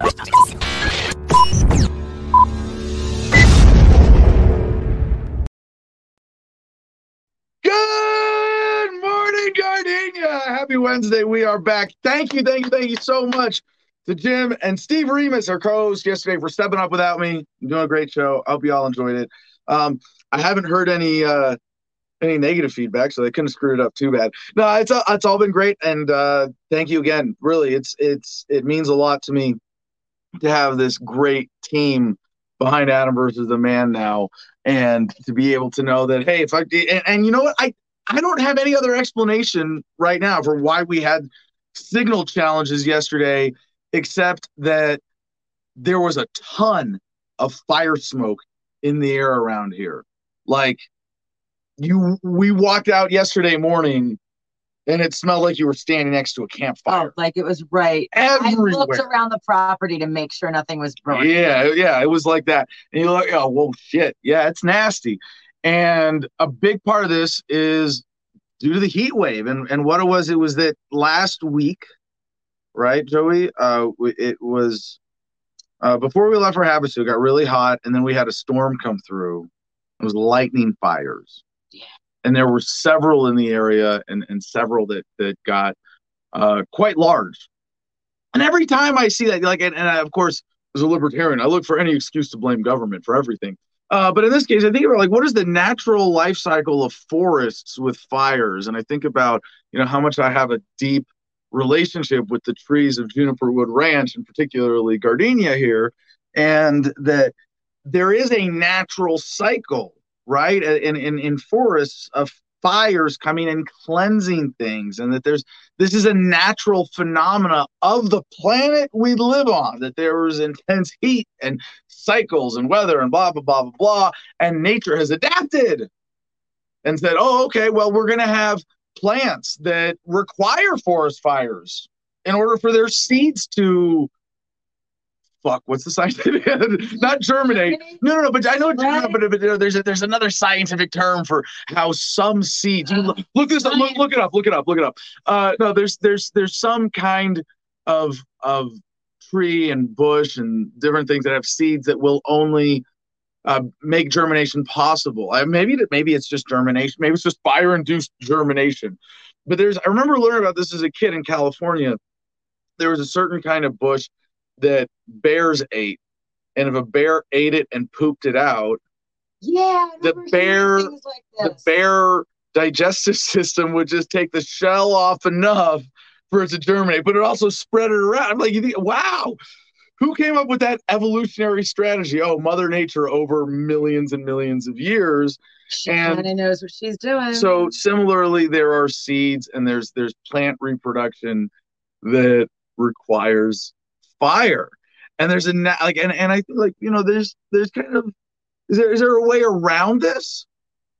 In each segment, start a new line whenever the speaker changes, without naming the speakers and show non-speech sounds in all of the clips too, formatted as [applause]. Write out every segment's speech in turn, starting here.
Good morning, Gardenia. Happy Wednesday. We are back. Thank you, thank you, thank you so much to Jim and Steve Remus, our co-host yesterday, for stepping up without me. Doing a great show. I hope you all enjoyed it. Um, I haven't heard any uh, any negative feedback, so they couldn't screw it up too bad. No, it's uh, it's all been great, and uh, thank you again. Really, it's it's it means a lot to me to have this great team behind Adam versus the man now and to be able to know that hey if i and, and, you know what? I i don't have any other explanation right now for why we had signal challenges yesterday except that there was a ton of fire smoke in the air around here. Like you we walked out yesterday morning and it smelled like you were standing next to a campfire.
Oh, like it was right.
Everywhere.
I looked around the property to make sure nothing was burning.
Yeah, yeah, it was like that. And you're like, oh, well, shit. Yeah, it's nasty. And a big part of this is due to the heat wave. And, and what it was, it was that last week, right, Joey? Uh, it was uh, before we left for Havasu, it got really hot. And then we had a storm come through. It was lightning fires and there were several in the area and, and several that that got uh, quite large. And every time I see that, like, and, and I, of course, as a libertarian, I look for any excuse to blame government for everything. Uh, but in this case, I think about like what is the natural life cycle of forests with fires, and I think about you know how much I have a deep relationship with the trees of Juniper Wood Ranch, and particularly gardenia here, and that there is a natural cycle right? In in, in forests of fires coming and cleansing things and that there's this is a natural phenomena of the planet we live on that there is intense heat and cycles and weather and blah blah blah blah blah and nature has adapted and said oh okay well we're going to have plants that require forest fires in order for their seeds to fuck, what's the scientific? [laughs] Not germinate. No, no, no. But I know, right. but, but, there's a, there's another scientific term for how some seeds. look, look this up. Look, look, it up. Look it up. Look it up. Uh, no, there's there's there's some kind of of tree and bush and different things that have seeds that will only uh, make germination possible. Uh, maybe that maybe it's just germination. Maybe it's just fire induced germination. But there's I remember learning about this as a kid in California. There was a certain kind of bush that bears ate, and if a bear ate it and pooped it out,
yeah,
the bear like the bear digestive [laughs] system would just take the shell off enough for it to germinate, but it also spread it around. I'm like, you think, wow, who came up with that evolutionary strategy? Oh, Mother Nature over millions and millions of years.
She kind of knows what she's doing.
So similarly, there are seeds and there's there's plant reproduction that requires fire. And there's a like, and, and I think like you know, there's there's kind of is there is there a way around this?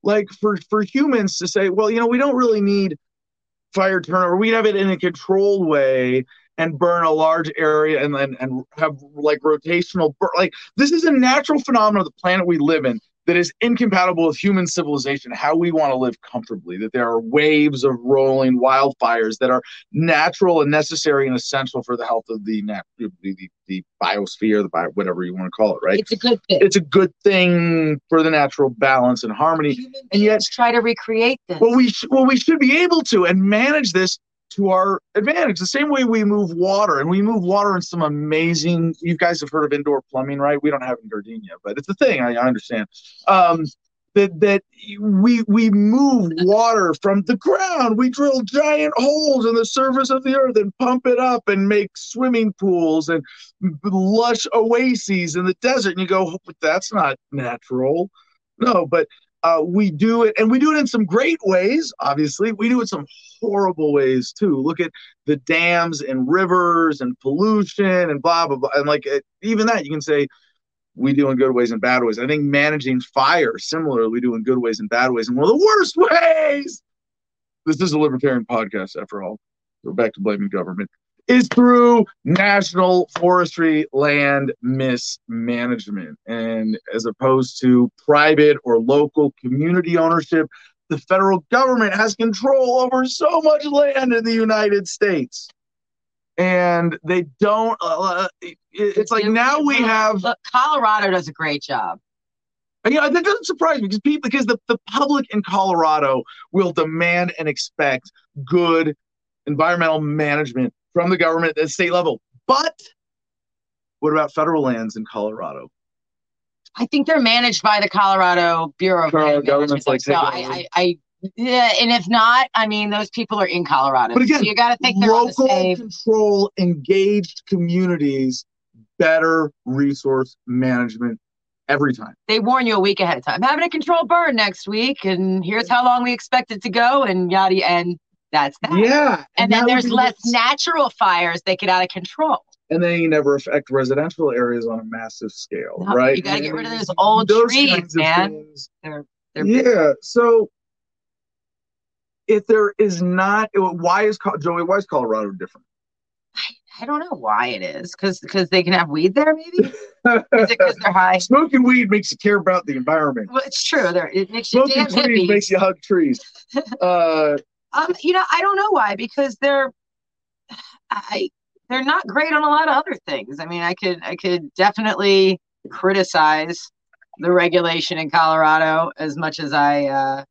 Like for for humans to say, well, you know, we don't really need fire turnover. We have it in a controlled way and burn a large area and and, and have like rotational like this is a natural phenomenon of the planet we live in that is incompatible with human civilization, how we want to live comfortably, that there are waves of rolling wildfires that are natural and necessary and essential for the health of the, nat- the, the, the biosphere, the bio, whatever you want to call it, right?
It's a good thing.
It's a good thing for the natural balance and harmony.
Human and yet, try to recreate this.
Well, we sh- well we should be able to and manage this to our advantage. The same way we move water, and we move water in some amazing. You guys have heard of indoor plumbing, right? We don't have in Gardenia, but it's a thing. I, I understand. Um, that that we we move water from the ground. We drill giant holes in the surface of the earth and pump it up and make swimming pools and lush oases in the desert. And you go, that's not natural. No, but uh, we do it, and we do it in some great ways. Obviously, we do it some horrible ways too. Look at the dams and rivers and pollution and blah blah blah. And like even that, you can say we do in good ways and bad ways. I think managing fire, similarly, we do in good ways and bad ways, and one of the worst ways. This is a libertarian podcast, after all. We're back to blaming government is through national forestry land mismanagement. And as opposed to private or local community ownership, the federal government has control over so much land in the United States. and they don't. Uh, uh it, it's like now we have.
Look, Colorado does a great job.
And, you know, that doesn't surprise me because people, because the, the public in Colorado will demand and expect good environmental management from the government at the state level. But what about federal lands in Colorado?
I think they're managed by the Colorado Bureau of
Colorado government's like
so I, I, I, yeah, and if not, I mean, those people are in Colorado.
But again,
so you got to think they're
local
the
control, engaged communities, better resource management every time.
They warn you a week ahead of time. Having a controlled burn next week, and here's how long we expect it to go, and yada, and that's that.
Yeah,
and, then there's less natural fires that get out of control
and they never affect residential areas on a massive scale, no, right?
You got to get rid of those old those trees, man. They're, they're
yeah. So if there is not, why is Joey? Why is Colorado different?
I, I don't know why it is. Because because they can have weed there, maybe. is it because they're high? [laughs]
Smoking weed makes you care about the environment.
Well, it's true. There, it makes
you
Smoking
damn hippies. makes you hug trees. [laughs] Uh,
um, you know, I don't know why because they're. I they're not great on a lot of other things. I mean, I could I could definitely criticize the regulation in Colorado as much as I uh,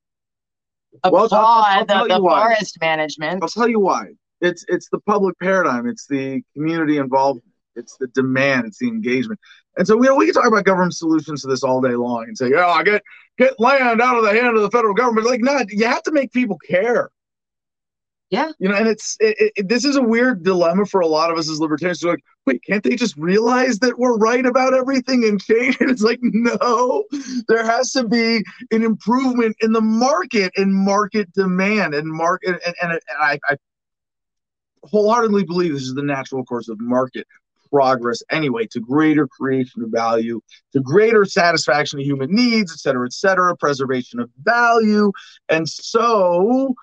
applaud well, I'll, I'll the, the forest management.
I'll tell you why. It's it's the public paradigm. It's the community involvement. It's the demand. It's the engagement. And so we you know, we can talk about government solutions to this all day long and say, oh, I get get land out of the hand of the federal government. Like, no, you have to make people care.
Yeah.
You know, and it's it, it, this is a weird dilemma for a lot of us as libertarians. We're like, wait, can't they just realize that we're right about everything and change? [laughs] And it's like, no, there has to be an improvement in the market and market demand and market. And, and, and I, I wholeheartedly believe this is the natural course of market progress anyway to greater creation of value to greater satisfaction of human needs et cetera et cetera preservation of value and so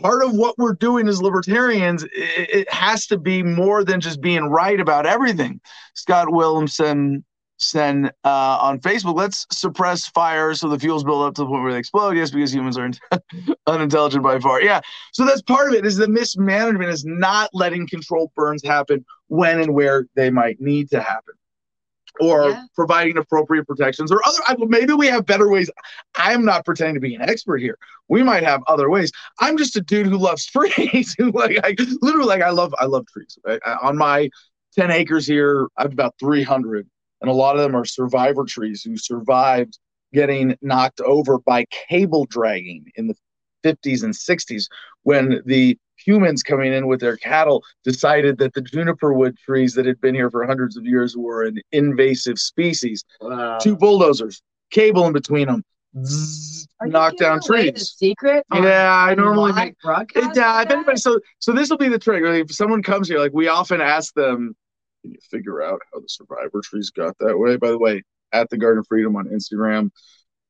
part of what we're doing as libertarians it, has to be more than just being right about everything. Scott williamson said uh, on facebook let's suppress fires so the fuels build up to the point where they explode. Yes because humans are [laughs] unintelligent by far. Yeah. So that's part of it is the mismanagement is not letting controlled burns happen when and where they might need to happen or yeah. providing appropriate protections or other maybe we have better ways. I'm not pretending to be an expert here. We might have other ways. I'm just a dude who loves [laughs] trees. [laughs] Like i literally like i love i love trees. I, I, on my 10 acres here i have about 300 and a lot of them are survivor trees who survived getting knocked over by cable dragging in the 50s and 60s when the humans coming in with their cattle decided that the juniper wood trees that had been here for hundreds of years were an invasive species. Wow. Two bulldozers, cable in between them, zzz, knock down trees.
secret?
Yeah, I normally make. Yeah, uh, if anybody, so so this will be the trick. If someone comes here, like we often ask them, "Can you figure out how the survivor trees got that way?" By the way, at the Garden of Freedom on Instagram,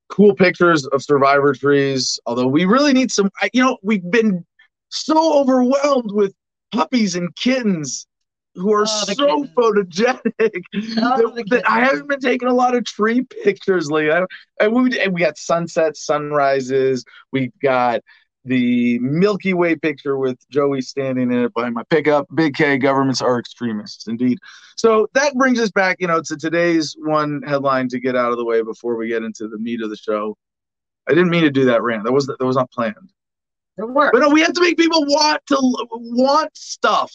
cool pictures of survivor trees. Although we really need some, you know, we've been so overwhelmed with puppies and kittens who are oh, so photogenic [laughs] oh, that, that, I haven't been taking a lot of tree pictures lately. and we, and we got sunsets, sunrises. We got the Milky Way picture with Joey standing in it by my pickup. Big K governments are extremists, indeed. So that brings us back, you know, to today's one headline to get out of the way before we get into the meat of the show. I didn't mean to do that rant. That was that was not planned. But no, we have to make people want to want stuff.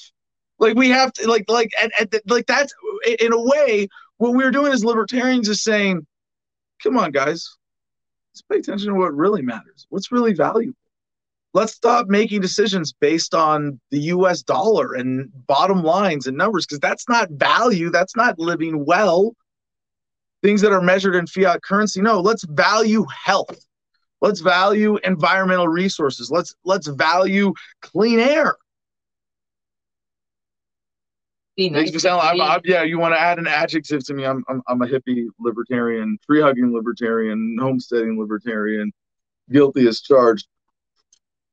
Like we have to like like and, and like that's in a way what we're doing as libertarians is saying, come on guys, let's pay attention to what really matters. What's really valuable. Let's stop making decisions based on the US dollar and bottom lines and numbers because that's not value. That's not living well. Things that are measured in fiat currency. No, let's value health Let's value environmental resources. Let's let's value clean air.
Nice
Makes me sound like, I'm, I'm, yeah, you want to add an adjective to me. I'm, I'm, I'm a hippie libertarian, tree hugging libertarian, homesteading libertarian, guilty as charged.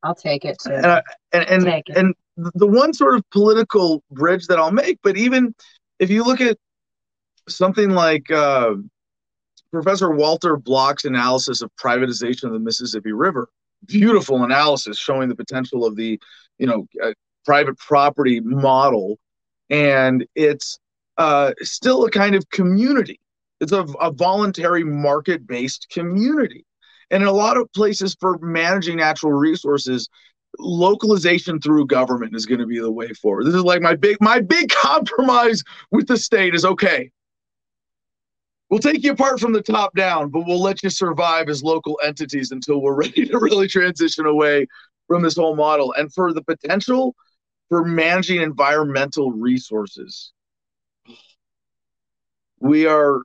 I'll take it too.
And, I, and, and, and the one sort of political bridge that I'll make, but even if you look at something like uh, Professor Walter Block's analysis of privatization of the Mississippi River. Beautiful analysis showing the potential of the, you know, uh, private property model, and it's uh, still a kind of community. It's a, a voluntary market based community. And in a lot of places for managing natural resources, localization through government is going to be the way forward. This is like my big my big [laughs] compromise with the state is okay. We'll take you apart from the top down, but we'll let you survive as local entities until we're [laughs] ready to really transition away from this whole model. And for the potential for managing environmental resources, we are,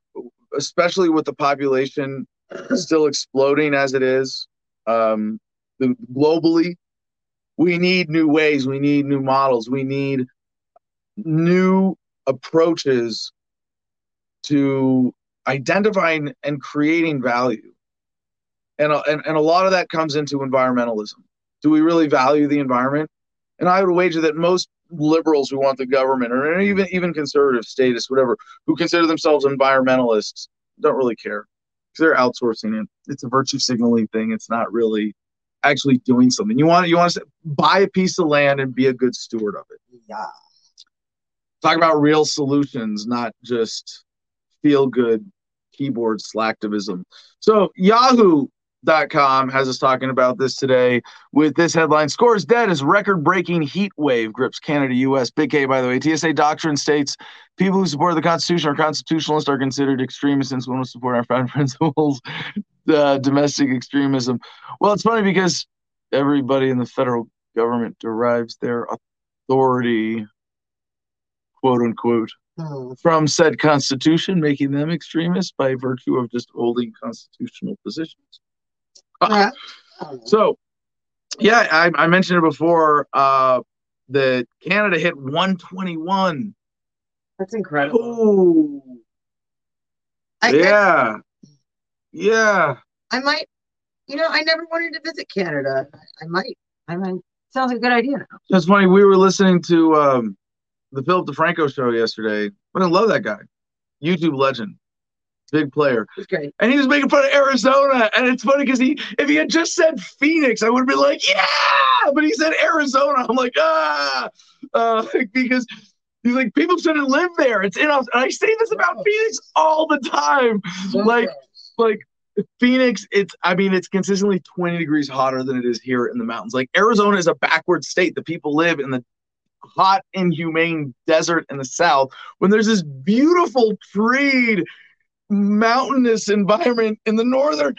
especially with the population still exploding as it is, um, globally, we need new ways, we need new models, we need new approaches to identifying and creating value. And, uh, and, and a lot of that comes into environmentalism. Do we really value the environment? And I would wager that most liberals who want the government or even even conservative status, whatever, who consider themselves environmentalists, don't really care because they're outsourcing it. It's a virtue signaling thing. It's not really actually doing something. You want you want to buy a piece of land and be a good steward of it.
Yeah.
Talk about real solutions, not just feel good keyboard slacktivism. So Yahoo Com has us talking about this today with this headline Scores dead as record breaking heat wave grips Canada US. Big K, by the way. TSA doctrine states people who support the Constitution or constitutionalists are considered extremists since we will support our founding [laughs] principles, uh, domestic extremism. Well, it's funny because everybody in the federal government derives their authority, quote unquote. From said constitution, making them extremists by virtue of just holding constitutional positions. Uh, so, yeah, I, I, mentioned it before. Uh, that Canada hit 121.
That's incredible. Ooh.
I, yeah. I, yeah.
I might, you know, I never wanted to visit Canada. I might. I might. Sounds like a good idea now.
That's funny. We were listening to um, the Philip DeFranco show yesterday. I love that guy. YouTube legend big player.
great.
And he was making fun of Arizona. And it's funny because he, if he had just said Phoenix, I would have been like, yeah. But he said Arizona. I'm like, ah, uh, [laughs] because he's like, people shouldn't live there. It's in. And I say this about Phoenix all the time. like, like Phoenix, it's, I mean, it's consistently 20 degrees hotter than it is here in the mountains. Like Arizona is a backward state. The people live in the hot, inhumane desert in the south when there's this beautiful treed mountainous environment in the northern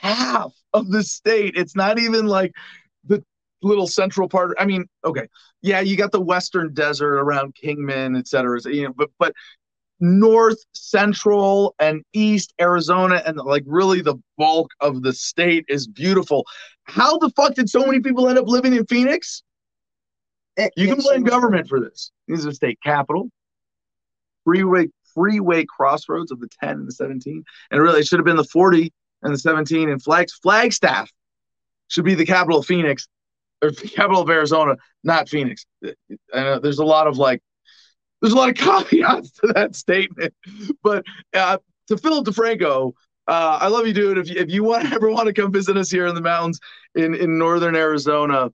half of the state. It's not even like the little central part. I mean, okay, yeah, you got the western desert around Kingman, et cetera. You know, but but north, central, and east Arizona, and like really the bulk of the state is beautiful. How the fuck did so many people end up living in Phoenix? It, you can blame government for this. This is a state capital. Freeway freeway crossroads of the 10 and the 17. And really, it should have been the 40 and the 17. And Flags, Flagstaff should be the capital of Phoenix or the [laughs] capital of Arizona, not Phoenix. Uh, there's a lot of like, there's a lot of [laughs] caveats to that statement. But uh, to Philip DeFranco, uh, I love you, dude. If you, if you want [laughs] ever want to come visit us here in the mountains in, in northern Arizona,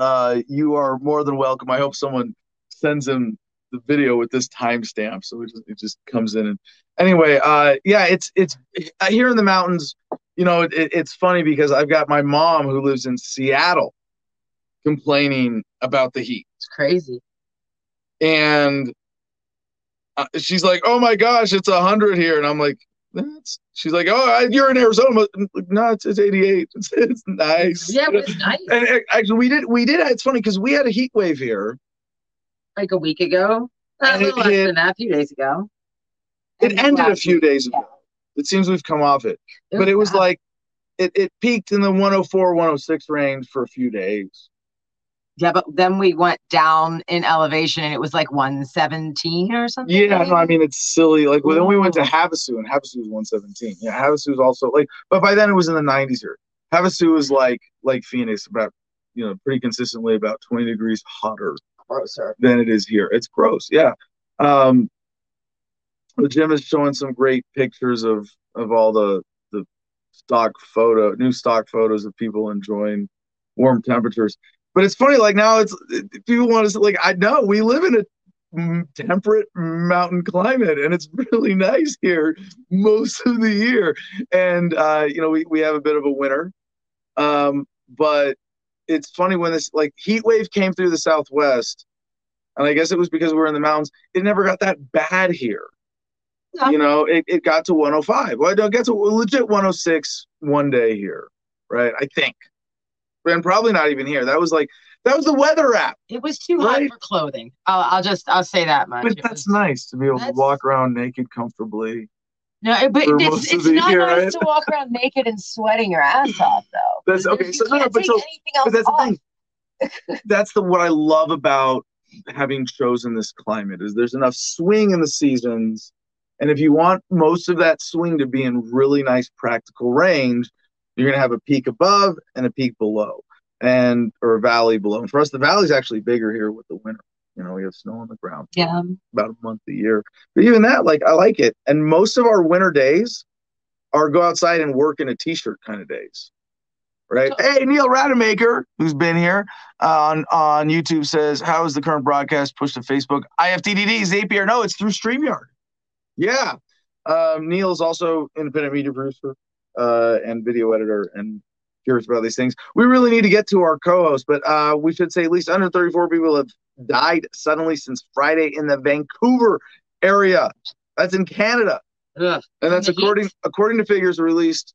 uh, you are more than welcome. I hope someone sends him the video with this timestamp, so it just, it just comes in. And anyway, uh, yeah, it's it's uh, here in the mountains. You know, it, it's funny because I've got my mom who lives in Seattle complaining about the heat.
It's crazy.
And uh, she's like, "Oh my gosh, it's a hundred here," and I'm like, "That's." She's like, "Oh, you're in Arizona." no, it's, it's 88. [laughs] It's, it's nice.
Yeah, it's nice.
And uh, actually, we did we did. It's funny because we had a heat wave here
like a week ago. a little less than that, a few days ago.
It ended a few days ago. It seems we've come off it. it but it was bad. like it, it peaked in the 104, 106 range for a few days.
Yeah, but then we went down in elevation and it was like 117 or something.
Yeah, no, I mean it's silly. Like well, then we went to Havasu and Havasu was 117. Yeah, Havasu was also like, but by then it was in the 90s here. Havasu was like like Phoenix, about you know pretty consistently about 20 degrees hotter grosser than it is here. It's gross. Yeah. Um, the gym is showing some great pictures of of all the the stock photo, new stock photos of people enjoying warm temperatures. But it's funny, like now it's people want to say, like I know we live in a temperate mountain climate and it's really nice here most of the year. And uh you know we, we have a bit of a winter. Um but it's funny when this like heat wave came through the southwest and i guess it was because we were in the mountains it never got that bad here. You know it, it got to 105 well it gets to legit 106 one day here right i think and probably not even here that was like that was the weather app.
It was too right? hot for clothing. I'll, I'll just I'll say that much.
But that's nice to be able to walk around naked comfortably.
No, but it's, it's not year, nice right? to walk around naked and sweating your ass off, though. [laughs]
That's okay. So no, no, but so but that's off. the thing. [laughs] that's the what I love about having chosen this climate is there's enough swing in the seasons, and if you want most of that swing to be in really nice practical range, you're gonna have a peak above and a peak below and or a valley below. And for us, the valley's actually bigger here with the winter. You know, we have snow on the ground.
Yeah.
About a month a year. But even that, like, I like it. And most of our winter days are go outside and work in a t-shirt kind of days. Right. Hey, Neil Rademacher, who's been here uh, on on YouTube, says, "How is the current broadcast pushed to Facebook? IFTTT, Zapier? No, it's through Streamyard. Yeah. Um, Neil is also independent media producer uh, and video editor and curious about these things. We really need to get to our co-host, but uh, we should say at least 134 people have died suddenly since Friday in the Vancouver area. That's in Canada,
Ugh.
and that's according according to figures released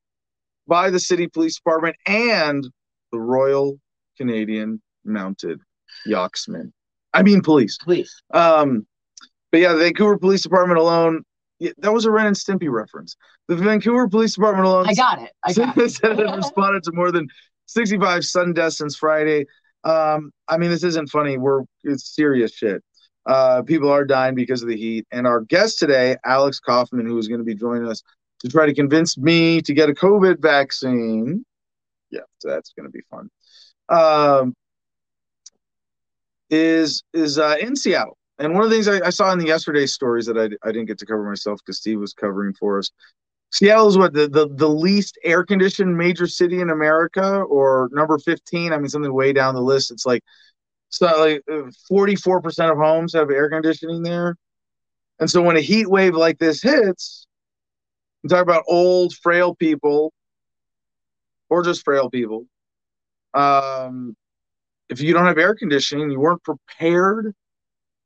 by the city police department and the Royal Canadian Mounted Yachtsmen. I mean, police.
Police.
Um, but yeah, the Vancouver Police Department alone yeah, that was a Ren and Stimpy reference. The Vancouver Police Department alone
I got it. I got it. [laughs]
said it responded to more than 65 sudden deaths since Friday. Um, I mean, this isn't funny. We're it's serious shit. Uh, people are dying because of the heat. And our guest today, Alex Kaufman, who is going to be joining us to try to convince me to get a COVID vaccine. Yeah, so that's going to be fun. Um, is is uh, in Seattle. And one of the things I, I saw in the yesterday's stories that I, I didn't get to cover myself because Steve was covering for us. Seattle is what the, the the least air conditioned major city in America, or number fifteen. I mean, something way down the list. It's like so like forty four percent of homes have air conditioning there, and so when a heat wave like this hits, you talk about old, frail people, or just frail people. Um, if you don't have air conditioning, you weren't prepared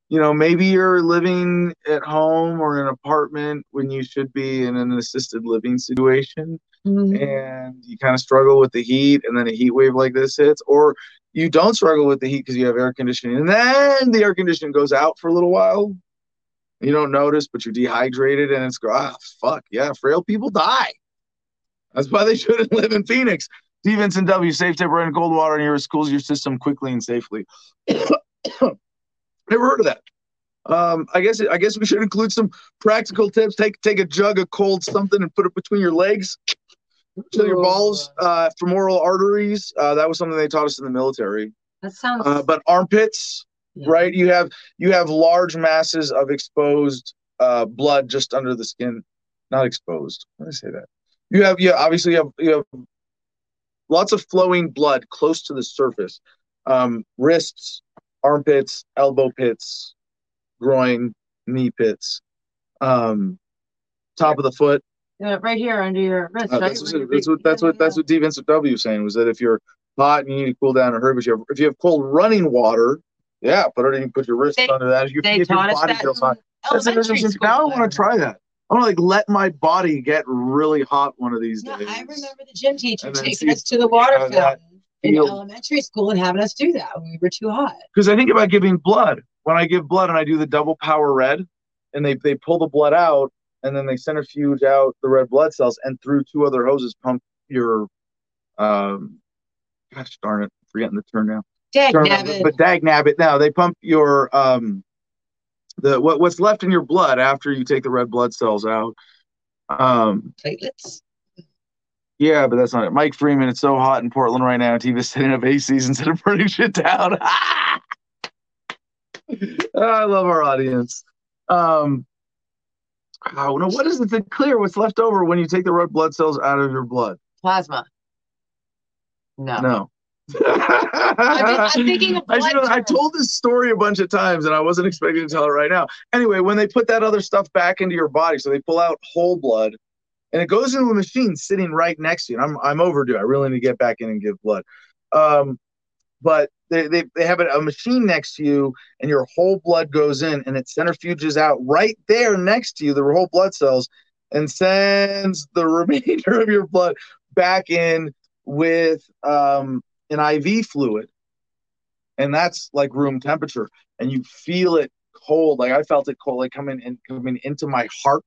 you know, maybe you're living at home or in an apartment when you should be in an assisted living situation mm-hmm. and you kind of struggle with the heat and then a heat wave like this hits, or you don't struggle with the heat because you have air conditioning and then the air conditioning goes out for a little while. You don't notice, but you're dehydrated and it's go, ah, fuck, yeah, frail people die. That's why they shouldn't [laughs] live in Phoenix. Stevenson W, safe temper and cold water in your schools your system quickly and safely. [coughs] Never heard of that. Um, I guess I guess we should include some practical tips. Take take a jug of cold something and put it between your legs, to your balls, uh, femoral arteries. Uh, that was something they taught us in the military.
That sounds.
Uh, but armpits, yeah. right? You have you have large masses of exposed uh, blood just under the skin, not exposed. Let me say that. You have yeah, obviously you have you have lots of flowing blood close to the surface. Um, wrists, armpits, elbow pits, groin, knee pits, um, top of the foot.
Yeah, right here under your wrist. Uh,
right? that's, what, that's, what, that's what that's what D. Vincent W. was saying was that if you're hot and you need to cool down or hurt, but you have, if you have cold running water, yeah, put it in, put your wrist they, under that. You,
they taught us that feels hot. That's
interesting. Now I want to try that. I want to like let my body get really hot one of these
no,
days.
I remember the gym teacher taking us to the water fountain in elementary school and having us do that when we were too hot.
Because I think about giving blood. When I give blood and I do the double power red, and they they pull the blood out and then they centrifuge out the red blood cells and through two other hoses pump your um gosh darn it, forgetting the term now.
Dag nabbit.
But dag nabbit now. They pump your um the what what's left in your blood after you take the red blood cells out. Um
platelets.
Yeah, but that's not it. Mike Freeman, it's so hot in Portland right now. TV's setting up ACs instead of burning shit down. [laughs] I love our audience. Um, oh, no, what is it clear what's left over when you take the red blood cells out of your blood?
Plasma. No.
No. [laughs]
I'm, I'm thinking of
I,
blood
should- I told this story a bunch of times and I wasn't expecting to tell it right now. Anyway, when they put that other stuff back into your body, so they pull out whole blood and it goes into a machine sitting right next to you. And I'm, I'm overdue. I really need to get back in and give blood. Um, but they, they, they have a, machine next to you and your whole blood goes in and it centrifuges out right there next to you, the whole blood cells, and sends the [laughs] remainder of your blood back in with um, an IV fluid. And that's like room temperature. And you feel it cold. Like I felt it cold, like coming in, coming into my heart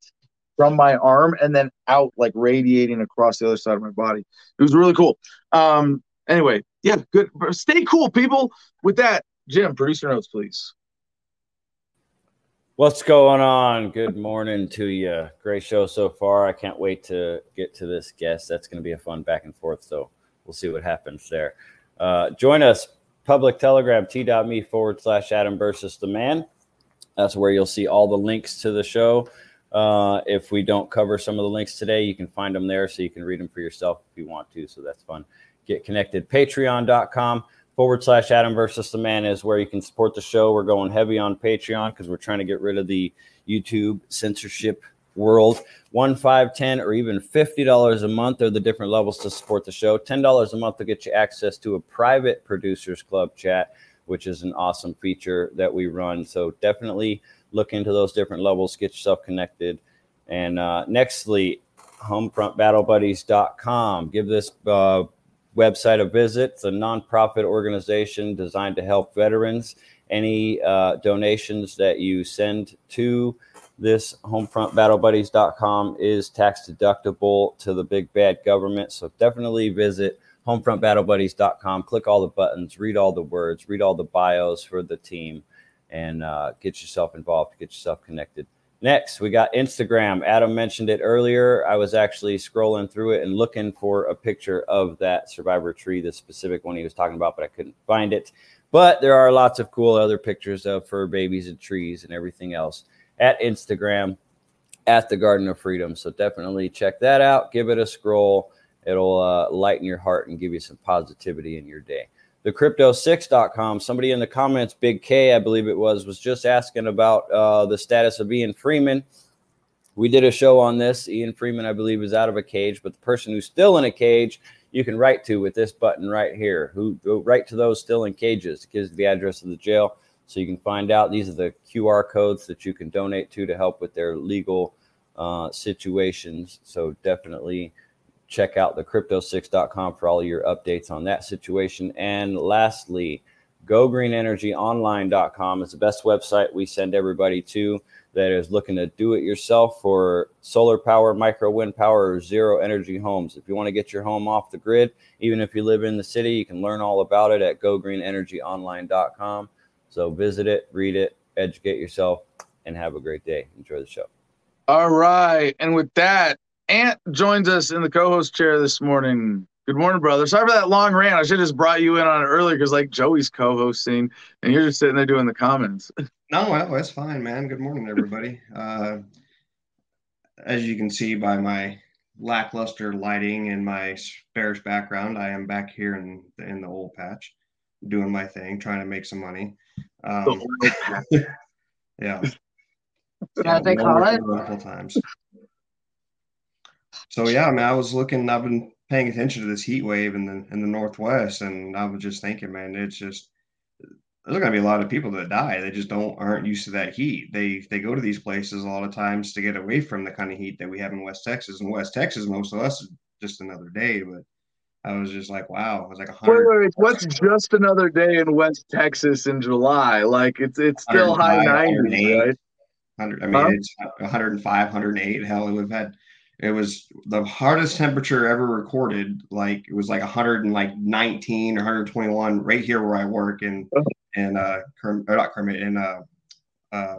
from my arm and then out, like radiating across the other side of my body. It was really cool. Um, anyway, yeah, good. Stay cool, people. With that, Jim, producer notes, please.
What's going on? Good morning to you. Great show so far. I can't wait to get to this guest. That's going to be a fun back and forth. So we'll see what happens there. Uh, join us, public telegram, t.me forward slash Adam versus the man. That's where you'll see all the links to the show. Uh, if we don't cover some of the links today, you can find them there so you can read them for yourself if you want to. So that's fun. Get connected. Patreon.com forward slash Adam versus the man is where you can support the show. We're going heavy on Patreon because we're trying to get rid of the YouTube censorship world. One, five, ten, or even fifty dollars a month are the different levels to support the show. Ten dollars a month will get you access to a private producers club chat, which is an awesome feature that we run. So definitely look into those different levels, get yourself connected. And uh, nextly, homefrontbattlebuddies.com. Give this uh, website a visit. It's a nonprofit organization designed to help veterans. Any uh, donations that you send to this homefrontbattlebuddies.com is tax deductible to the big bad government. So definitely visit homefrontbattlebuddies.com. Click all the buttons, read all the words, read all the bios for the team, and uh, get yourself involved, get yourself connected. Next, we got Instagram. Adam mentioned it earlier. I was actually scrolling through it and looking for a picture of that survivor tree, the specific one he was talking about, but I couldn't find it. But there are lots of cool other pictures of fur babies and trees and everything else at Instagram at the Garden of Freedom. So definitely check that out. Give it a scroll. It'll uh, lighten your heart and give you some positivity in your day. The crypto6.com. Somebody in the comments, Big K, I believe it was, was just asking about uh, the status of Ian Freeman. We did a show on this. Ian Freeman, I believe, is out of a cage, but the person who's still in a cage, you can write to with this button right here. Who write to those still in cages. It gives the address of the jail, so you can find out. These are the QR codes that you can donate to to help with their legal uh, situations. So definitely check out the crypto6.com for all your updates on that situation. And lastly, gogreenenergyonline.com is the best website we send everybody to that is looking to do it yourself for solar power, micro wind power, or zero energy homes. If you want to get your home off the grid, even if you live in the city, you can learn all about it at gogreenenergyonline.com. So visit it, read it, educate yourself, and have a great day. Enjoy the show.
All right. And with that, Ant joins us in the co-host chair this morning. Good morning, brother. Sorry for that long rant. I should have just brought you in on it earlier because like Joey's co-hosting and you're just sitting there doing the comments. [laughs]
No, well, that's fine, man. Good morning, everybody. Uh, as you can see by my lackluster lighting and my bearish background, I am back here in in the old patch, doing my thing, trying to make some money. Um, [laughs] yeah,
Yeah, they call it.
multiple times. So yeah, I mean, I was looking. I've been paying attention to this heat wave in the in the northwest, and I was just thinking, man, it's just there's going to be a lot of people that die. They just don't aren't used to that heat. They they go to these places a lot of times to get away from the kind of heat that we have in West Texas. In West Texas, most of us is just another day. But I was just like, wow, it was like a hundred.
wait, wait. What's just another day in West Texas in July? Like it's it's still high
105,
90s, right?
100, I mean,
Huh?
it's 105, 108. Hell, we've had it was the hardest temperature ever recorded. Like it was like 119 or 121 right here where I work in
Oh.
in uh Kerm, or not Kermit in uh uh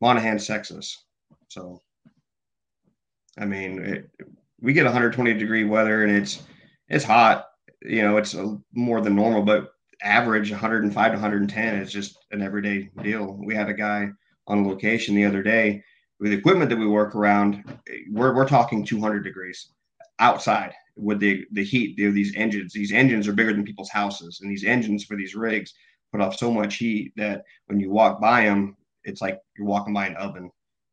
Monahan, Texas. So I mean, it, we get 120 degree weather and it's it's hot. You know, it's uh, more than normal, but average 105 to 110 is just an everyday deal. We had a guy on location the other day with the equipment that we work around. We're we're talking 200 degrees outside with the the heat of these engines. These engines are bigger than people's houses, and these engines for these rigs put off so much heat that when you walk by them, it's like you're walking by an oven.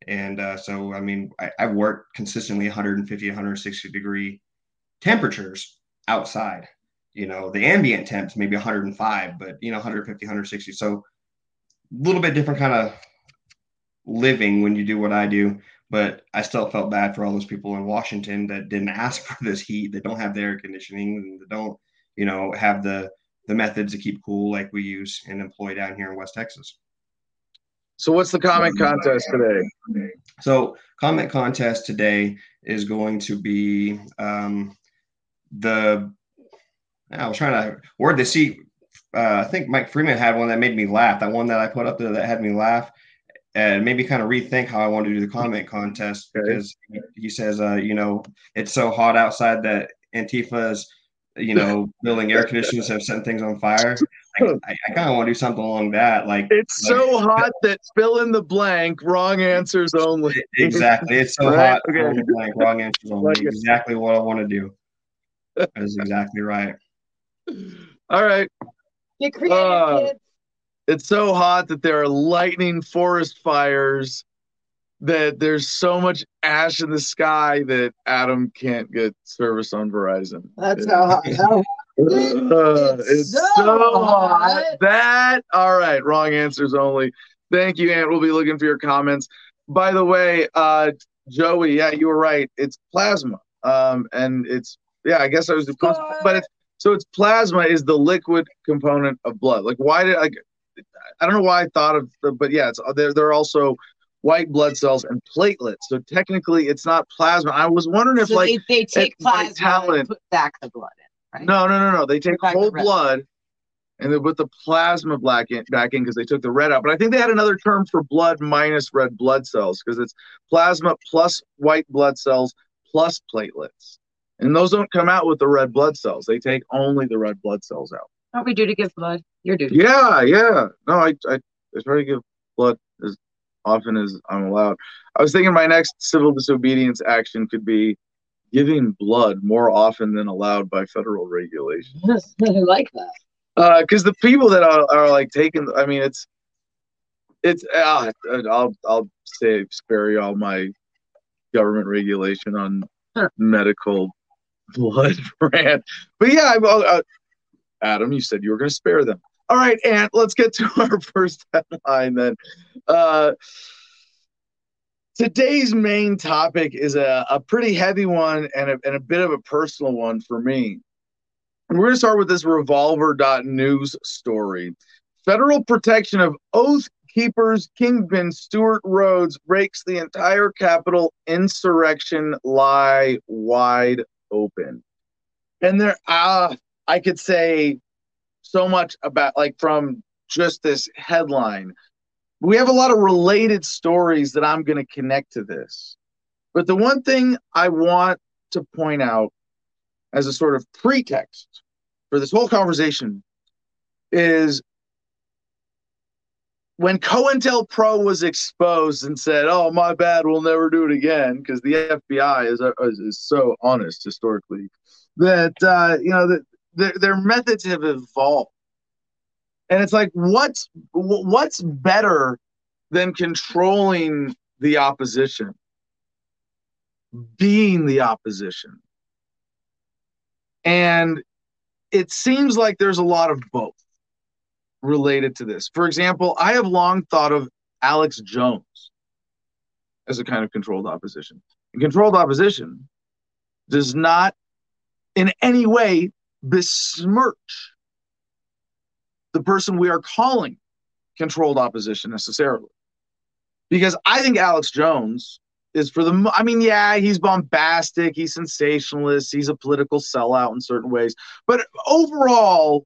And uh, so, I mean, I, I've worked consistently 150, 160 degree temperatures outside. You know, the ambient temps maybe 105, but you know, 150, 160. So a little bit different kind of living when you do what I do. But I still felt bad for all those people in Washington that didn't [laughs] ask for this heat, that don't have the air conditioning, that don't, you know, have the the methods to keep cool like we use and employ down here in West Texas.
So what's the comment contest today?
So comment contest today is going to be um, the. I was trying to word to see. Uh, I think Mike Freeman had one that made me laugh. That one that I put up there that had me laugh and maybe kind of rethink how I want to do the comment contest okay. because he says, uh, you know, it's so hot outside that Antifa's, you know, [laughs] building air conditioners have set things on fire. [laughs] I, I kind of want to do something along that. Like
it's
like,
so hot that fill in the blank, wrong answers only.
Exactly. It's so [laughs] right? hot, okay. the blank, wrong answers only. Like exactly what I want to do. That is exactly right.
All right.
Get creative, uh, kids
it's so hot that there are lightning forest fires that there's so much ash in the sky that Adam can't get service on Verizon.
That's how hot. How, [laughs]
uh, it's, it's, so, so hot. hot. That all right. Wrong answers only. Thank you, Ant. We'll be looking for your comments. By the way, uh, Joey, yeah, you were right. It's plasma. Um, and it's yeah, I guess I was but it's so it's plasma is the liquid component of blood. Like why did like I don't know why I thought of the, but yeah, it's uh, they're they're also white blood cells and platelets. So technically, it's not plasma. I was wondering if
so
like
they, they take plasma talent, and put back the blood in, right?
No, no, no, no. They take whole the blood and they put the plasma black in, back in because they took the red out. But I think they had another term for blood minus red blood cells because it's plasma plus white blood cells plus platelets. And those don't come out with the red blood cells. They take only the red blood cells out.
What we do to give blood?
Yeah, yeah. No, I, I, I try to give blood as often as I'm allowed. I was thinking my next civil disobedience action could be giving blood more often than allowed by federal regulations. [laughs]
I like that.
Because uh, the people that are, are like taking, I mean, it's, it's. Uh, I'll, I'll say spare you all my government regulation on huh. medical blood [laughs] brand. But yeah, I, uh, Adam, you said you were going to spare them. All right, Ant, let's get to [laughs] our first headline then. Uh, today's main topic is a, a pretty heavy one and a, and a bit of a personal one for me. And we're going to start with this revolver.news story. Federal protection of Oath Keepers Kingpin Stewart Rhodes breaks the entire Capitol insurrection lie wide open. And there, uh, I could say so much about like from just this headline. We have a lot of related stories that I'm going to connect to this. But the one thing I want to point out as a sort of pretext for this whole conversation is when COINTELPRO was exposed and said, "Oh, my bad, we'll never do it again," because the FBI is, is, is so honest historically that uh, you know that their, their methods have evolved. And it's like what's what's better than controlling the opposition? Being the opposition. And it seems like there's a lot of both related to this. For example i have long thought of alex jones as a kind of controlled opposition. And controlled opposition does not in any way besmirch the person we are calling controlled opposition necessarily. Because I think Alex Jones is for the, I mean, yeah, he's bombastic, he's sensationalist, he's a political sellout in certain ways. But overall,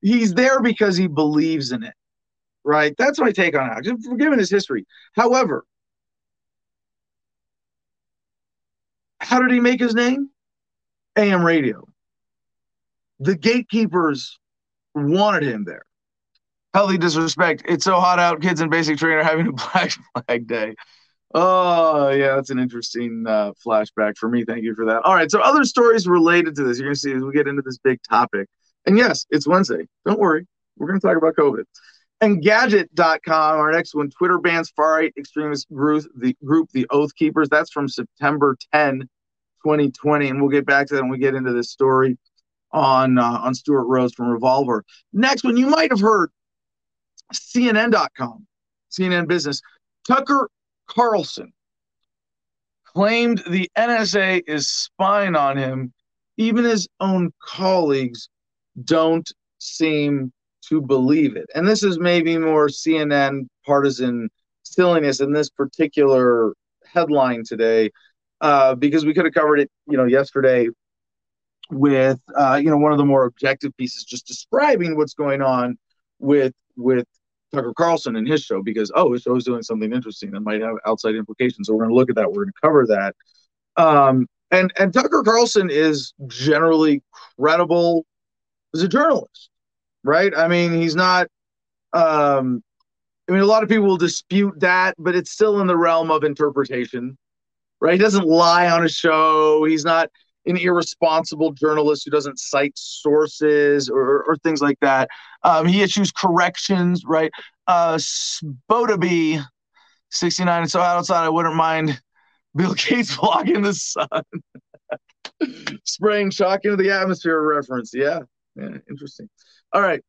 he's there because he believes in it, right? That's my take on Alex, given his history. However, how did he make his name? AM radio the gatekeepers wanted him there. Healthy disrespect. It's so hot out. Kids in basic training are having a [laughs] Black Flag Day. Oh, yeah, that's an interesting uh, flashback for me. Thank you for that. All right, so other stories related to this you're going to see as we get into this big topic. And yes, it's Wednesday. Don't worry. We're going to talk about COVID. Engadget.com, our next one, Twitter bans far right extremist group, the group, the Oath Keepers. That's from September 10, 2020. And we'll get back to that when we get into this story on uh, on Stewart Rhodes from Revolver. Next one, you might have heard CNN.com, CNN Business. Tucker Carlson claimed the NSA is spying on him. Even his own colleagues don't seem to believe it. And this is maybe more CNN partisan silliness in this particular headline today, uh, because we could have covered it, you know, yesterday with, uh, you know, one of the more objective pieces, just describing what's going on with with Tucker Carlson and his show, because oh, his show is doing something interesting that might have outside implications. So we're going to look at that. We're going to cover that. Um, and and Tucker Carlson is generally credible as a journalist right? I mean, he's not. Um, I mean, a lot of people will dispute that, but it's still in the realm of interpretation, right? He doesn't lie on a show. He's not an irresponsible journalist who doesn't cite sources or, or things like that. Um, he issues corrections, right? Uh, Spodaby 69. and So outside, I wouldn't mind Bill Gates [laughs] blocking the sun, [laughs] spraying shock into the atmosphere reference. Yeah, yeah, interesting. All right.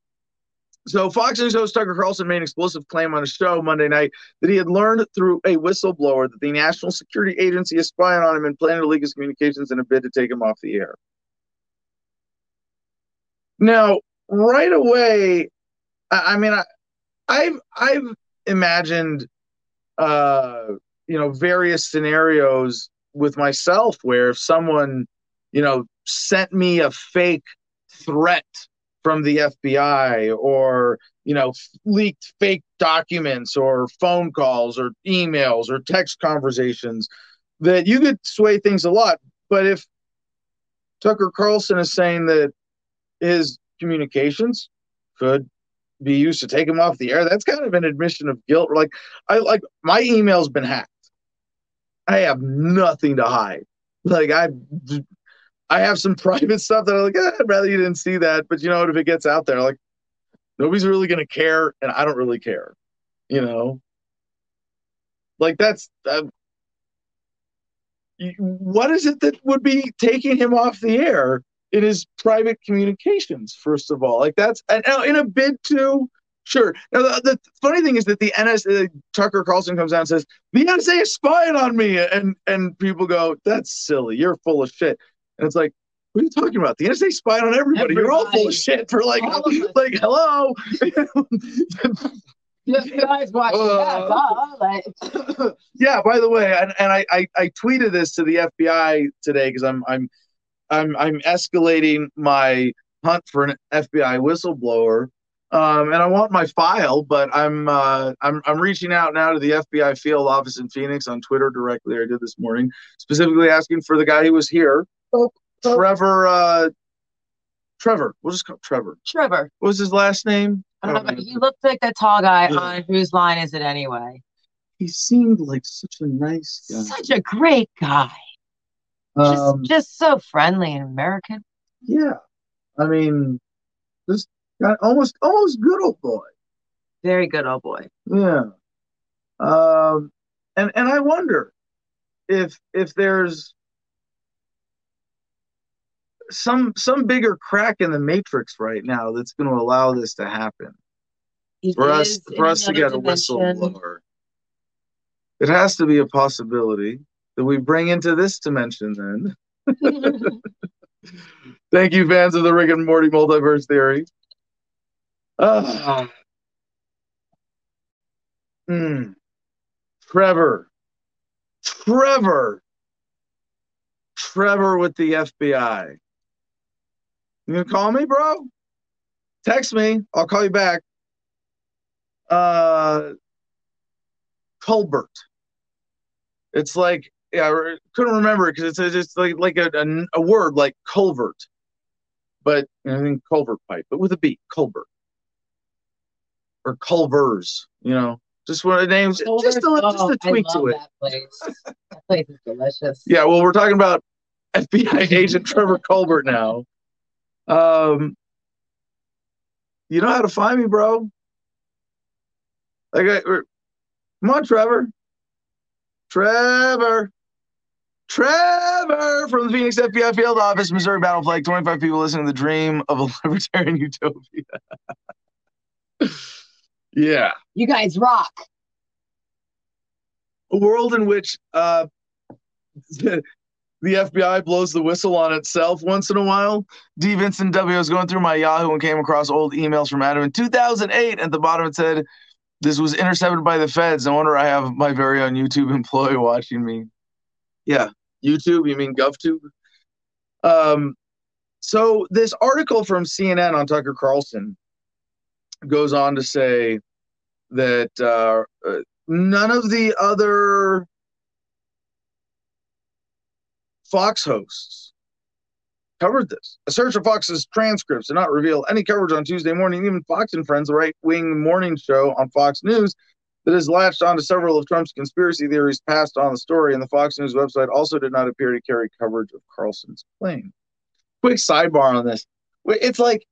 So Fox News host Tucker Carlson made an explosive claim on a show Monday night that he had learned through a whistleblower that the National Security Agency is spying on him and planning to leak his communications in a bid to take him off the air. Now, right away, I, I mean, I, I've I've imagined, uh, you know, various scenarios with myself where if someone, you know, sent me a fake threat from the FBI or you know leaked fake documents or phone calls or emails or text conversations that you could sway things a lot. But if Tucker Carlson is saying that his communications could be used to take him off the air that's kind of an admission of guilt. Like I like my email's been hacked. I have nothing to hide. Like I I have some [laughs] private stuff that I'm like, eh, I'd rather you didn't see that. But you know what? If it gets out there, like nobody's really gonna care, and I don't really care. You know, like that's uh, what is it that would be taking him off the air in his private communications? First of all, like that's and in a bid to Sure. Now the, the, funny thing is that the NSA, Tucker Carlson comes out and says the NSA is spying on me, and and people go, "That's silly. You're full of shit." And it's like, what are you talking about? The NSA spied on everybody. everybody. You're all full of shit for like, like, hello.
Just guys watch uh,
yeah, by the way, and, and I, I, I tweeted this to the FBI today because I'm I'm I'm I'm escalating my hunt for an FBI whistleblower. Um, and I want my file, but I'm uh, I'm I'm reaching out now to the FBI field office in Phoenix on Twitter directly. I did this morning, specifically asking for the guy who was here Trevor. Uh, Trevor. We'll just call Trevor.
Trevor.
What was his last name?
I don't know, but he looked like that tall guy yeah. on Whose Line Is It Anyway?
He seemed like such a nice guy.
Such a great guy. Um, just, just so friendly and American.
Yeah. I mean, this guy almost almost good old boy.
Very good old boy.
Yeah. Um and and I wonder if if there's some some bigger crack in the matrix right now that's going to allow this to happen
it
for us for us to get dimension. a whistleblower. It has to be a possibility that we bring into this dimension then. [laughs] [laughs] Thank you, fans of the Rick and Morty multiverse theory. Uh, mm, Trevor. Trevor. Trevor with the FBI. You gonna call me, bro? Text me. I'll call you back. Uh, Colbert. It's like yeah, I couldn't remember it because it's just like like a, a, a word like culvert, but I think culvert pipe, but with a B, Colbert or Culvers. You know, Just one of the names, just a, just
Oh,
a tweak to it.
That place. that place is delicious.
Yeah, well, we're talking about FBI agent Trevor Colbert now. Um, you know how to find me, bro. Like, I, er, come on, Trevor. Trevor. Trevor from the Phoenix FBI field office, Missouri Battle Flag. 25 people listening to the dream of a [laughs] libertarian utopia. [laughs] yeah.
You guys rock.
a world in which uh, [laughs] the, FBI blows the whistle on itself once in a while. D. Vincent W. I was going through my Yahoo and came across old emails from Adam in 2008. At the bottom, it said, This was intercepted by the feds. No wonder I have my very own YouTube [laughs] employee watching me. Yeah, YouTube, you mean GovTube? Um, so, this article from CNN on Tucker Carlson goes on to say that uh, uh, none of the other Fox hosts covered this. A search of Fox's transcripts did not reveal any coverage on Tuesday morning. Even Fox and Friends, the right wing morning show on Fox News, that has latched onto several of Trump's conspiracy theories, passed on the story, and the Fox News website also did not appear to carry coverage of Carlson's claim. Quick sidebar on this. It's like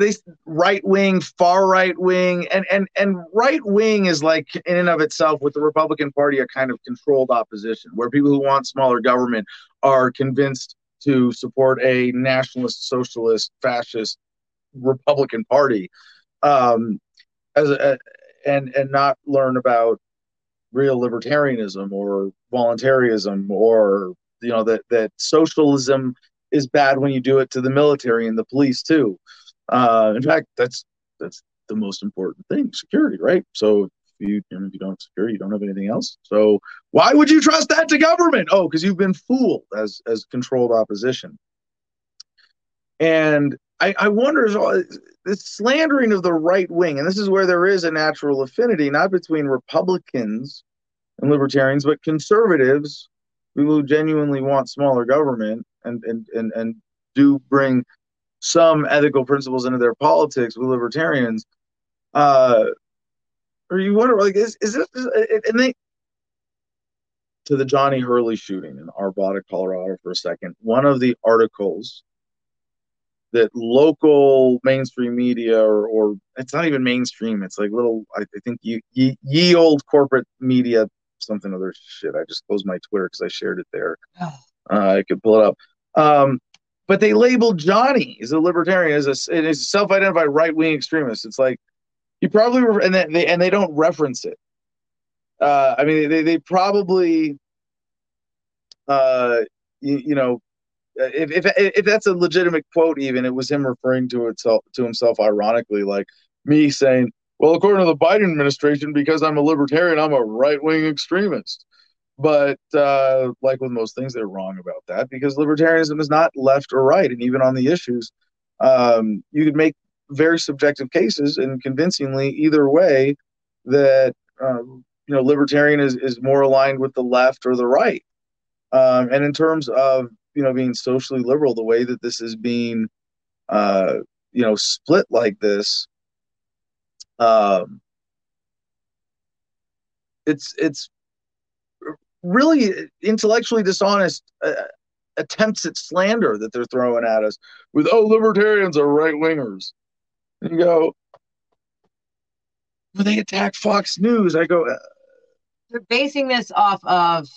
they right wing, far right wing, and and and right wing is like in and of itself with the Republican Party a kind of controlled opposition, where people who want smaller government are convinced to support a nationalist, socialist, fascist Republican Party, um, as a, and and not learn about real libertarianism or voluntarism or you know that that socialism is bad when you do it to the military and the police too. Uh, in fact, that's that's the most important thing: security, right? So if you if you don't have security, you don't have anything else. So why would you trust that to government? Oh, because you've been fooled as as controlled opposition. And I, I wonder this slandering of the right wing, and this is where there is a natural affinity, not between Republicans and libertarians, but conservatives, people who genuinely want smaller government and and and, and do bring some ethical principles into their politics with libertarians, uh, or you wonder like is is this and they to the Johnny Hurley shooting in Arvada, Colorado for a second. One of the articles that local mainstream media or, or it's not even mainstream, it's like little I, I think you, ye, ye old corporate media something other shit. I just closed my Twitter because I shared it there. Uh, I could pull it up. Um, but they labeled Johnny as a libertarian as a, as a self-identified right-wing extremist. It's like you probably re- and they and they don't reference it. Uh, I mean, they they probably, uh, you, you know, if, if if that's a legitimate quote, even it was him referring to itself to himself ironically, like me saying, "Well, according to the Biden administration, because I'm a libertarian, I'm a right-wing extremist." But uh, like with most things, they're wrong about that because libertarianism is not left or right. And even on the issues, um, you could make very subjective cases and convincingly either way that um, you know libertarian is, is more aligned with the left or the right. Um, and in terms of you know being socially liberal, the way that this is being uh, you know split like this, um, it's it's really intellectually dishonest uh, attempts at slander that they're throwing at us with oh libertarians are right wingers and you go when they attack fox news i go uh,
They're basing this off of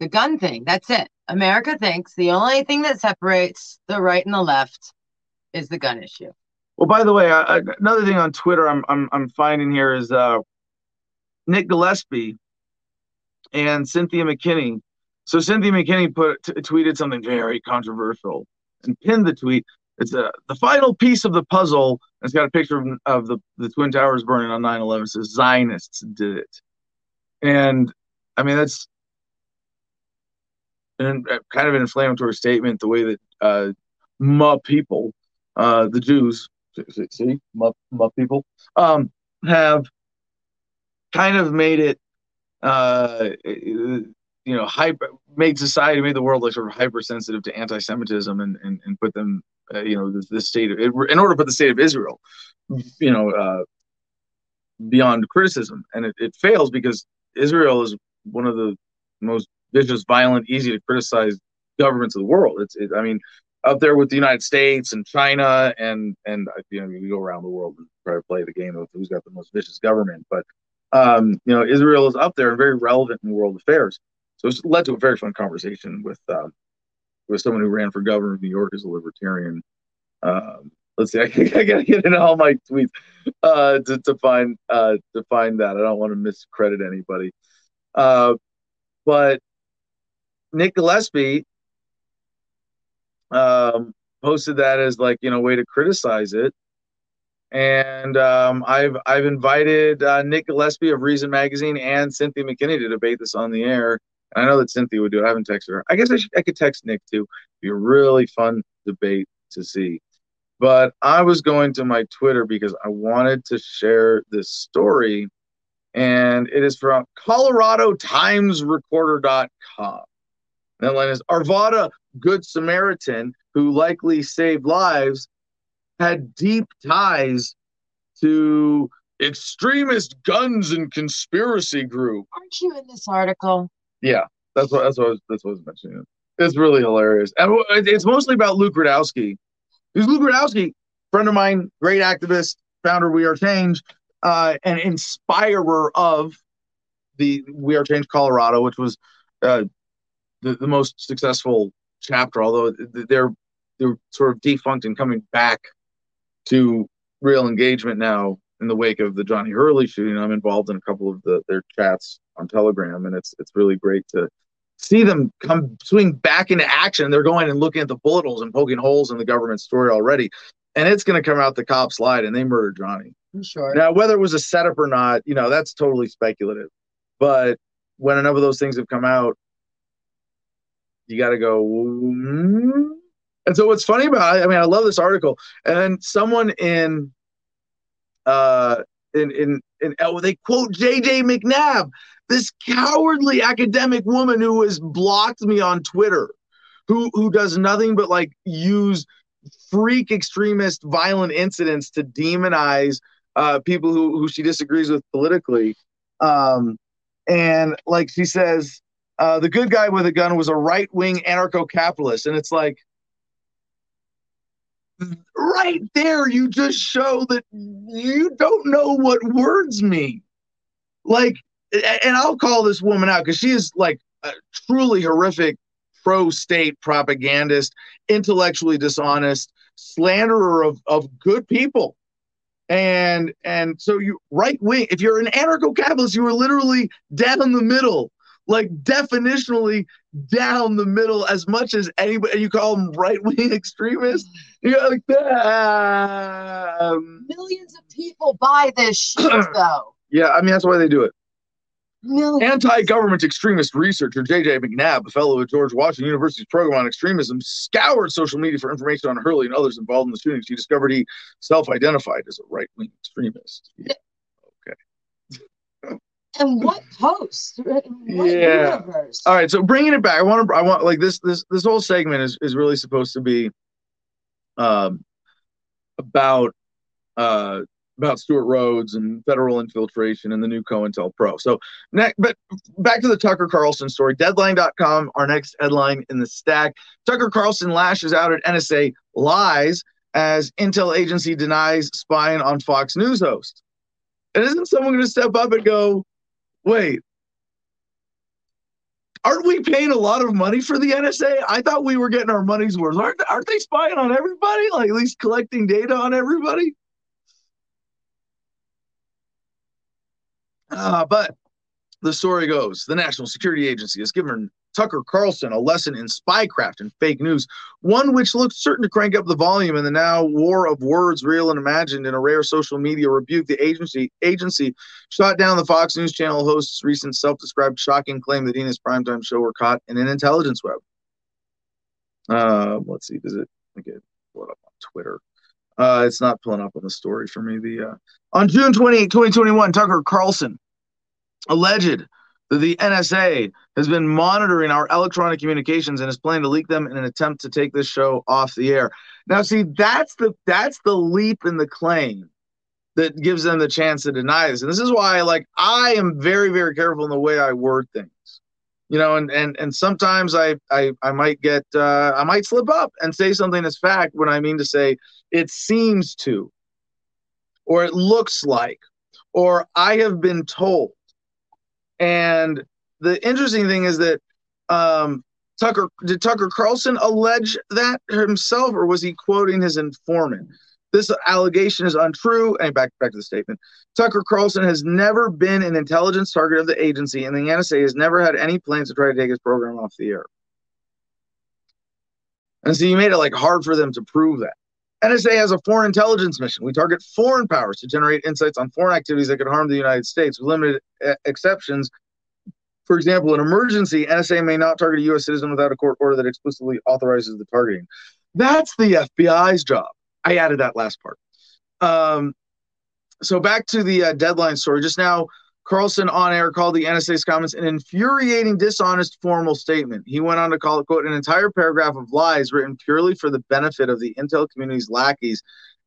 the gun thing. That's it. America thinks the only thing that separates the right and the left is the gun issue.
well by the way I, I, another thing on twitter i'm i'm, I'm finding here is uh, nick gillespie and Cynthia McKinney. So Cynthia McKinney put t- tweeted something very controversial and pinned the tweet. It's a, the final piece of the puzzle. It's got a picture of, of the, the Twin Towers burning on 9 11. It says Zionists did it. And I mean, that's an, kind of an inflammatory statement, the way that uh, Ma people, uh, the Jews, see, Ma, Ma people, um, have kind of made it uh, you know, hyper made society, made the world like sort of hypersensitive to anti-Semitism, and and, and put them, uh, you know, the, the state of in order to put the state of Israel, you know, uh, beyond criticism, and it, it fails because Israel is one of the most vicious, violent, easy to criticize governments of the world. It's, it, I mean, up there with the United States and China, and and you know, we go around the world and try to play the game of who's got the most vicious government. But um, you know, Israel is up there and very relevant in world affairs. So it's led to a very fun conversation with uh, with someone who ran for governor of New York as a libertarian. Um, let's see, I, [laughs] I, gotta get into all my tweets uh, to, to find uh, to find that. I don't want to miscredit anybody. Uh, but Nick Gillespie um, posted that as like you know way to criticize it, and um, I've I've invited uh, Nick Gillespie of Reason Magazine and Cynthia McKinney to debate this on the air. And I know that Cynthia would do it. I haven't texted her. I guess I, should, I could text Nick too. It'd be a really fun debate to see. But I was going to my Twitter because I wanted to share this story, and it is from ColoradoTimesRecorder.com. That line is Arvada Good Samaritan, who likely saved lives, had deep ties to extremist guns and conspiracy group.
Aren't you in this article?
Yeah, that's what that's what I was, that's what I was mentioning. It's really hilarious, and it's mostly about Luke Rudkowski. Who's Luke Rudkowski, friend of mine, great activist, founder of We Are Change, uh, and inspirer of the We Are Change Colorado, which was uh, the, the most successful chapter. Although they're they're sort of defunct and coming back to real engagement now in the wake of the Johnny Hurley shooting. I'm involved in a couple of the, their chats on Telegram, and it's it's really great to see them come swing back into action. They're going and looking at the bullet holes and poking holes in the government story already, and it's going to come out the cop slide, and they murdered Johnny.
Sure.
Now, whether it was a setup or not, you know, that's totally speculative. But when enough of those things have come out, you got to go. Mm-hmm. And so, what's funny about I mean, I love this article, and then someone in uh in in in oh, they quote JJ MacNab, this cowardly academic woman who has blocked me on Twitter, who who does nothing but like use freak extremist violent incidents to demonize uh, people who who she disagrees with politically. Um, and like she says, uh, the good guy with a gun was a right wing anarcho capitalist, and it's like right there, you just show that you don't know what words mean. Like, and I'll call this woman out because she is like a truly horrific pro state propagandist, intellectually dishonest, slanderer of, of good people. And and so you right wing, if you're an anarcho capitalist, you are literally down the middle like definitionally down the middle as much as anybody. You call them right wing [laughs] extremists. You are like that.
Millions of people buy this shit, [clears throat] though.
Yeah, I mean that's why they do it.
Millions.
Anti-government extremist researcher J.J. MacNab, a fellow at George Washington University's program on extremism, scoured social media for information on Hurley and others involved in the shooting. She discovered he self-identified as a right-wing extremist.
And what post? What
yeah.
Universe?
All right. So bringing it back, I want to. I want like this. This this whole segment is is really supposed to be, um, about uh about Stewart Rhodes and federal infiltration and the new COINTELPRO. So next, but back to the Tucker Carlson story. Deadline.com, our next headline in the stack. Tucker Carlson lashes out at NSA lies as intel agency denies spying on Fox News host. And isn't someone going to step up and go, wait, aren't we paying a lot of money for the NSA? I thought we were getting our money's worth. Aren't, aren't they spying on everybody? Like at least collecting data on everybody? Uh, but the story goes the National Security Agency has given Tucker Carlson a lesson in spycraft and fake news, one which looks certain to crank up the volume in the now war of words, real and imagined, in a rare social media rebuke. The agency agency shot down the Fox News Channel host's recent self-described shocking claim that he and his primetime show were caught in an intelligence web. Uh, let's see, does it get pull it up on Twitter? Uh, it's not pulling up on the story for me. The uh, on June 28, 2021, Tucker Carlson alleged the NSA has been monitoring our electronic communications and is planning to leak them in an attempt to take this show off the air. Now, see, that's the that's the leap in the claim that gives them the chance to deny this. And this is why, like, I am very, very careful in the way I word things. You know, and and and sometimes I I I might get uh, I might slip up and say something as fact when I mean to say it seems to, or it looks like, or I have been told. And the interesting thing is that um, Tucker did Tucker Carlson allege that himself, or was he quoting his informant? This allegation is untrue. And back back to the statement. Tucker Carlson has never been an intelligence target of the agency, and the NSA has never had any plans to try to take his program off the air. And so you made it like hard for them to prove that. NSA has a foreign intelligence mission. We target foreign powers to generate insights on foreign activities that could harm the United States, with limited uh, exceptions. For example, in emergency, NSA may not target a U.S. citizen without a court order that explicitly authorizes the targeting. That's the FBI's job. I added that last part. Um, so back to the uh, deadline story. Just now, Carlson on air called the NSA's comments an infuriating, dishonest formal statement. He went on to call it, quote, an entire paragraph of lies written purely for the benefit of the intel community's lackeys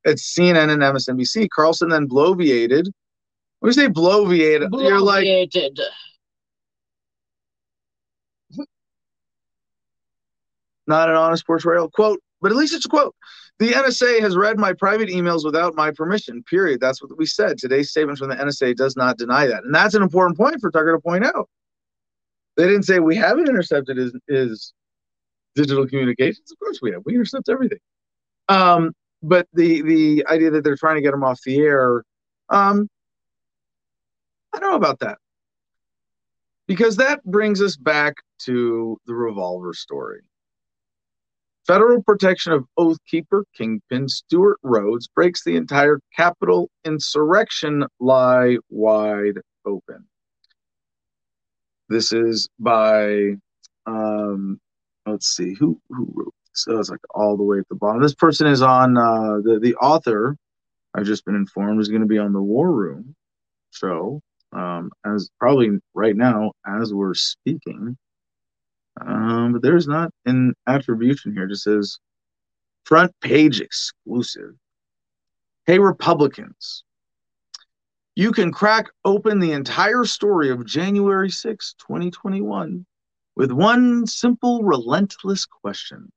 at CNN and MSNBC. Carlson then bloviated. When you say bloviated, bloviated. you're like. Not an honest portrayal. Quote, but at least it's a quote. The NSA has read my private emails without my permission, period. That's what we said. Today's statement from the NSA does not deny that. And that's an important point for Tucker to point out. They didn't say we haven't intercepted his, his digital communications. Of course we have. We intercept everything. Um, but the the idea that they're trying to get him off the air, um, I don't know about that. Because that brings us back to the revolver story. Federal protection of Oath Keeper Kingpin Stewart Rhodes breaks the entire Capitol insurrection lie wide open. This is by, um, let's see, who who wrote this? Oh, it's like all the way at the bottom. This person is on uh, the the author. I've just been informed is going to be on the War Room show um, as probably right now as we're speaking. Um, but there's not an attribution here. It just says front page exclusive. Hey, Republicans, you can crack open the entire story of January 6, 2021, with one simple, relentless question.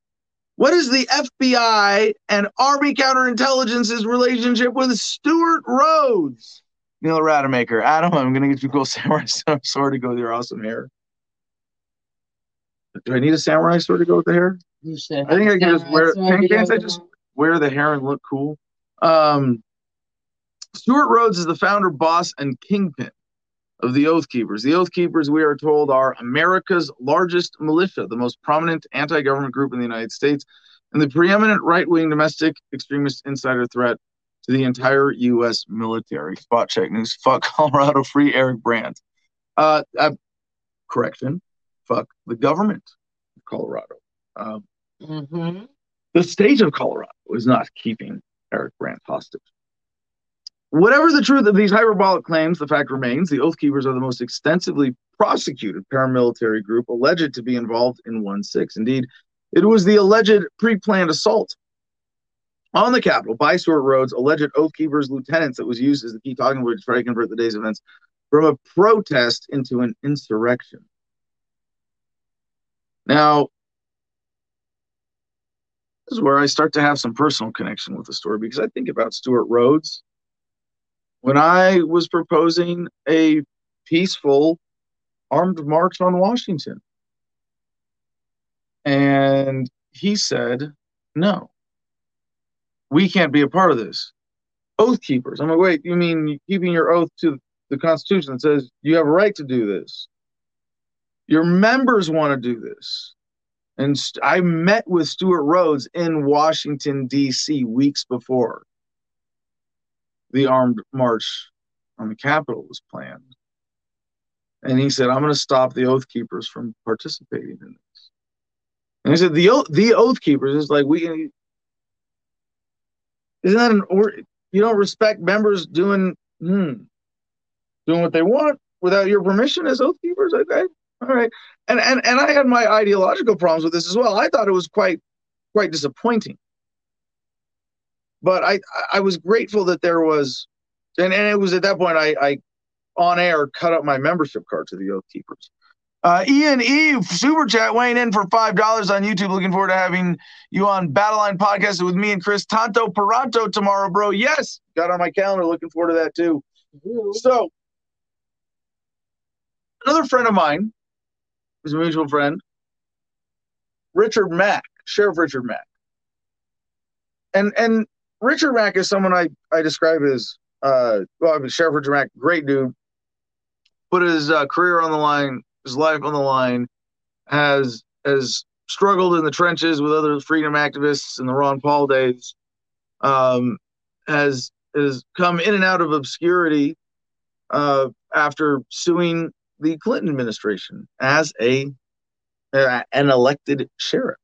What is the FBI and Army counterintelligence's relationship with Stewart Rhodes? Neil Rademacher. Adam, I'm going to get you cool samurai sword to go with your awesome hair. Do I need a samurai sword to go with the hair? I think I can just wear. Can, can't I just wear the hair and look cool? Um, Stewart Rhodes is the founder, boss, and kingpin of the Oath Keepers. The Oath Keepers, we are told, are America's largest militia, the most prominent anti-government group in the United States, and the preeminent right-wing domestic extremist insider threat to the entire U.S. military. Spot check news. Fuck Colorado. Free Eric Brandt. Uh, uh, correction fuck the government of Colorado. Um, mm-hmm. The state of Colorado is not keeping Eric Brandt hostage. Whatever the truth of these hyperbolic claims, the fact remains the Oath Keepers are the most extensively prosecuted paramilitary group alleged to be involved in 1 6. Indeed, it was the alleged pre planned assault on the Capitol by Stewart Rhodes, alleged Oath Keepers lieutenants that was used as the key talking point to try to convert the day's events from a protest into an insurrection. Now, this is where I start to have some personal connection with the story because I think about Stewart Rhodes. When I was proposing a peaceful armed march on Washington, and he said, no, we can't be a part of this. Oath keepers. I'm like, wait, you mean keeping your oath to the Constitution that says you have a right to do this? Your members want to do this. And I met with Stewart Rhodes in Washington, D.C. weeks before the armed march on the Capitol was planned. And he said, I'm going to stop the Oath Keepers from participating in this. And he said, the, oath, the Oath Keepers is like, we, isn't that an, or you don't respect members doing, hmm, doing what they want without your permission as Oath Keepers? Okay. All right. And and and I had my ideological problems with this as well. I thought it was quite quite disappointing. But I I was grateful that there was And, and it was at that point I, I on air cut up my membership card to the Oath Keepers. Uh, Ian Eve super chat weighing in for five dollars on YouTube. Looking forward to having you on Battleline podcast with me and Kris Tanto Paronto tomorrow, bro. Yes, got on my calendar. Looking forward to that too. So, another friend of mine, a mutual friend, Richard Mack, Sheriff Richard Mack, and and Richard Mack is someone I I describe as uh well, I mean Sheriff Richard Mack, great dude, put his uh, career on the line his life on the line, has has struggled in the trenches with other freedom activists in the Ron Paul days, um, has has come in and out of obscurity uh, after suing the Clinton administration as a uh, an elected sheriff.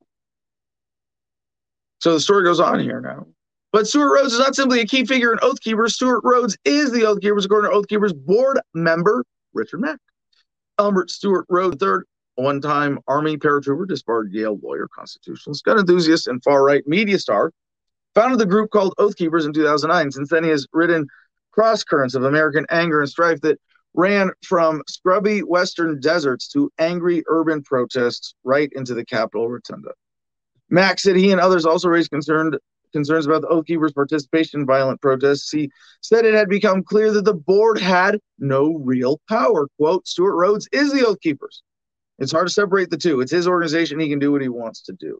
So the story goes on here now. But Stewart Rhodes is not simply a key figure in Oath Keepers. Stewart Rhodes is the Oath Keepers, according to Oath Keepers board member Richard Mack. Albert Stewart Rhodes III, one time Army paratrooper, disbarred Yale lawyer, constitutionalist, gun enthusiast, and far right media star, founded the group called Oath Keepers in 2009. Since then, he has ridden cross currents of American anger and strife that ran from scrubby western deserts to angry urban protests right into the Capitol Rotunda. Mack said he and others also raised concern concerns about the Oath Keepers' participation in violent protests. He said it had become clear that the board had no real power. Quote, Stewart Rhodes is the Oath Keepers. It's hard to separate the two. It's his organization. He can do what he wants to do.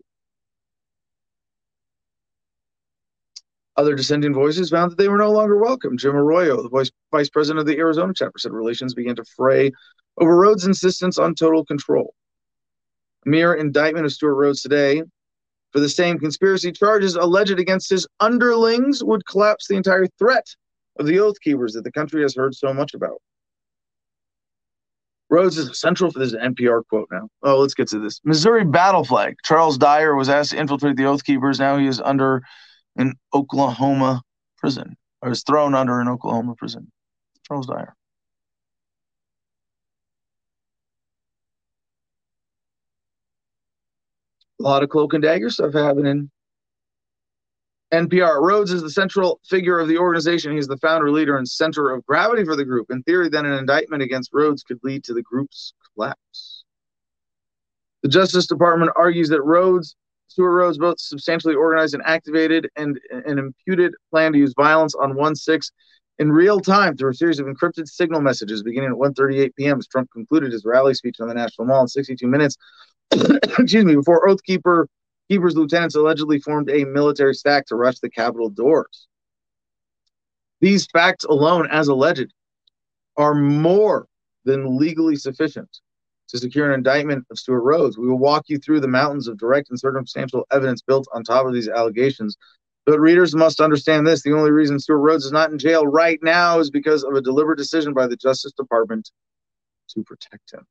Other dissenting voices found that they were no longer welcome. Jim Arroyo, the vice, vice president of the Arizona chapter, said relations began to fray over Rhodes' insistence on total control. A mere indictment of Stewart Rhodes today for the same conspiracy charges alleged against his underlings would collapse the entire threat of the Oath Keepers that the country has heard so much about. Rhodes is central for this NPR quote now. Oh, let's get to this. Missouri battle flag. Charles Dyer was asked to infiltrate the Oath Keepers. Now he is under an Oklahoma prison, or is thrown under an Oklahoma prison. Charles Dyer. A lot of cloak and dagger stuff happening. NPR. Rhodes is the central figure of the organization. He's the founder, leader, and center of gravity for the group. In theory, then an indictment against Rhodes could lead to the group's collapse. The Justice Department argues that Rhodes, Stewart Rhodes, both substantially organized and activated and an imputed plan to use violence on 1 6 in real time through a series of encrypted signal messages beginning at 1.38 p.m. as Trump concluded his rally speech on the National Mall in 62 minutes [coughs] excuse me, before Oath Keeper Keeper's lieutenants allegedly formed a military stack to rush the Capitol doors. These facts alone, as alleged, are more than legally sufficient to secure an indictment of Stewart Rhodes. We will walk you through the mountains of direct and circumstantial evidence built on top of these allegations. But readers must understand this the only reason Stewart Rhodes is not in jail right now is because of a deliberate decision by the Justice Department to protect him.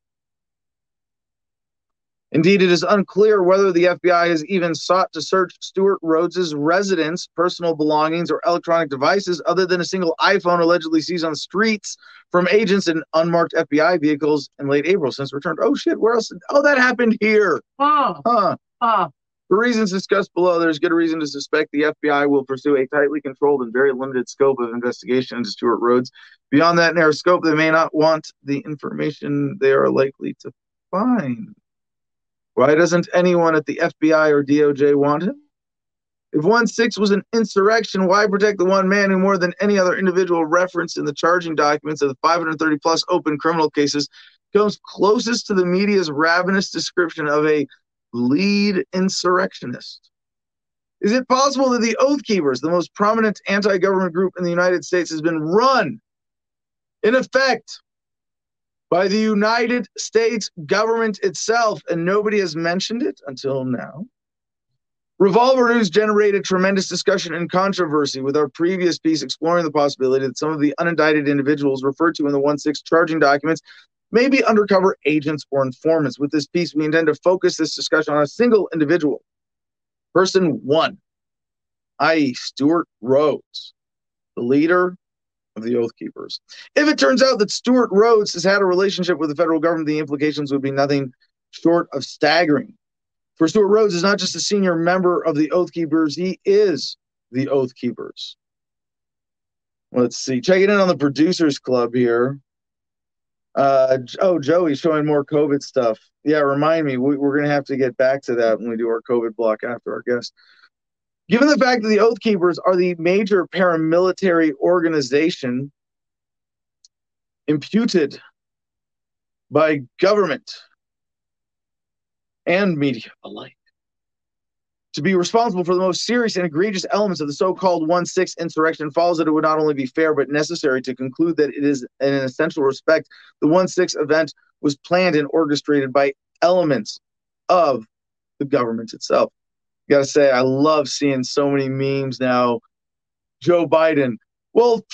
Indeed, it is unclear whether the FBI has even sought to search Stewart Rhodes's residence, personal belongings, or electronic devices other than a single iPhone allegedly seized on the streets from agents in unmarked FBI vehicles in late April since returned. Oh shit, where else? Oh, that happened here.
Huh.
Huh.
Huh.
For reasons discussed below, there's good reason to suspect the FBI will pursue a tightly controlled and very limited scope of investigation into Stewart Rhodes. Beyond that narrow scope, they may not want the information they are likely to find. Why doesn't anyone at the FBI or DOJ want him? If 1 6 was an insurrection, why protect the one man who, more than any other individual referenced in the charging documents of the 530 plus open criminal cases, comes closest to the media's ravenous description of a lead insurrectionist? Is it possible that the Oath Keepers, the most prominent anti government group in the United States, has been run, in effect, by the United States government itself, and nobody has mentioned it until now. Revolver News generated tremendous discussion and controversy with our previous piece exploring the possibility that some of the unindicted individuals referred to in the 1 6 charging documents may be undercover agents or informants. With this piece, we intend to focus this discussion on a single individual, person one, i.e., Stewart Rhodes, the leader of the Oath Keepers. If it turns out that Stewart Rhodes has had a relationship with the federal government, the implications would be nothing short of staggering. For Stewart Rhodes is not just a senior member of the Oath Keepers, he is the Oath Keepers. Let's see. Checking in on the producers club here. Uh, oh, Joey showing more COVID stuff. Yeah, remind me. We, we're going to have to get back to that when we do our COVID block after our guest. Given the fact that the Oath Keepers are the major paramilitary organization imputed by government and media alike to be responsible for the most serious and egregious elements of the so-called 1-6 insurrection follows that it would not only be fair but necessary to conclude that it is in an essential respect the 1-6 event was planned and orchestrated by elements of the government itself. Gotta say, I love seeing so many memes now. Joe Biden, well,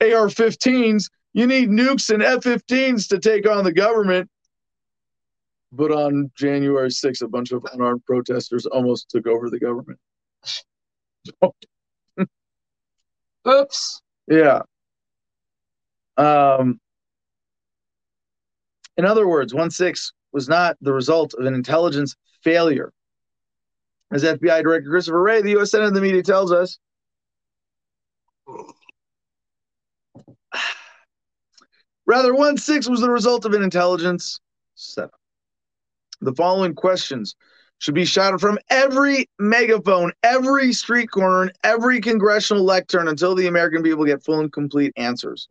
AR-15s, you need nukes and F-15s to take on the government. But on January 6th, a bunch of unarmed protesters almost took over the government. [laughs]
Oops.
Yeah. Um, in other words, 1 6 was not the result of an intelligence failure. As FBI Director Christopher Wray, the U.S. Senate and the media tells us, rather, 1 6 was the result of an intelligence setup. The following questions should be shouted from every megaphone, every street corner, and every congressional lectern until the American people get full and complete answers.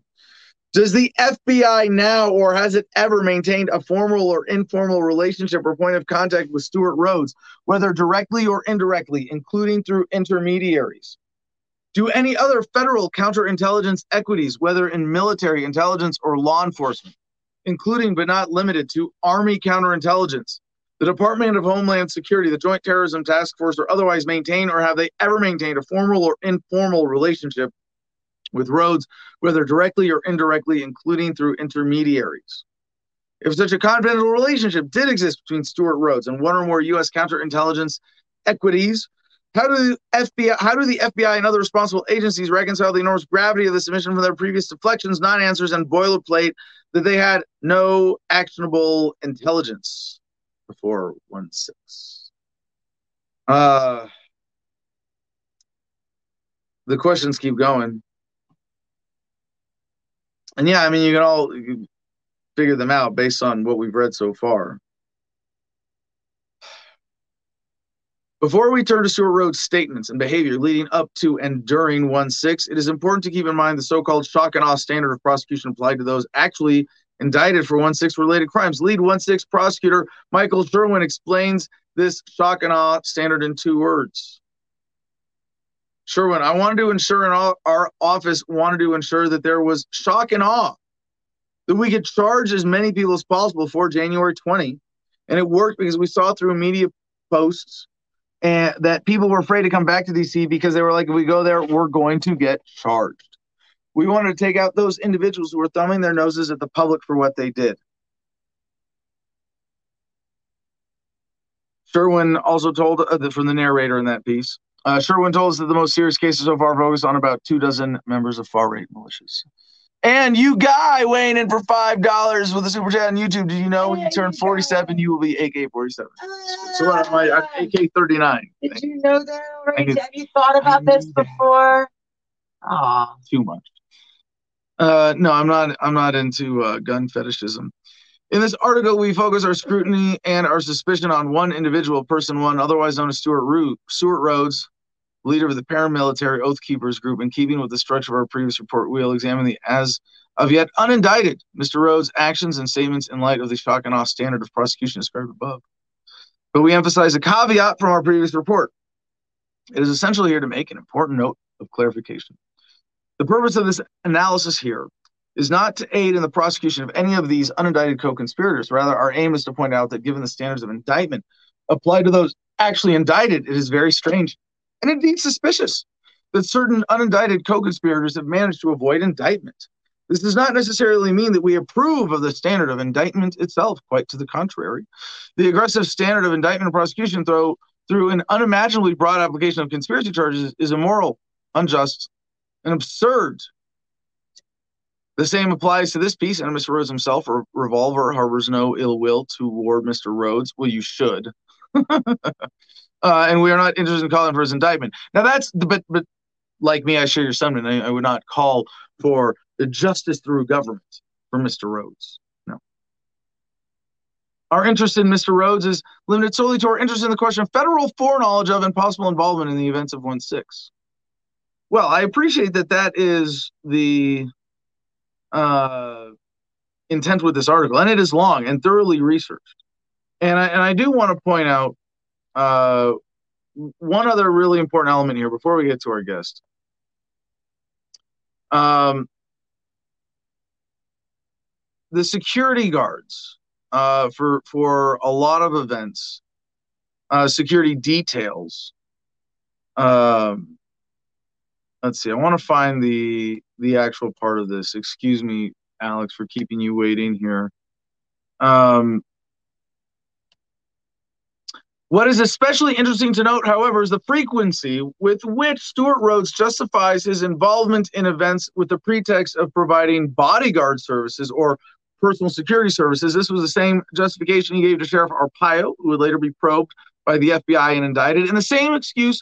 Does the FBI now or has it ever maintained a formal or informal relationship or point of contact with Stewart Rhodes, whether directly or indirectly, including through intermediaries? Do any other federal counterintelligence equities, whether in military intelligence or law enforcement, including but not limited to Army counterintelligence, the Department of Homeland Security, the Joint Terrorism Task Force, or otherwise maintain or have they ever maintained a formal or informal relationship with Rhodes, whether directly or indirectly, including through intermediaries? If such a confidential relationship did exist between Stewart Rhodes and one or more U.S. counterintelligence equities, how do the FBI, how do the FBI and other responsible agencies reconcile the enormous gravity of the submission from their previous deflections, non-answers, and boilerplate that they had no actionable intelligence before one six? Uh, the questions keep going, and yeah, I mean you can all figure them out based on what we've read so far. Before we turn to Stewart Rhodes' statements and behavior leading up to and during 1 6, it is important to keep in mind the so called shock and awe standard of prosecution applied to those actually indicted for 1 6 related crimes. Lead 1 6 prosecutor Michael Sherwin explains this shock and awe standard in two words. Sherwin, I wanted to ensure, and our office wanted to ensure that there was shock and awe, that we could charge as many people as possible for January 20. And it worked because we saw through media posts and that people were afraid to come back to DC because they were like, if we go there, we're going to get charged. We wanted to take out those individuals who were thumbing their noses at the public for what they did. Sherwin also told uh, from the narrator in that piece. Uh, Sherwin told us that the most serious cases so far focused on about two dozen members of far right militias. And you guy weighing in for five dollars with a super chat on YouTube. Did you know when you turn forty-seven, you will be AK forty-seven? So what am I? I'm AK thirty-nine.
Did you know that already? Have you thought about this before?
Ah, too much. Uh, no, I'm not. I'm not into uh, gun fetishism. In this article, we focus our scrutiny and our suspicion on one individual, person one, otherwise known as Stuart, Root, Stewart Rhodes, leader of the paramilitary Oath Keepers group. In keeping with the structure of our previous report, we'll examine the as of yet unindicted Mr. Rhodes' actions and statements in light of the shock and awe standard of prosecution described above. But we emphasize a caveat from our previous report. It is essential here to make an important note of clarification. The purpose of this analysis here is not to aid in the prosecution of any of these unindicted co-conspirators. Rather, our aim is to point out that given the standards of indictment applied to those actually indicted, it is very strange and indeed suspicious that certain unindicted co-conspirators have managed to avoid indictment. This does not necessarily mean that we approve of the standard of indictment itself, quite to the contrary. The aggressive standard of indictment and prosecution through, through an unimaginably broad application of conspiracy charges is immoral, unjust, and absurd. The same applies to this piece, and Mr. Rhodes himself, a revolver harbors no ill will toward Mr. Rhodes. Well, you should. [laughs] uh, and we are not interested in calling for his indictment. Now that's the but but like me, I share your sentiment. I, I would not call for justice through government for Mr. Rhodes. No. Our interest in Mr. Rhodes is limited solely to our interest in the question of federal foreknowledge of and possible involvement in the events of 1 6. Well, I appreciate that that is the uh, intent with this article, and it is long and thoroughly researched. And I, and I do want to point out uh, one other really important element here before we get to our guest. Um, the security guards uh, for for a lot of events, uh, security details. Um, let's see. I want to find the the actual part of this. Excuse me, Alex, for keeping you waiting here. Um, what is especially interesting to note, however, is the frequency with which Stewart Rhodes justifies his involvement in events with the pretext of providing bodyguard services or personal security services. This was the same justification he gave to Sheriff Arpaio, who would later be probed by the FBI and indicted, and the same excuse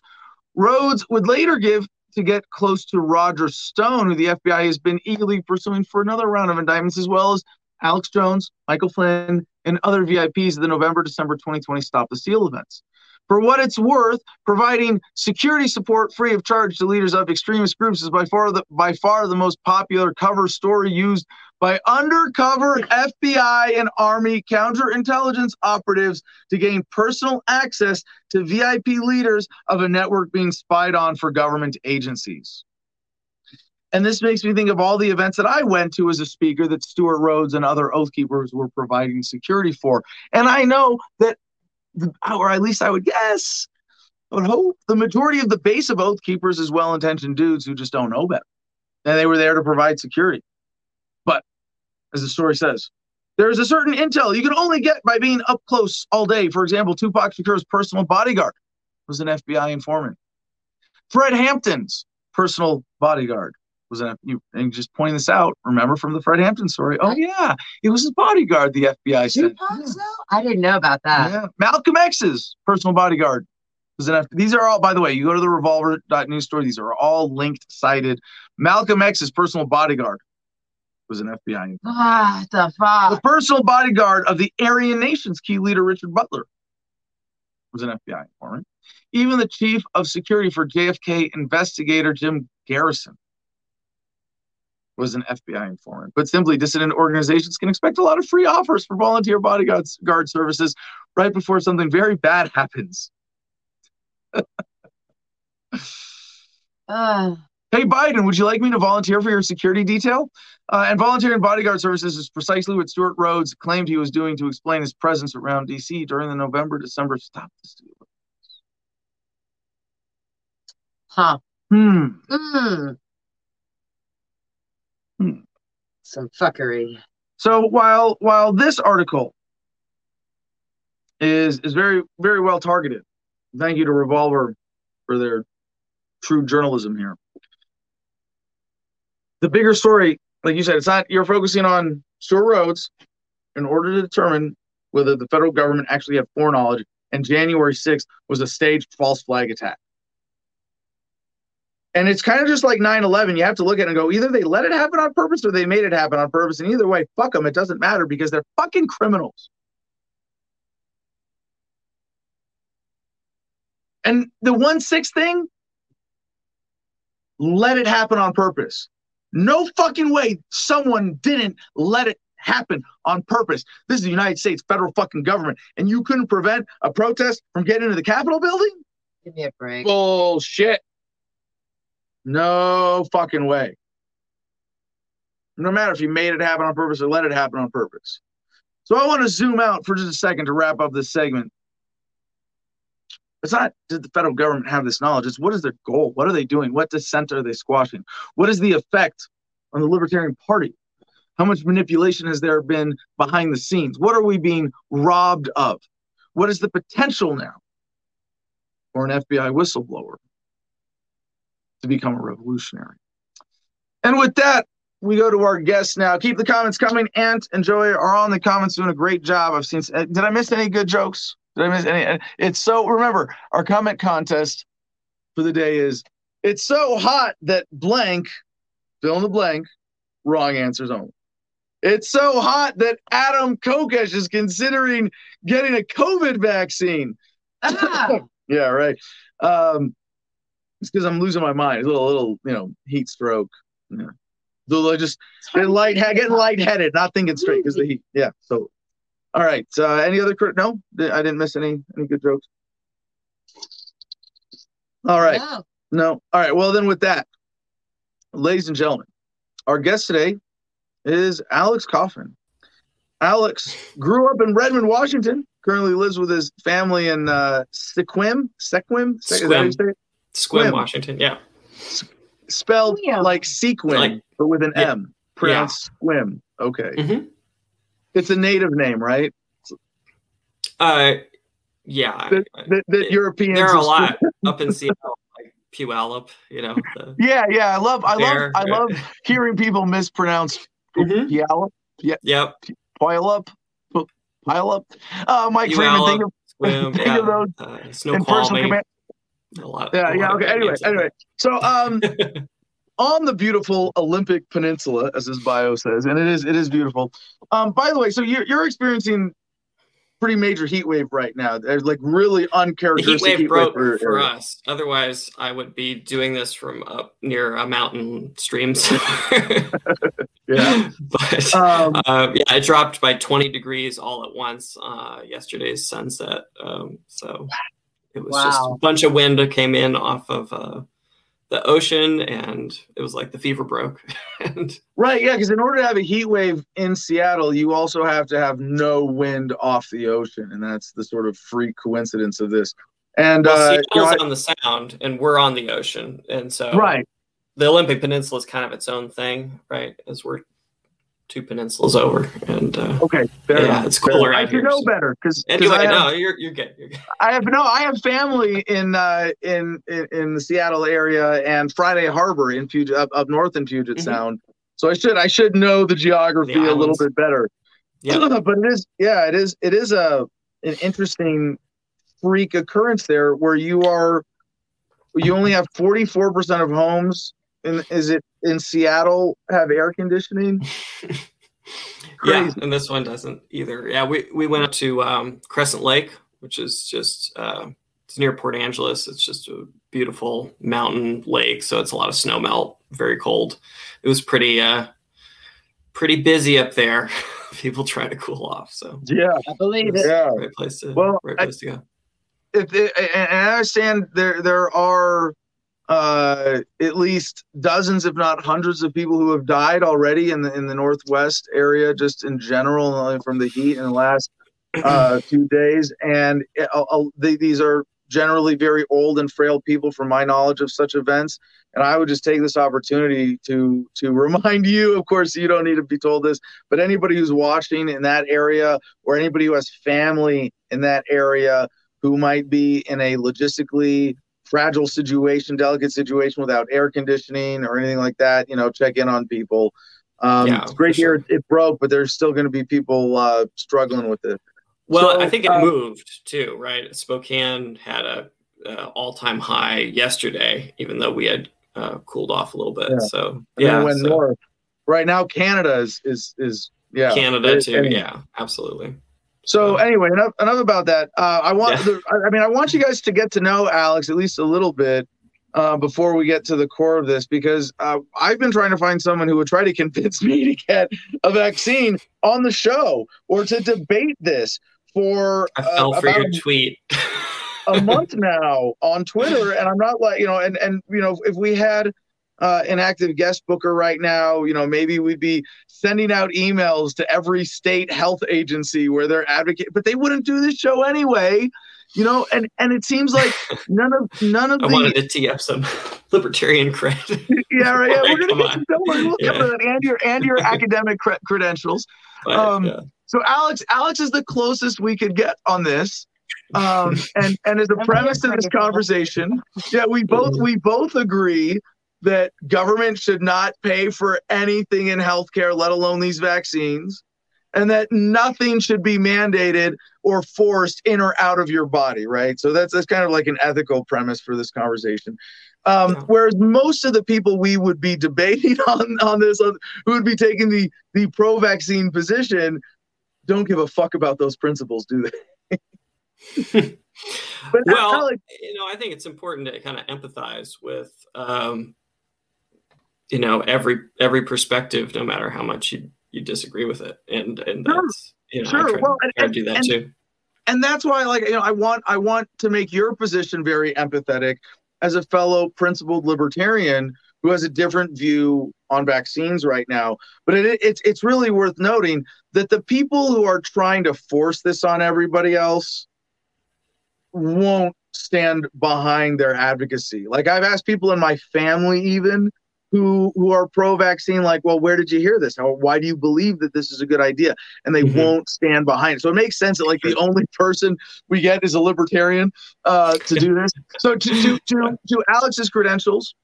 Rhodes would later give to get close to Roger Stone, who the FBI has been eagerly pursuing for another round of indictments, as well as Alex Jones, Michael Flynn, and other VIPs of the November December 2020 Stop the Steal events. For what it's worth, providing security support free of charge to leaders of extremist groups is by far the by far the most popular cover story used by undercover FBI and Army counterintelligence operatives to gain personal access to VIP leaders of a network being spied on for government agencies. And this makes me think of all the events that I went to as a speaker that Stewart Rhodes and other Oath Keepers were providing security for. And I know that, or at least I would guess, I would hope the majority of the base of Oath Keepers is well intentioned dudes who just don't know better. And they were there to provide security. But as the story says, there's a certain intel you can only get by being up close all day. For example, Tupac Shakur's personal bodyguard was an FBI informant. Fred Hampton's personal bodyguard was an you and just pointing this out. Remember from the Fred Hampton story? Oh yeah, it was his bodyguard. The FBI said.
I didn't know about that.
Yeah, Malcolm X's personal bodyguard was an. F- these are all, by the way, you go to the Revolver.news story. These are all linked, cited. Malcolm X's personal bodyguard was an FBI.
What ah, the fuck?
The personal bodyguard of the Aryan Nation's key leader, Richard Butler, was an FBI informant. Even the chief of security for JFK investigator Jim Garrison was an FBI informant. But simply, dissident organizations can expect a lot of free offers for volunteer bodyguard guard services right before something very bad happens.
Uh,
Hey, Biden, would you like me to volunteer for your security detail? Uh, and volunteering bodyguard services is precisely what Stewart Rhodes claimed he was doing to explain his presence around D.C. during the November December stop
huh.
Hmm.
Mm. Some fuckery.
So while while this article is is very very well targeted, thank you to Revolver for their true journalism here. The bigger story, like you said, it's not you're focusing on Stewart Rhodes in order to determine whether the federal government actually had foreknowledge, and January 6th was a staged false flag attack. And it's kind of just like 9 11. You have to look at it and go, either they let it happen on purpose or they made it happen on purpose. And either way, fuck them. It doesn't matter because they're fucking criminals. And the 1 6 thing, let it happen on purpose. No fucking way someone didn't let it happen on purpose. This is the United States federal fucking government, and you couldn't prevent a protest from getting into the Capitol building?
Give me a break.
Bullshit. No fucking way. No matter if you made it happen on purpose or let it happen on purpose. So I want to zoom out for just a second to wrap up this segment. It's not did the federal government have this knowledge? It's what is their goal? What are they doing? What dissent are they squashing? What is the effect on the Libertarian Party? How much manipulation has there been behind the scenes? What are we being robbed of? What is the potential now for an FBI whistleblower to become a revolutionary? And with that, we go to our guests now. Keep the comments coming. Ant and Joey are on the comments doing a great job. I've seen. Did I miss any good jokes? Did I miss any? It's so. Remember, our comment contest for the day is It's so hot that blank, fill in the blank, wrong answers only. It's so hot that Adam Kokesh is considering getting a COVID vaccine.
Ah, [laughs]
Yeah, right. Um, it's because I'm losing my mind. It's a little, little, you know, heat stroke. Yeah. Little, just getting light, getting lightheaded, not thinking straight because the heat. Yeah. So, all right. Uh, any other? crit- No, I didn't miss any any good jokes. All right.
no.
No. All right. Well, then, with that, ladies and gentlemen, our guest today is Alex Coffin. Alex grew up in Redmond, Washington. Currently lives with his family in uh, Sequim. Sequim. Is that how you
Sequim.
Say?
Squim,
Squim.
Washington. Yeah.
Spelled
Sequim.
like sequin,
Like-
but with an
Yeah.
M. Pronounced Squim. Okay.
Mhm.
It's a native name, right?
Uh, yeah.
That, that, that
It-
Europeans.
there are a
have-
lot [laughs] up in Seattle, like Puyallup. You know. The, [laughs]
Yeah, yeah. I love, I love, I love hearing people mispronounce
Mhm.
Puyallup,
Yep.
pile up, pile up. Uh, Mike Freeman, think of
Puyallup, [laughs]
think
yeah.
of those
Uh,
in personal command.
A lot.
Yeah,
a
yeah.
lot of
Okay. Anyway, anyway. So, um, [laughs] on the beautiful Olympic Peninsula, as his bio says, and it is, it is beautiful. Um, by the way, so you're you're experiencing pretty major heat wave right now. There's like really
the heat
uncharacteristic
wave broke
for-
for us. Otherwise, I would be doing this from up near a mountain streams. [laughs] [laughs]
Yeah.
but
Um,
uh, yeah, it dropped by 20 degrees all at once. Uh, yesterday's sunset. Um, so it was just a bunch of wind that came in off of uh, the ocean, and it was like the fever broke. [laughs] and
Right, yeah, because in order to have a heat wave in Seattle, you also have to have no wind off the ocean, and that's the sort of freak coincidence of this. And
well,
uh, you know,
on the sound, and we're on the ocean, and so
right,
the Olympic Peninsula is kind of its own thing, right? As we're two peninsulas over, and uh,
okay,
Yeah,
enough.
it's cooler.
I should know
so-
better because
anyway,
I, have,
no, you're you're good. You're good.
I have no, I have family in uh, in, in in the Seattle area and Friday Harbor in Puget up, up north in Puget
Mhm.
Sound, so I should I should know the geography
The
a little bit better.
Yeah. [clears throat]
but it is yeah it is it is a an interesting freak occurrence there where you are you only have 44% of homes in is it in Seattle have air conditioning [laughs]
Yeah, and this one doesn't either. Yeah, we, we went up to um, Crescent Lake, which is just uh, it's near Port Angeles. It's just a beautiful mountain lake, so it's a lot of snow melt, very cold. It was pretty uh, pretty busy up there. [laughs] People try to cool off, so
yeah
I believe it.
yeah
right place to
Well,
right
I-
place to go.
if it, and I understand there there are uh, at least dozens, if not hundreds, of people who have died already in the in the northwest area, just in general, uh, from the heat in the last uh, [clears throat] few days. And uh, uh, they, these are generally very old and frail people, from my knowledge of such events. And I would just take this opportunity to to [laughs] remind you. Of course, you don't need to be told this, but anybody who's watching in that area, or anybody who has family in that area who might be in a logistically fragile situation, delicate situation without air conditioning or anything like that, you know, check in on people. Um,
Yeah,
it's great
sure.
here. It broke, but there's still going to be people uh, struggling with it.
Well,
So,
I think it
uh,
moved too, right? Spokane had a, uh all-time high yesterday, even though we had uh, cooled off a little bit.
Yeah.
So
And
yeah,
went
so
north. Right now, Canada is is is yeah.
Canada
It-
too.
and-
yeah, absolutely.
So
So-
anyway, enough enough about that. Uh, I want,
Yeah.
the, I- mean, I want you guys to get to know Alex at least a little bit uh, before we get to the core of this, because uh, I've been trying to find someone who would try to [laughs] convince me to get a vaccine on the show or to debate this for
I
uh,
fell for your
a-
tweet.
a [laughs] month now on Twitter, and I'm not like you know, and and you know, if we had uh, an active guest booker right now, you know, maybe we'd be sending out emails to every state health agency where they're advocate, but they wouldn't do this show anyway, you know, and and it seems like [laughs] none of none of
I
the
wanted to tee up some libertarian cred. [laughs]
yeah right, yeah we're gonna [laughs] get
on.
some, don't worry, we'll
Yeah.
cover that and your and your academic cre- credentials.
But,
Um,
yeah.
So Alex, Alex is the closest we could get on this. Um, and and as a
I'm
premise to this conversation, yeah, we both we both agree that government should not pay for anything in healthcare, let alone these vaccines, and that nothing should be mandated or forced in or out of your body, right? So that's that's kind of like an ethical premise for this conversation. Um,
Yeah.
Whereas most of the people we would be debating [laughs] on on this, on, who would be taking the the pro-vaccine position, don't give a fuck about those principles, do they? [laughs] but
well,
Alec,
you know, I think it's important to kind of empathize with, um, you know, every every perspective, no matter how much you you disagree with it, and and
Sure.
that's you know, I
Sure.
try,
Well, and-
try to do that
and-
too.
and that's why like you know i want i want to make your position very empathetic as a fellow principled libertarian who has a different view on vaccines right now but it, it's it's really worth noting that the people who are trying to force this on everybody else won't stand behind their advocacy like i've asked people in my family even who who are pro-vaccine like well where did you hear this? How, why do you believe that this is a good idea? And they
Mhm.
won't stand behind it. So it makes sense that like the only person we get is a libertarian uh, to do this. So to, to to to alex's credentials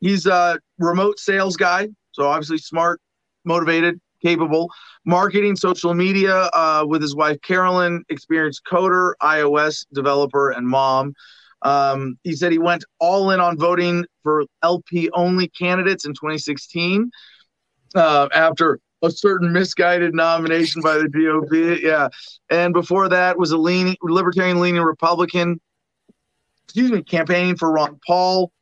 he's a remote sales guy. So obviously smart motivated capable. Marketing social media uh, with his wife carolyn. Experienced coder ios developer and mom um, he said he went all in on voting for LP only candidates in 2016 uh, after a certain misguided nomination by the GOP. Yeah. And before that was a leaning, libertarian leaning Republican, excuse me, campaigning for Ron Paul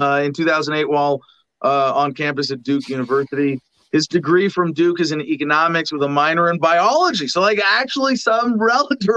uh, in 2008 while uh, on campus at Duke University. His degree from Duke is in economics with a minor in biology. So, like, actually, some relative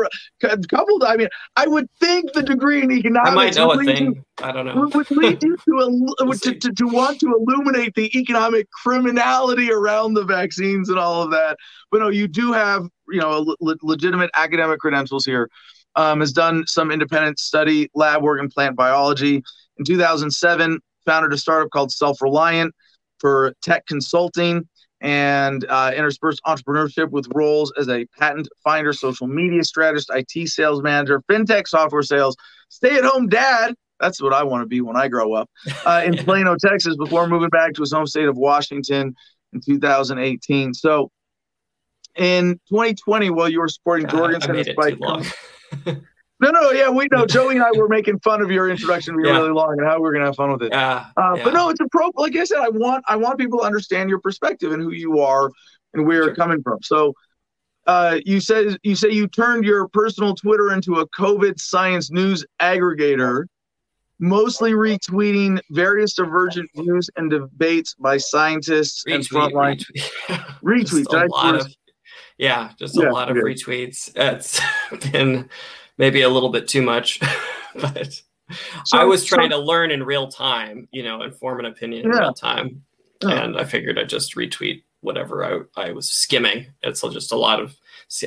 [laughs] couple. I mean, I would think the degree in economics
I might know a
would lead you-
thing. I don't know.
would lead you to, [laughs]
We'll
to, to, to want to illuminate the economic criminality around the vaccines and all of that. But no, you do have you know le- legitimate academic credentials here. Um, has done some independent study, lab work in plant biology. In 2007, founded a startup called Self Reliant for tech consulting and uh, interspersed entrepreneurship with roles as a patent finder, social media strategist, IT sales manager, fintech software sales, stay at home dad. That's what I want to be when I grow up. Uh, in [laughs] Plano, Texas, before moving back to his home state of Washington in 2018. So in 2020, while you were supporting
I
Jorgensen
made it too long. [laughs]
no, no, yeah, we know. Joey and I were making fun of your introduction being
Yeah.
really long and how we are gonna have fun with it.
Yeah,
Uh,
yeah.
But no, it's a pro. Like I said, I want I want people to understand your perspective and who you are and where
Sure.
you're coming from. So, uh, you say you say you turned your personal Twitter into a COVID science news aggregator, mostly retweeting various divergent views and debates by scientists and
retweet,
frontline
retweet. [laughs]
retweet.
Just
Did
lot of, yeah, just
Yeah,
a lot of
yeah.
retweets. It's [laughs] been maybe a little bit too much, [laughs] but
So-
I was
so-
trying to learn in real time, you know, and form an opinion in real time.
Yeah.
And I figured I'd just retweet whatever I, I was skimming. It's just a lot of,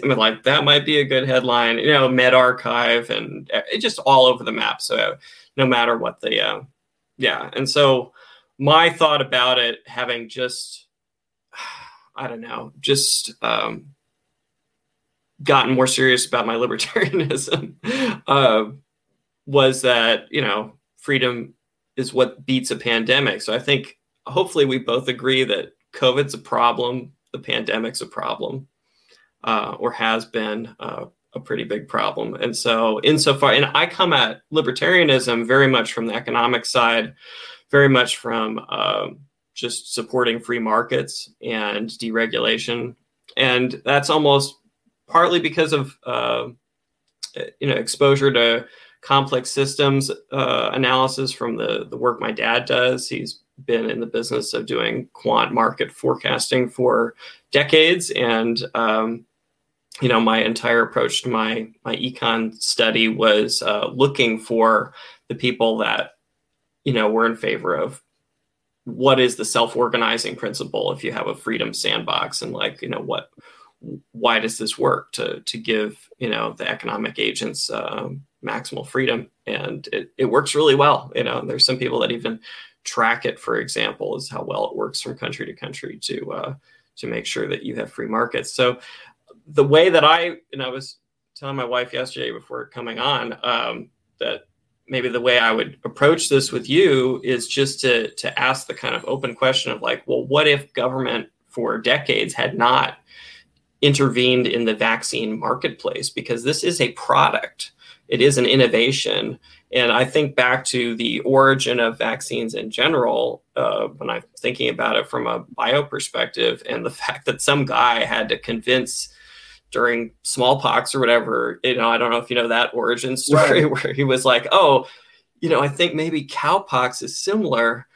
I mean, like that might be a good headline, you know, medRxiv and uh, it just all over the map. So no matter what the, uh, yeah. And so my thought about it, having just, [sighs] I don't know, just um, gotten more serious about my [laughs] libertarianism, uh, was that you know freedom is what beats a pandemic. So I think hopefully we both agree that COVID's a problem, the pandemic's a problem, uh, or has been uh, a pretty big problem. And so insofar, and I come at libertarianism very much from the economic side, very much from um, just supporting free markets and deregulation, and that's almost partly because of uh, you know exposure to complex systems uh, analysis from the the work my dad does. He's been in the business of doing quant market forecasting for decades, and um, you know my entire approach to my my econ study was uh, looking for the people that you know were in favor of what is the self-organizing principle if you have a freedom sandbox and like you know what why does this work to to give you know the economic agents um, maximal freedom? And it, it works really well you know and there's some people that even track it for example is how well it works from country to country to uh, to make sure that you have free markets. So the way that i and i was telling my wife yesterday before coming on um, that maybe the way i would approach this with you is just to to ask the kind of open question of like well what if government for decades had not intervened in the vaccine marketplace because this is a product it is an innovation And I think back to the origin of vaccines in general, uh, when I'm thinking about it from a bio perspective, and the [laughs] fact that some guy had to convince during smallpox or whatever, you know, I don't know if you know that origin [laughs] story right. where he was like, oh, you know, I think maybe cowpox is similar.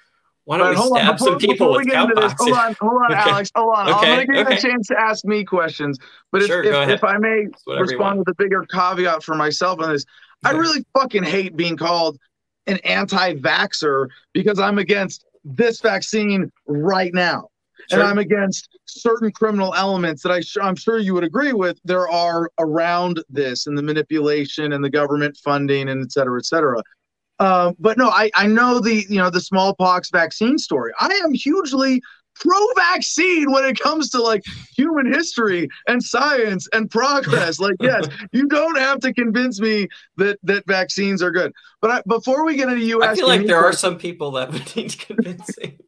Why don't right, we stab on, some people with cowpox?
hold on, hold on, [laughs] okay. Alex, hold on. Okay. I'm going to give okay. you a chance to ask me questions, but sure, if, if, if, I may respond with a bigger caveat for myself on this, I really fucking hate being called an anti-vaxer because I'm against this vaccine right now. Sure. And I'm against certain criminal elements that I sh- I'm sure you would agree with. There are around this and the manipulation and the government funding and et cetera, et cetera. Uh, but no, I, I know the you know the smallpox vaccine story. I am hugely pro-vaccine when it comes to like human history and science and progress. [laughs] Like, yes, you don't have to convince me that that vaccines are good. But I, before we get into you,
I feel like there are some people that would need convincing.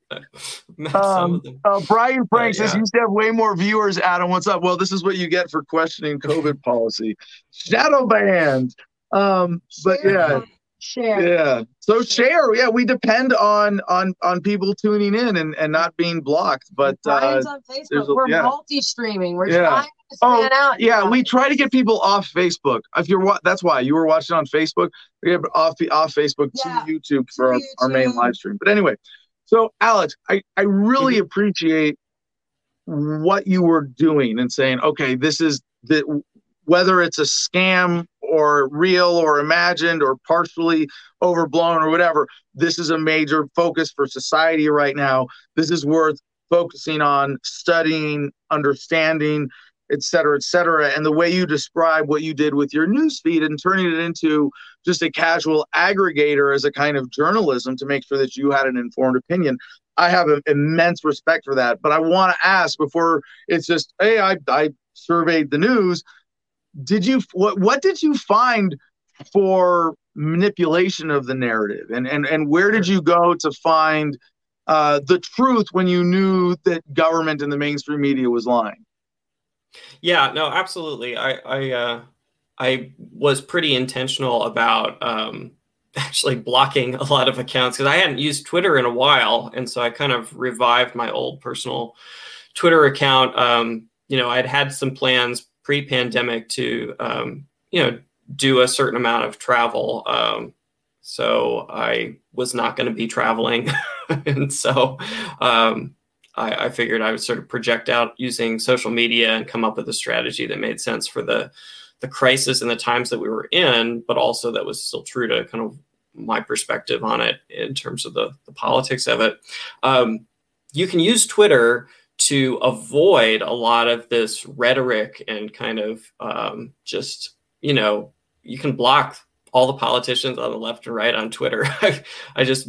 um, uh, Brian Frank says you used to have way more viewers. Adam, what's up? Well, this is what you get for questioning COVID policy. Shadow banned. Um, but yeah
share
yeah so share yeah we depend on on on people tuning in and and not being blocked but
uh on Facebook. we're yeah. multi-streaming we're yeah. trying to oh, out
yeah we try to get people off facebook if you're what that's why you were watching on facebook we have off off facebook yeah. to youtube for our, YouTube. our, main live stream but anyway so alex i i really mm-hmm. appreciate what you were doing and saying okay this is the whether it's a scam or real or imagined or partially overblown or whatever. This is a major focus for society right now. This is worth focusing on studying, understanding, et cetera, et cetera. And the way you describe what you did with your newsfeed and turning it into just a casual aggregator as a kind of journalism to make sure that you had an informed opinion. I have an immense respect for that. But I want to ask before it's just, hey, I, I surveyed the news did you what what did you find for manipulation of the narrative? And and and where did you go to find uh, the truth when you knew that government and the mainstream media was lying?
Yeah no absolutely. I i uh, i was pretty intentional about um, [laughs] actually blocking a lot of accounts because i hadn't used twitter in a while and so i kind of revived my old personal twitter account. Um, you know i'd had some plans pre-pandemic to um, you know do a certain amount of travel. Um, so I was not going to be traveling, [laughs] and so um, I, I, figured I would sort of project out using social media and come up with a strategy that made sense for the the crisis and the times that we were in, but also that was still true to kind of my perspective on it in terms of the, the politics of it. Um, you can use Twitter to avoid a lot of this rhetoric and kind of um, just you know you can block all the politicians on the left and right on twitter. [laughs] I just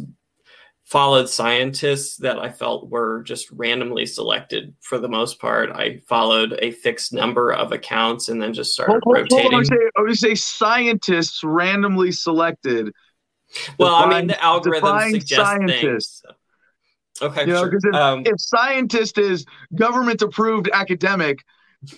followed scientists that i felt were just randomly selected for the most part. I followed a fixed number of accounts and then just started hold, rotating hold
I, would say, say scientists randomly selected.
Well define, i mean the algorithm suggests scientists. things Okay, you know,
sure. If, um, if scientist is government approved academic,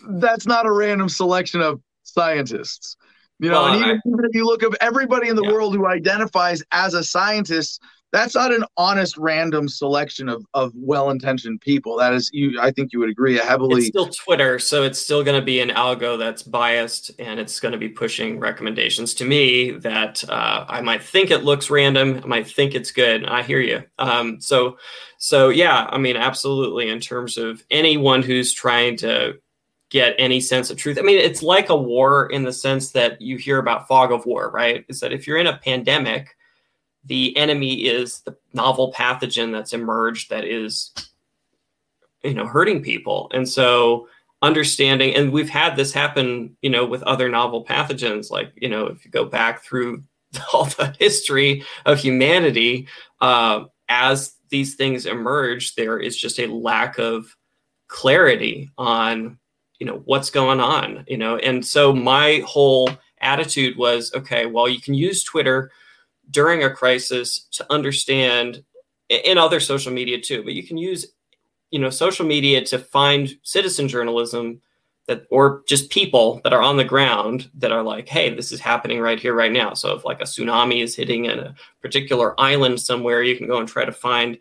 that's not a random selection of scientists. You know, well, and even, I, even, if you look at everybody in the yeah. world who identifies as a scientist, that's not an honest random selection of, of well-intentioned people. That is you i think you would agree. Heavily
it's still twitter so it's still going to be an algo that's biased and it's going to be pushing recommendations to me that uh, i might think it looks random i might think it's good. I hear you. Um, so so yeah i mean absolutely in terms of anyone who's trying to get any sense of truth. I mean it's like a war in the sense that you hear about fog of war right? Is that if you're in a pandemic the enemy is the novel pathogen that's emerged that is you know hurting people. And so understanding and we've had this happen you know with other novel pathogens like you know if you go back through [laughs] all the history of humanity uh, as these things emerge there is just a lack of clarity on you know what's going on you know. And so my whole attitude was okay well you can use twitter during a crisis to understand in other social media too but you can use you know social media to find citizen journalism that or just people that are on the ground that are like hey this is happening right here right now. So if like a tsunami is hitting in a particular island somewhere you can go and try to find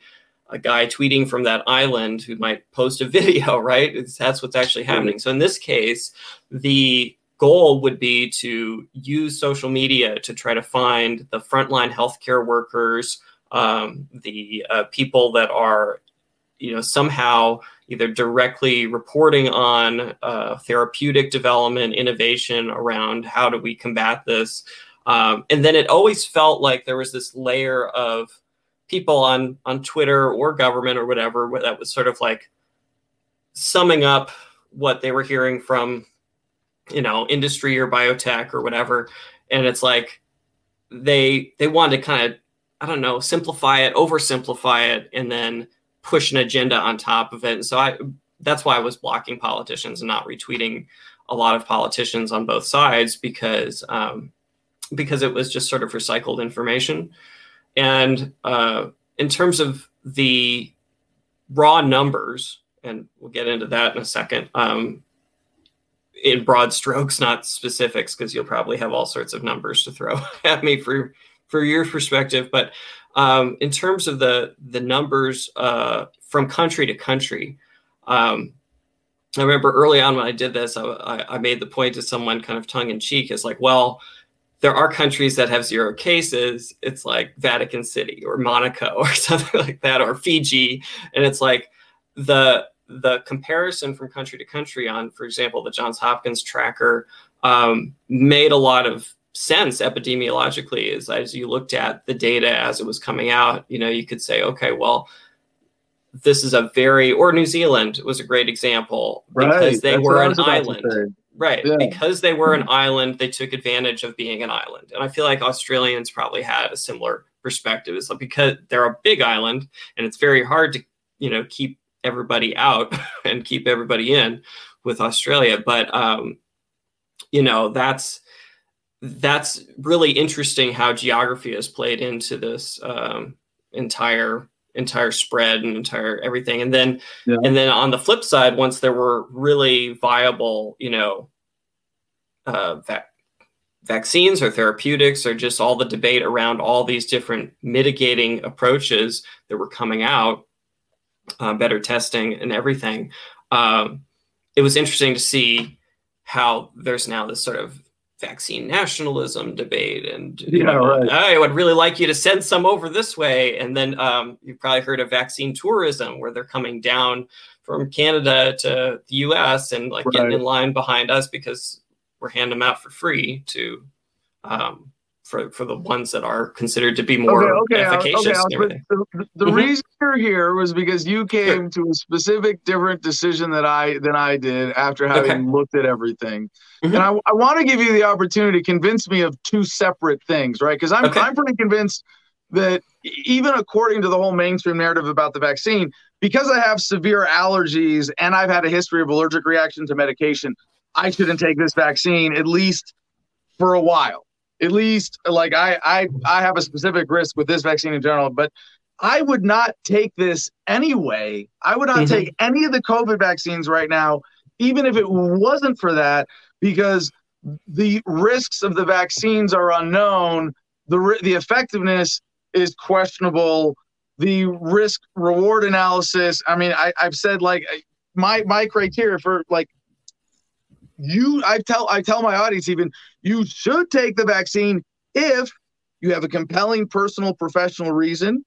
a guy tweeting from that island who might post a [laughs] video right? It's, that's what's actually happening. So in this case the goal would be to use social media to try to find the frontline healthcare workers um, the uh, people that are you know somehow either directly reporting on uh, therapeutic development innovation around how do we combat this. Um, and then it always felt like there was this layer of people on on twitter or government or whatever that was sort of like summing up what they were hearing from you know industry or biotech or whatever and it's like they they wanted to kind of i don't know simplify it oversimplify it and then push an agenda on top of it. And so I that's why I was blocking politicians and not retweeting a lot of politicians on both sides because um, because it was just sort of recycled information. And uh, in terms of the raw numbers, and we'll get into that in a second. Um, in broad strokes, not specifics, because you'll probably have all sorts of numbers to throw [laughs] at me for for your perspective. But um, in terms of the the numbers uh, from country to country, um, I remember early on when I did this, I, I made the point to someone kind of tongue in cheek, is like, well, there are countries that have zero cases. It's like Vatican City or Monaco [laughs] or something like that, or Fiji, and it's like the the comparison from country to country on, for example, the Johns Hopkins tracker um, made a lot of sense epidemiologically is as you looked at the data as it was coming out, you know, you could say, okay, well, this is a very or New Zealand was a great example because right. they That's were an island. Right. Yeah. Because they were an [laughs] island, they took advantage of being an island. And I feel like Australians probably had a similar perspective. It's like because they're a big island and it's very hard to, you know, keep everybody out [laughs] and keep everybody in with Australia. But um, you know, that's that's really interesting how geography has played into this um, entire entire spread and entire everything and then yeah. and then on the flip side once there were really viable you know uh, va- vaccines or therapeutics or just all the debate around all these different mitigating approaches that were coming out uh, better testing and everything um, it was interesting to see how there's now this sort of vaccine nationalism debate and yeah, know, right. I would really like you to send some over this way. And then um, you've probably heard of vaccine tourism where they're coming down from Canada to the US and like right. getting in line behind us because we're handing them out for free to um, for, for the ones that are considered to be more okay, okay, efficacious. Okay,
the, the mm-hmm. reason you're here was because you came sure. to a specific different decision that I than I did after having okay. looked at everything. Mm-hmm. And I, I want to give you the opportunity to convince me of two separate things, right? Because I'm I'm pretty convinced that even according to the whole mainstream narrative about the vaccine, because I have severe allergies and I've had a history of allergic reaction to medication, I shouldn't take this vaccine at least for a while at least like I, I I have a specific risk with this vaccine in general, but I would not take this anyway. I would not mm-hmm. take any of the COVID vaccines right now, even if it wasn't for that, because the risks of the vaccines are unknown. The the effectiveness is questionable. The risk reward analysis. I mean, I, I've said like my my criteria for like you I tell I tell my audience even you should take the vaccine if you have a compelling personal professional reason,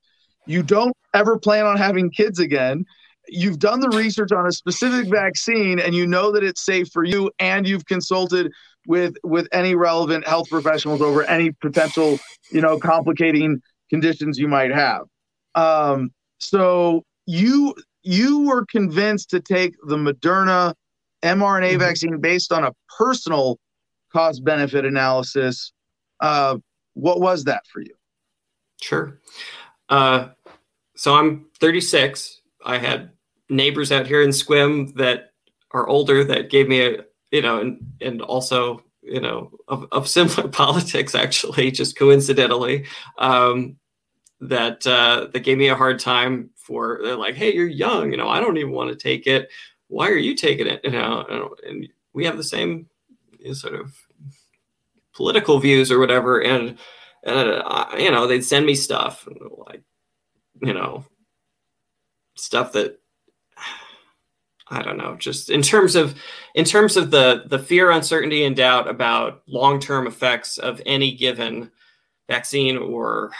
you don't ever plan on having kids again, you've done the research on a specific vaccine and you know that it's safe for you and you've consulted with with any relevant health professionals over any potential, you know, complicating conditions you might have. Um, so you you were convinced to take the Moderna mRNA mm-hmm. vaccine based on a personal cost benefit analysis. Uh, what was that for you?
Sure. Uh, so I'm 36. I had neighbors out here in Sequim that are older that gave me a, you know, and, and also, you know, of, of [laughs] similar politics, actually, just coincidentally, um, that, uh, that gave me a hard time for, they're like, hey, you're young, you know, I don't even want to take it why are you taking it? You know, and we have the same sort of political views or whatever, and and uh, you know they'd send me stuff like you know stuff that I don't know, just in terms of in terms of the the fear, uncertainty, and doubt about long term effects of any given vaccine or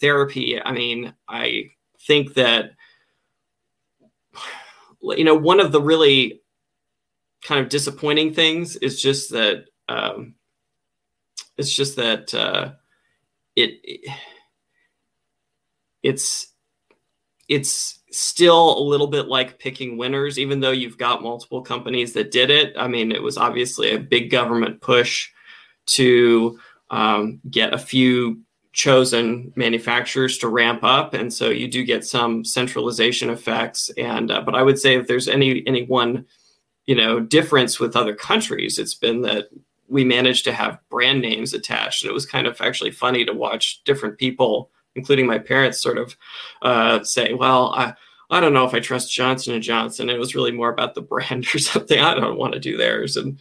therapy. I mean, I think that you know one of the really kind of disappointing things is just that um, it's just that uh, it, it it's it's still a little bit like picking winners, even though you've got multiple companies that did it. I mean, it was obviously a big government push to um, get a few chosen manufacturers to ramp up, and so you do get some centralization effects. And uh, but I would say if there's any any one you know difference with other countries, it's been that we managed to have brand names attached, and it was kind of actually funny to watch different people including my parents, sort of uh, say, "Well, I, I don't know if I trust Johnson and Johnson. It was really more about the brand [laughs] or something. I don't want to do theirs." And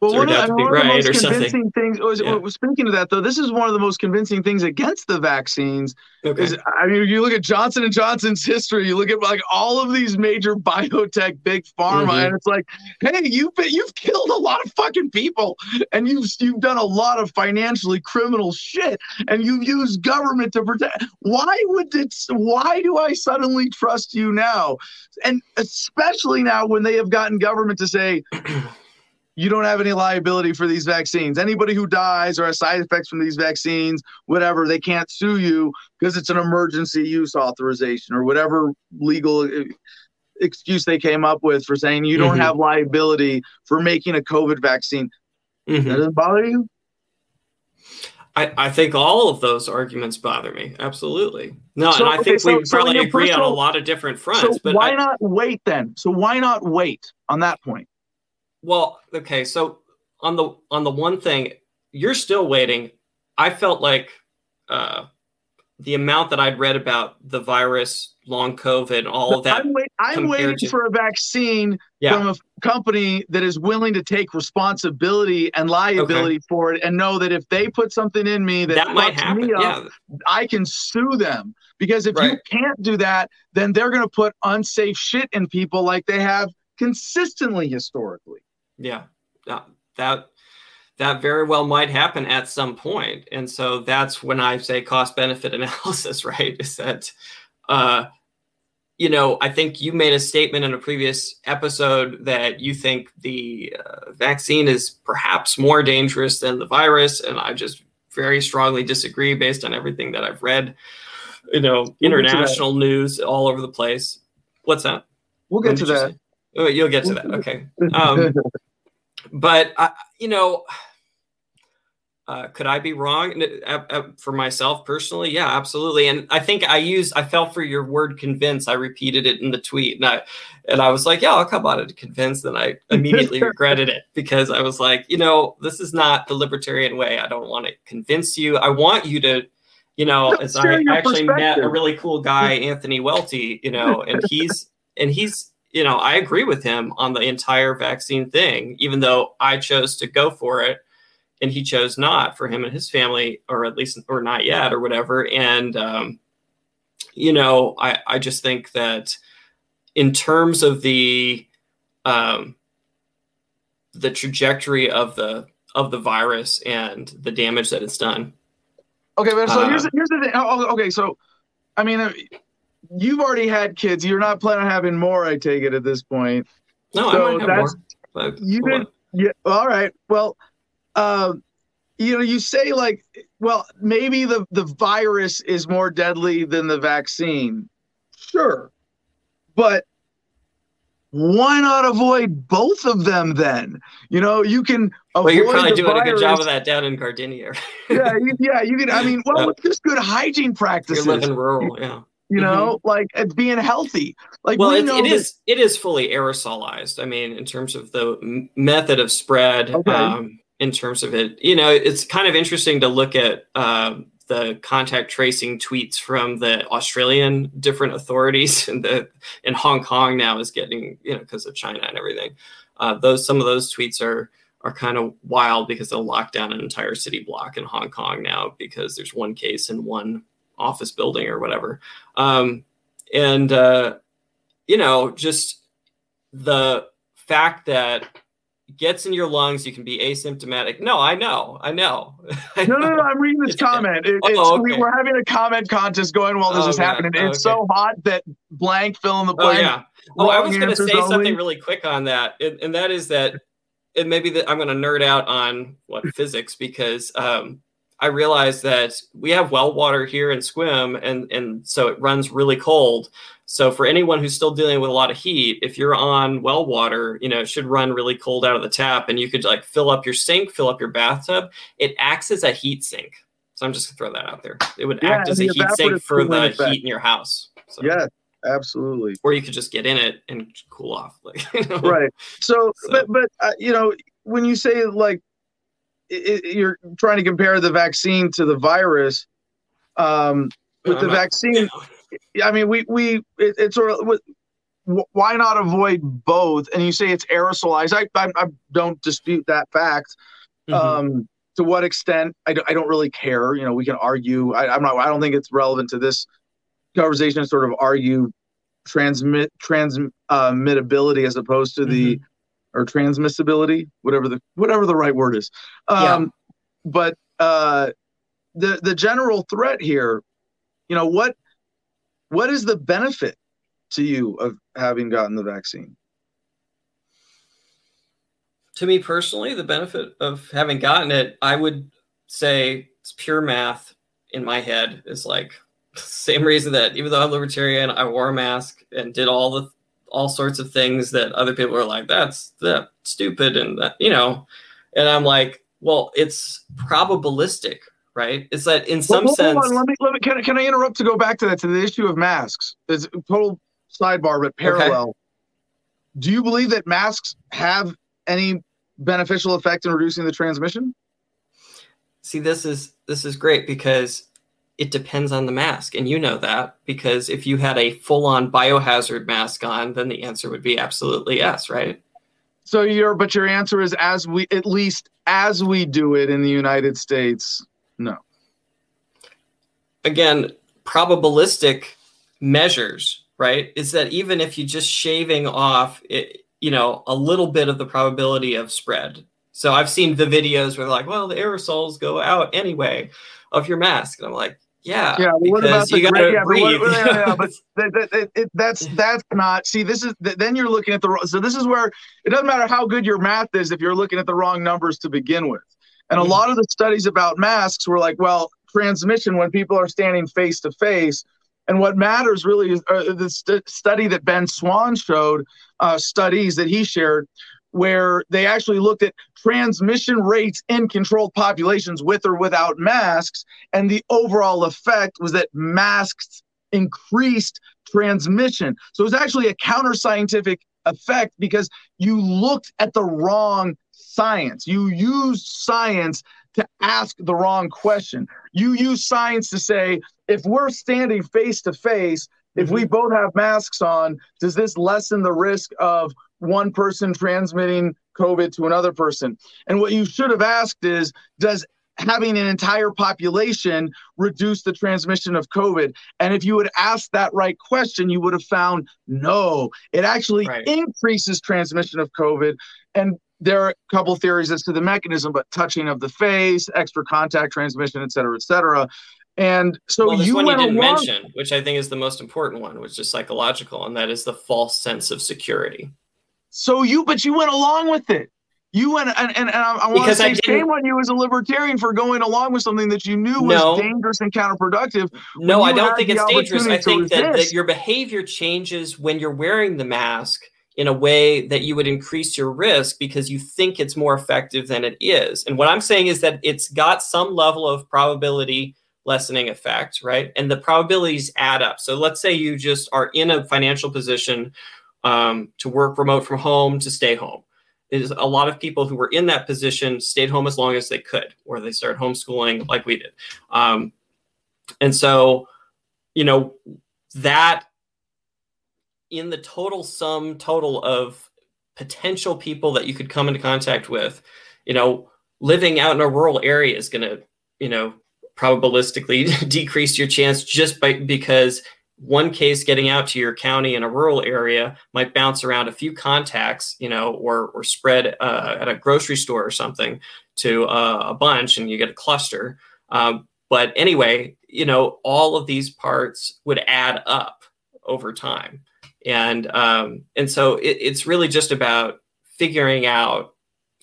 well, one, of, I mean, one right of the most convincing something. things was, yeah. was, speaking to that though. This is one of the most convincing things against the vaccines. Okay. Is, I mean, you look at Johnson and Johnson's history. You look at like all of these major biotech, big pharma, mm-hmm. and it's like, hey, you've been, you've killed a lot of fucking people, and you've you've done a lot of financially criminal shit, and you've used government to protect. Why would it? Why do I suddenly trust you now? And especially now when they have gotten government to say you don't have any liability for these vaccines. Anybody who dies or has side effects from these vaccines, whatever, they can't sue you because it's an emergency use authorization or whatever legal uh, excuse they came up with for saying you don't mm-hmm. have liability for making a COVID vaccine. Mm-hmm. That doesn't bother you?
I, I think all of those arguments bother me. Absolutely. No, so, and I think so, we so probably agree on a lot of different fronts.
So but why I, not wait then? So why not wait on that point?
Well, okay, so on the on the one thing, you're still waiting. I felt like uh, the amount that I'd read about the virus, long COVID, all of that.
I'm, wait, I'm waiting to, for a vaccine yeah. from a company that is willing to take responsibility and liability okay. for it, and know that if they put something in me that, that might happen, me up, yeah. I can sue them. Because if right. you can't do that, then they're going to put unsafe shit in people like they have consistently historically.
Yeah, that that that very well might happen at some point. and so that's when I say cost benefit [laughs] analysis. Right? Is that uh, you know, I think you made a statement in a previous episode that you think the uh, vaccine is perhaps more dangerous than the virus, and I just very strongly disagree based on everything that I've read. You know, we'll international news all over the place. What's that?
We'll get to that.
Oh, you'll get to that. Okay. Um, but I, you know, uh, could I be wrong uh, uh, for myself personally? Yeah, absolutely. And I think I used, I fell for your word convince. I repeated it in the tweet and I, and I was like, yeah, I'll come on to convince. Then I [laughs] immediately regretted it because I was like, you know, this is not the libertarian way. I don't want to convince you. I want you to, you know, as I actually met a really cool guy, [laughs] Anthony Welty, you know, and he's, and he's, you know, I agree with him on the entire vaccine thing, even though I chose to go for it and he chose not for him and his family, or at least, or not yet, or whatever. And, um, you know, I, I just think that in terms of the, um, the trajectory of the, of the virus and the damage that it's done.
Okay, but so uh, here's, here's the thing. Oh, oh okay, so, I mean, you've already had kids. You're not planning on having more, I take it at this point.
No, so I might have that's, more.
You did. Yeah. All right. Well, um, you know, you say like, well, maybe the the virus is more deadly than the vaccine. Sure, but why not avoid both of them then? You know, you can. avoid.
Well, you're probably doing virus. a good job of that down in Gardenia. [laughs]
yeah, you, yeah, you can. I mean, well, yeah. just good hygiene practices.
You're living rural, yeah
you know mm-hmm. like it's being healthy like
well we it, it is it is fully aerosolized i mean in terms of the m- method of spread okay. um, in terms of it you know it's kind of interesting to look at uh, the contact tracing tweets from the australian different authorities [laughs] and the in hong kong now is getting you know because of china and everything Uh, those some of those tweets are are kind of wild because they'll lock down an entire city block in Hong Kong now because there's one case in one office building or whatever. Um, and uh, you know, just the fact that gets in your lungs, you can be asymptomatic. No, I know, I know. [laughs]
I know. No, no, no, I'm reading this [laughs] comment. It, oh, okay. we, are having a comment contest going while this oh, is happening. Oh, it's okay. so hot that blank fill in the blank.
Oh yeah. Oh, I was going to say only. something really quick on that, and, and that is that, and maybe that I'm going to nerd out on what physics because um, I realized that we have well water here in Sequim, and and so it runs really cold. So for anyone who's still dealing with a lot of heat, if you're on well water, you know, it should run really cold out of the tap and you could like fill up your sink, fill up your bathtub. It acts as a heat sink. So I'm just gonna throw that out there. It would yeah, act as a heat sink for the effect. heat in your house.
So. Yeah, absolutely.
Or you could just get in it and cool off. Like, [laughs] you know?
right. So, so, but, but, uh, you know, when you say like it, it, you're trying to compare the vaccine to the virus, um, with the not, vaccine, know I mean, we we it, it's sort of why not avoid both? And you say it's aerosolized. I I, I don't dispute that fact. Mm-hmm. Um, to what extent? I, do, I don't really care. You know, we can argue. I, I'm not. I don't think it's relevant to this conversation to sort of argue transmit transmittability as opposed to the mm-hmm. Or transmissibility, whatever the whatever the right word is. Um, yeah. But uh, the the general threat here, you know, what what is the benefit to you of having gotten the vaccine?
To me personally, the benefit of having gotten it, I would say it's pure math in my head. Is like [laughs] same reason that even though I'm libertarian, I wore a mask and did all the all sorts of things that other people are like, that's that stupid and that, you know, and I'm like, well, it's probabilistic, right? It's that in some well, sense.
On, let me, let me, can, can I interrupt to go back to that to the issue of masks? It's total sidebar, but parallel. Okay. Do you believe that masks have any beneficial effect in reducing the transmission?
See, this is this is great because it depends on the mask, and you know that because if you had a full-on biohazard mask on, then the answer would be absolutely yes, right?
So your but your answer is as we at least as we do it in the United States, no.
Again, probabilistic measures, right? Is that even if you just shaving off, it, you know, a little bit of the probability of spread. So I've seen the videos where like, well, the aerosols go out anyway of your mask, and I'm like, yeah,
yeah. What about the you great, yeah, breathe. But, what, yeah, yeah, but [laughs] that, that, that, it, that's that's not. See, this is then you're looking at the. wrong. So this is where it doesn't matter how good your math is if you're looking at the wrong numbers to begin with. And a lot of the studies about masks were like, well, transmission when people are standing face to face. And what matters really is uh, the st- study that Ben Swann showed, uh, studies that he shared, where they actually looked at transmission rates in controlled populations with or without masks. And the overall effect was that masks increased transmission. So it was actually a counter scientific effect because you looked at the wrong science. You used science to ask the wrong question. You use science to say, if we're standing face to face, if we mm-hmm. both have masks on, does this lessen the risk of one person transmitting COVID to another person? And what you should have asked is, does having an entire population reduce the transmission of COVID? And if you had asked that right question, you would have found no, it actually right. increases transmission of COVID. And there are a couple theories as to the mechanism, but touching of the face, extra contact transmission, et cetera, et cetera. And so
well,
you
one you
didn't
along- mention, which I think is the most important one, which is psychological, and that is the false sense of security.
So you, but you went along with it. You went, and, and, and I, I want to say shame on you as a libertarian for going along with something that you knew was no. dangerous and counterproductive.
No, I don't think it's dangerous. I think that, that your behavior changes when you're wearing the mask in a way that you would increase your risk because you think it's more effective than it is. And what I'm saying is that it's got some level of probability lessening effect, right? And the probabilities add up. So let's say you just are in a financial position um, to work remote from home to stay home. Is a lot of people who were in that position stayed home as long as they could, or they started homeschooling like we did. Um, and so, you know, that in the total sum total of potential people that you could come into contact with, you know, living out in a rural area is going to, you know, probabilistically [laughs] decrease your chance just by because one case getting out to your county in a rural area might bounce around a few contacts, you know, or or spread uh, at a grocery store or something to uh, a bunch, and you get a cluster. Um, but anyway, you know, all of these parts would add up over time, and um, and so it, it's really just about figuring out,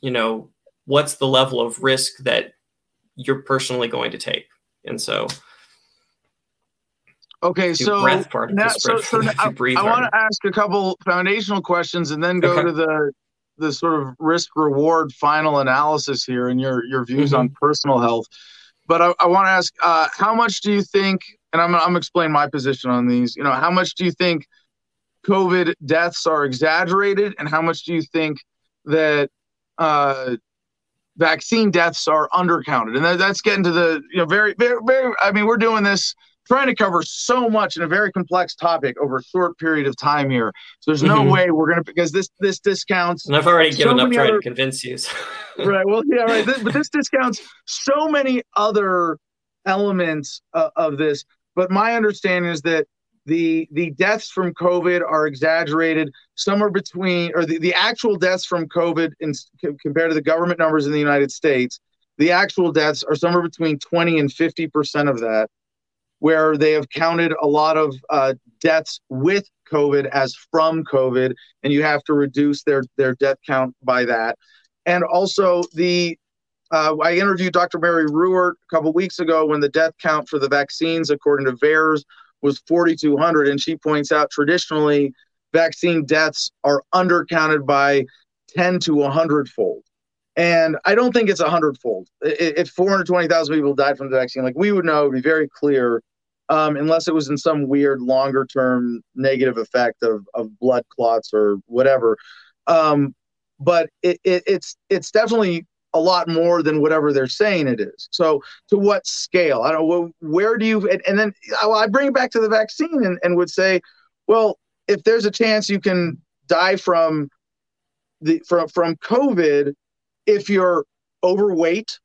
you know, what's the level of risk that you're personally going to take, and so
Okay, so
breath part
now, so, so now, [laughs] I, I want to ask a couple foundational questions and then go
Okay.
to the the sort of risk reward final analysis here and your your views
Mhm.
on personal health. But I, I want to ask, uh, how much do you think? And I'm I'm explaining my position on these. You know, how much do you think COVID deaths are exaggerated, and how much do you think that uh, vaccine deaths are undercounted? And that, that's getting to the you know very very very. I mean, we're doing this trying to cover so much in a very complex topic over a short period of time here. So there's no
Mhm.
way we're gonna because this this discounts
and I've already
so
given up trying
other-
to convince you. so- [laughs]
right. Well, yeah, right. This, but this discounts so many other elements uh, of this. But my understanding is that the the deaths from COVID are exaggerated somewhere between, or the, the actual deaths from COVID in, compared to the government numbers in the United States, the actual deaths are somewhere between 20 and 50 percent of that, where they have counted a lot of uh, deaths with COVID as from COVID, and you have to reduce their their death count by that and also the uh, I interviewed Dr. Mary Ruwart a couple weeks ago when the death count for the vaccines, according to VAERS, was 4,200, and she points out traditionally vaccine deaths are undercounted by 10 to 100 fold. And I don't think it's a hundredfold. If 420,000 people died from the vaccine, like we would know, it'd be very clear, um, unless it was in some weird longer term negative effect of, of blood clots or whatever. Um, but it, it, it's it's definitely a lot more than whatever they're saying it is. So to what scale? I don't know. Where do you? And, and then I, I bring it back to the vaccine and, and would say, well, if there's a chance you can die from the from from COVID, if you're overweight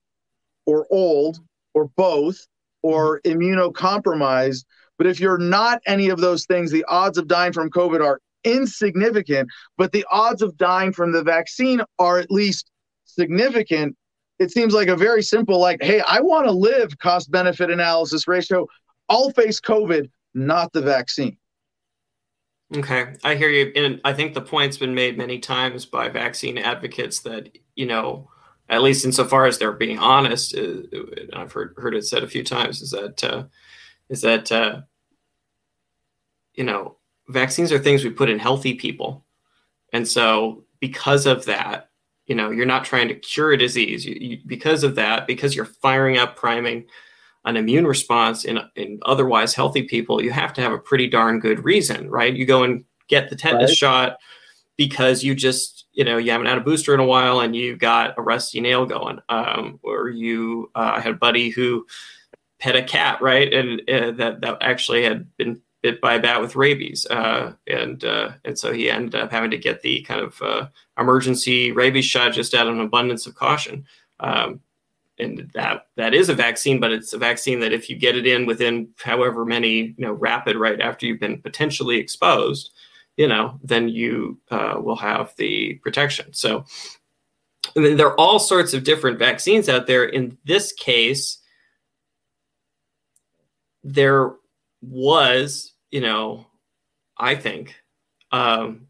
or old or both or mm-hmm. immunocompromised, but if you're not any of those things, the odds of dying from COVID are insignificant, but the odds of dying from the vaccine are at least significant. It seems like a very simple, like, hey, I want to live cost benefit analysis ratio. I'll face COVID, not the vaccine.
Okay, I hear you, and I think the point's been made many times by vaccine advocates that you know, at least insofar as they're being honest, uh, I've heard heard it said a few times, is that uh, is that uh, you know, vaccines are things we put in healthy people, and so because of that, you know, you're not trying to cure a disease. You, you, because of that, because you're firing up, priming an immune response in, in otherwise healthy people, you have to have a pretty darn good reason, right? You go and get the tetanus
Right.
shot because you just, you know, you haven't had a booster in a while and you got a rusty nail going. Um, or you, uh, I had a buddy who pet a cat, right? And uh, that, that actually had been bit by a bat with rabies. Uh, and, uh, and so he ended up having to get the kind of uh, emergency rabies shot just out of an abundance of caution. Um, and that that is a vaccine, but it's a vaccine that if you get it in within however many you know rapid right after you've been potentially exposed, you know, then you uh, will have the protection. So I mean, there are all sorts of different vaccines out there. In this case, there was, you know, I think, um,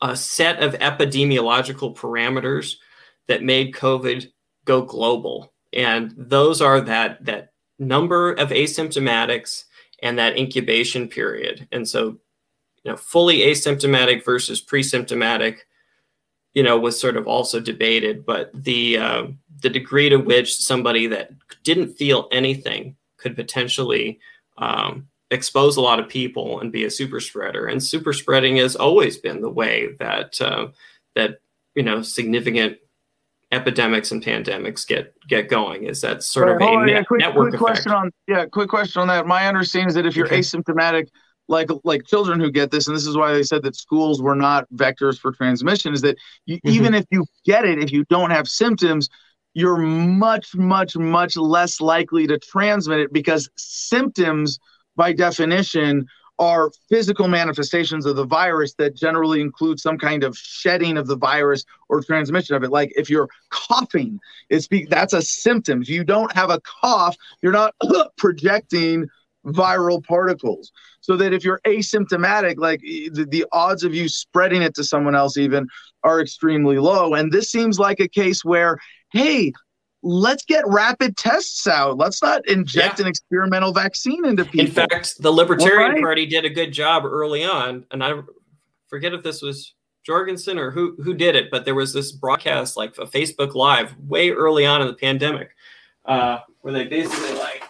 a set of epidemiological parameters that made COVID go global. And those are that that number of asymptomatics and that incubation period. And so, you know, fully asymptomatic versus pre-symptomatic, you know, was sort of also debated. But the uh, the degree to which somebody that didn't feel anything could potentially um, expose a lot of people and be a super spreader. And super spreading has always been the way that uh, that you know significant epidemics and pandemics get get going. Is that sort of
Right, hold
a net-
yeah, quick,
network
quick
effect?
question on yeah, quick question on that. My understanding is that if you're
Okay.
asymptomatic, like like children who get this and this is why they said that schools were not vectors for transmission is that you, mm-hmm. even if you get it if you don't have symptoms you're much much much less likely to transmit it because symptoms by definition are physical manifestations of the virus that generally include some kind of shedding of the virus or transmission of it. Like if you're coughing, it's be, that's a symptom. If you don't have a cough, you're not [clears throat] projecting viral particles. So that if you're asymptomatic, like the, the odds of you spreading it to someone else even are extremely low. And this seems like a case where, hey, let's get rapid tests out. Let's not inject yeah. an experimental vaccine into people.
In fact, the Libertarian right. Party did a good job early on, and I forget if this was Jorgensen or who who did it, but there was this broadcast like a Facebook Live way early on in the pandemic, uh, where they basically like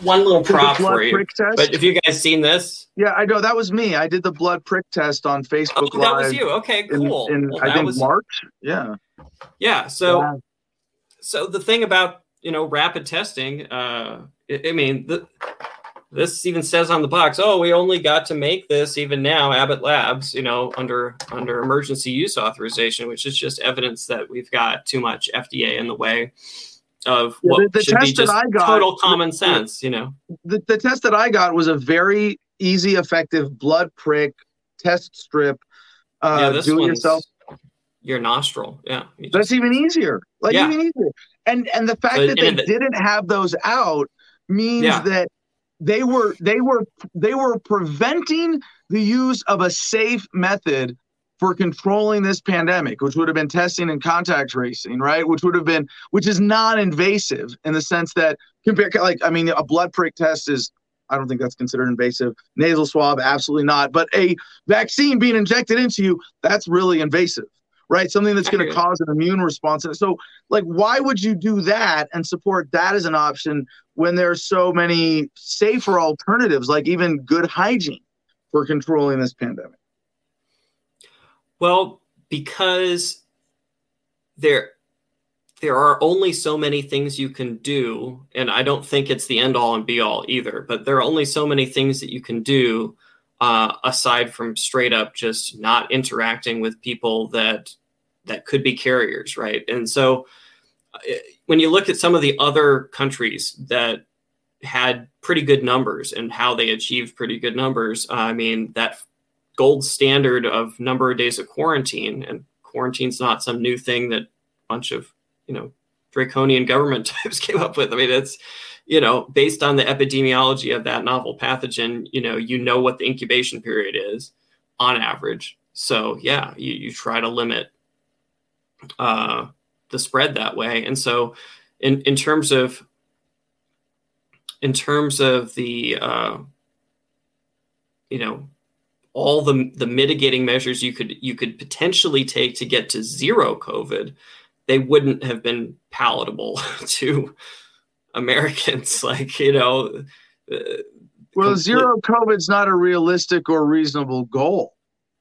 one little prop for you. But if you guys seen this,
yeah, I know that was me. I did the blood prick test on Facebook.
Oh, that was you. Okay, cool.
In, in well, I think was... March. Yeah.
Yeah. So. Yeah so the thing about you know rapid testing, uh, I, I mean, the, this even says on the box, oh, we only got to make this even now, Abbott Labs, you know, under under emergency use authorization, which is just evidence that we've got too much FDA in the way of yeah, what the, the should be just got, total common sense, you know.
The, the test that I got was a very easy, effective blood prick test strip. Uh, yeah, this do yourself
your nostril. Yeah.
You That's even easier. Like yeah. even easier. And and the fact so, that they the, didn't have those out means yeah. that they were they were they were preventing the use of a safe method for controlling this pandemic, which would have been testing and contact tracing, right? Which would have been, which is non-invasive in the sense that compared, like, I mean, a blood prick test is, I don't think that's considered invasive. Nasal swab, absolutely not. But a vaccine being injected into you, that's really invasive, right? Something that's going to cause an immune response. And so, like, why would you do that and support that as an option when there's so many safer alternatives, like even good hygiene for controlling this pandemic?
Well, because there there are only so many things you can do and i don't think it's the end all and be all either but there are only so many things that you can do uh, aside from straight up just not interacting with people that that could be carriers, right? And so uh, when you look at some of the other countries that had pretty good numbers and how they achieved pretty good numbers, uh, I mean, that gold standard of number of days of quarantine, and quarantine's not some new thing that a bunch of, you know, draconian government [laughs] types came up with. I mean, it's, you know, based on the epidemiology of that novel pathogen, you know, you know what the incubation period is on average. So yeah, you, you try to limit uh, the spread that way. And so, in in terms of in terms of the uh, you know all the the mitigating measures you could you could potentially take to get to zero COVID, they wouldn't have been palatable [laughs] to Americans. [laughs] Like you know.
Uh, well, complete- zero COVID's not a realistic or reasonable goal.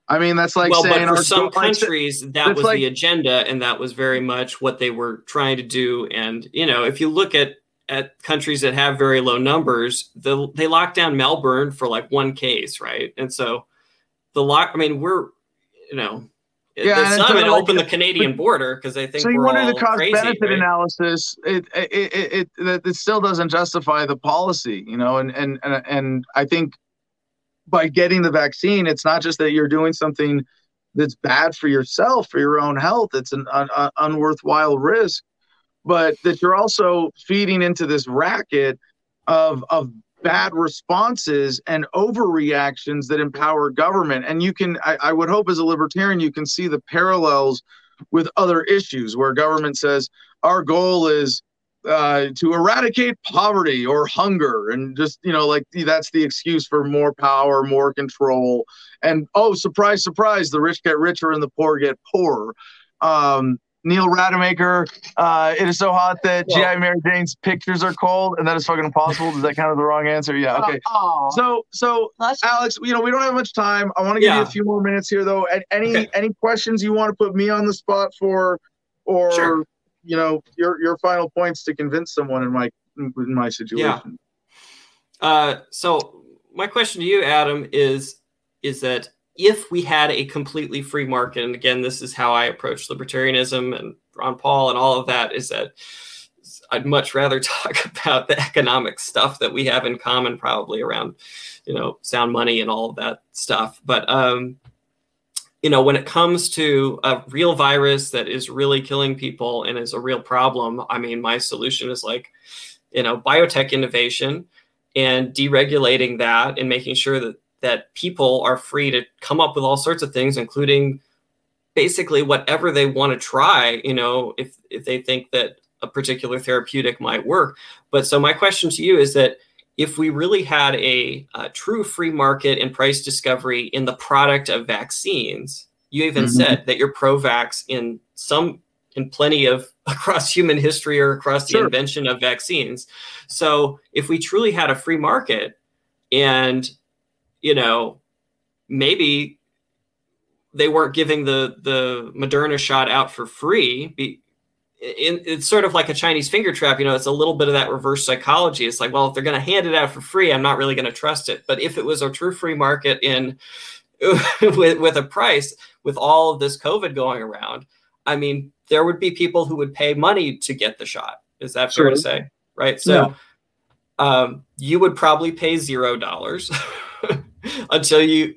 I mean, that's like
well,
saying
but for some countries that was like, the agenda, and that was very much what they were trying to do. And you know, if you look at at countries that have very low numbers, the, they locked down Melbourne for like one case, right? And so the lock. I mean, we're you know. Yeah, some and like, open the Canadian border because they think so. You wanted the cost crazy, benefit right?
analysis. It it, it it it still doesn't justify the policy, you know. And and and and I think by getting the vaccine, it's not just that you're doing something that's bad for yourself, for your own health. It's an un- un- unworthwhile risk, but that you're also feeding into this racket of of bad responses and overreactions that empower government. And you can, I, I would hope, as a libertarian, you can see the parallels with other issues where government says our goal is uh, to eradicate poverty or hunger and just you know like that's the excuse for more power more control and oh surprise surprise the rich get richer and the poor get poorer um, Neil Rademacher, uh, it is so hot that well, GI Mary Jane's pictures are cold, and that is fucking impossible. Does that count as the wrong answer? Yeah. Okay. Uh, so, so Alex, you know we don't have much time. I want to give yeah. you a few more minutes here, though. and Any okay. any questions you want to put me on the spot for, or sure you know your your final points to convince someone in my in my situation.
Yeah. Uh, so my question to you, Adam, is is that if we had a completely free market, and again, this is how I approach libertarianism and Ron Paul and all of that, is that I'd much rather [laughs] talk about the economic stuff that we have in common, probably around, you know, sound money and all of that stuff. But um, you know, when it comes to a real virus that is really killing people and is a real problem, I mean, my solution is like, you know, biotech innovation and deregulating that and making sure that that people are free to come up with all sorts of things, including basically whatever they want to try. You know, if if they think that a particular therapeutic might work. But so my question to you is that if we really had a, a true free market and price discovery in the product of vaccines, you even mm-hmm. said that you're pro-vax in some in plenty of [laughs] across human history or across the sure. invention of vaccines. So if we truly had a free market and you know maybe they weren't giving the the Moderna shot out for free be, in, it's sort of like a Chinese finger trap. You know, it's a little bit of that reverse psychology. It's like, well, if they're going to hand it out for free, I'm not really going to trust it. But if it was a true free market in [laughs] with with a price, with all of this COVID going around, I mean, there would be people who would pay money to get the shot. Is that fair to say? Right. So, um, you would probably pay zero dollars [laughs] until you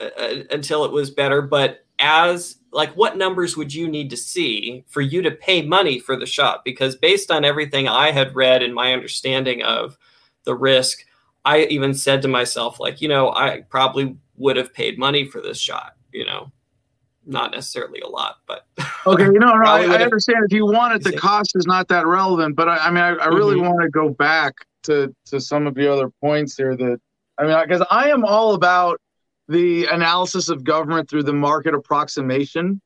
uh, until it was better. But as like what numbers would you need to see for you to pay money for the shot because based on everything i had read and my understanding of the risk i even said to myself like you know i probably would have paid money for this shot you know not necessarily a lot but [laughs]
okay you know no, I, I, understand if you want it the cost is not that relevant but i, I mean i, I really mm-hmm. want to go back to to some of the other points here that i mean because i am all about the analysis of government through the market approximation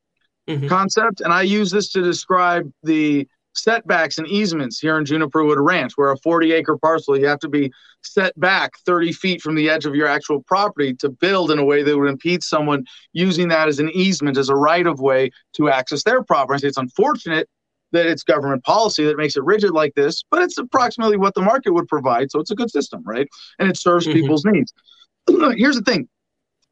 mm-hmm. concept. And I use this to describe the setbacks and easements here in Juniper Wood Ranch, where a 40 acre parcel, you have to be set back 30 feet from the edge of your actual property to build in a way that would impede someone using that as an easement, as a right of way to access their property. It's unfortunate that it's government policy that makes it rigid like this, but it's approximately what the market would provide. So it's a good system, right? And it serves mm-hmm. people's needs. [clears throat] Here's the thing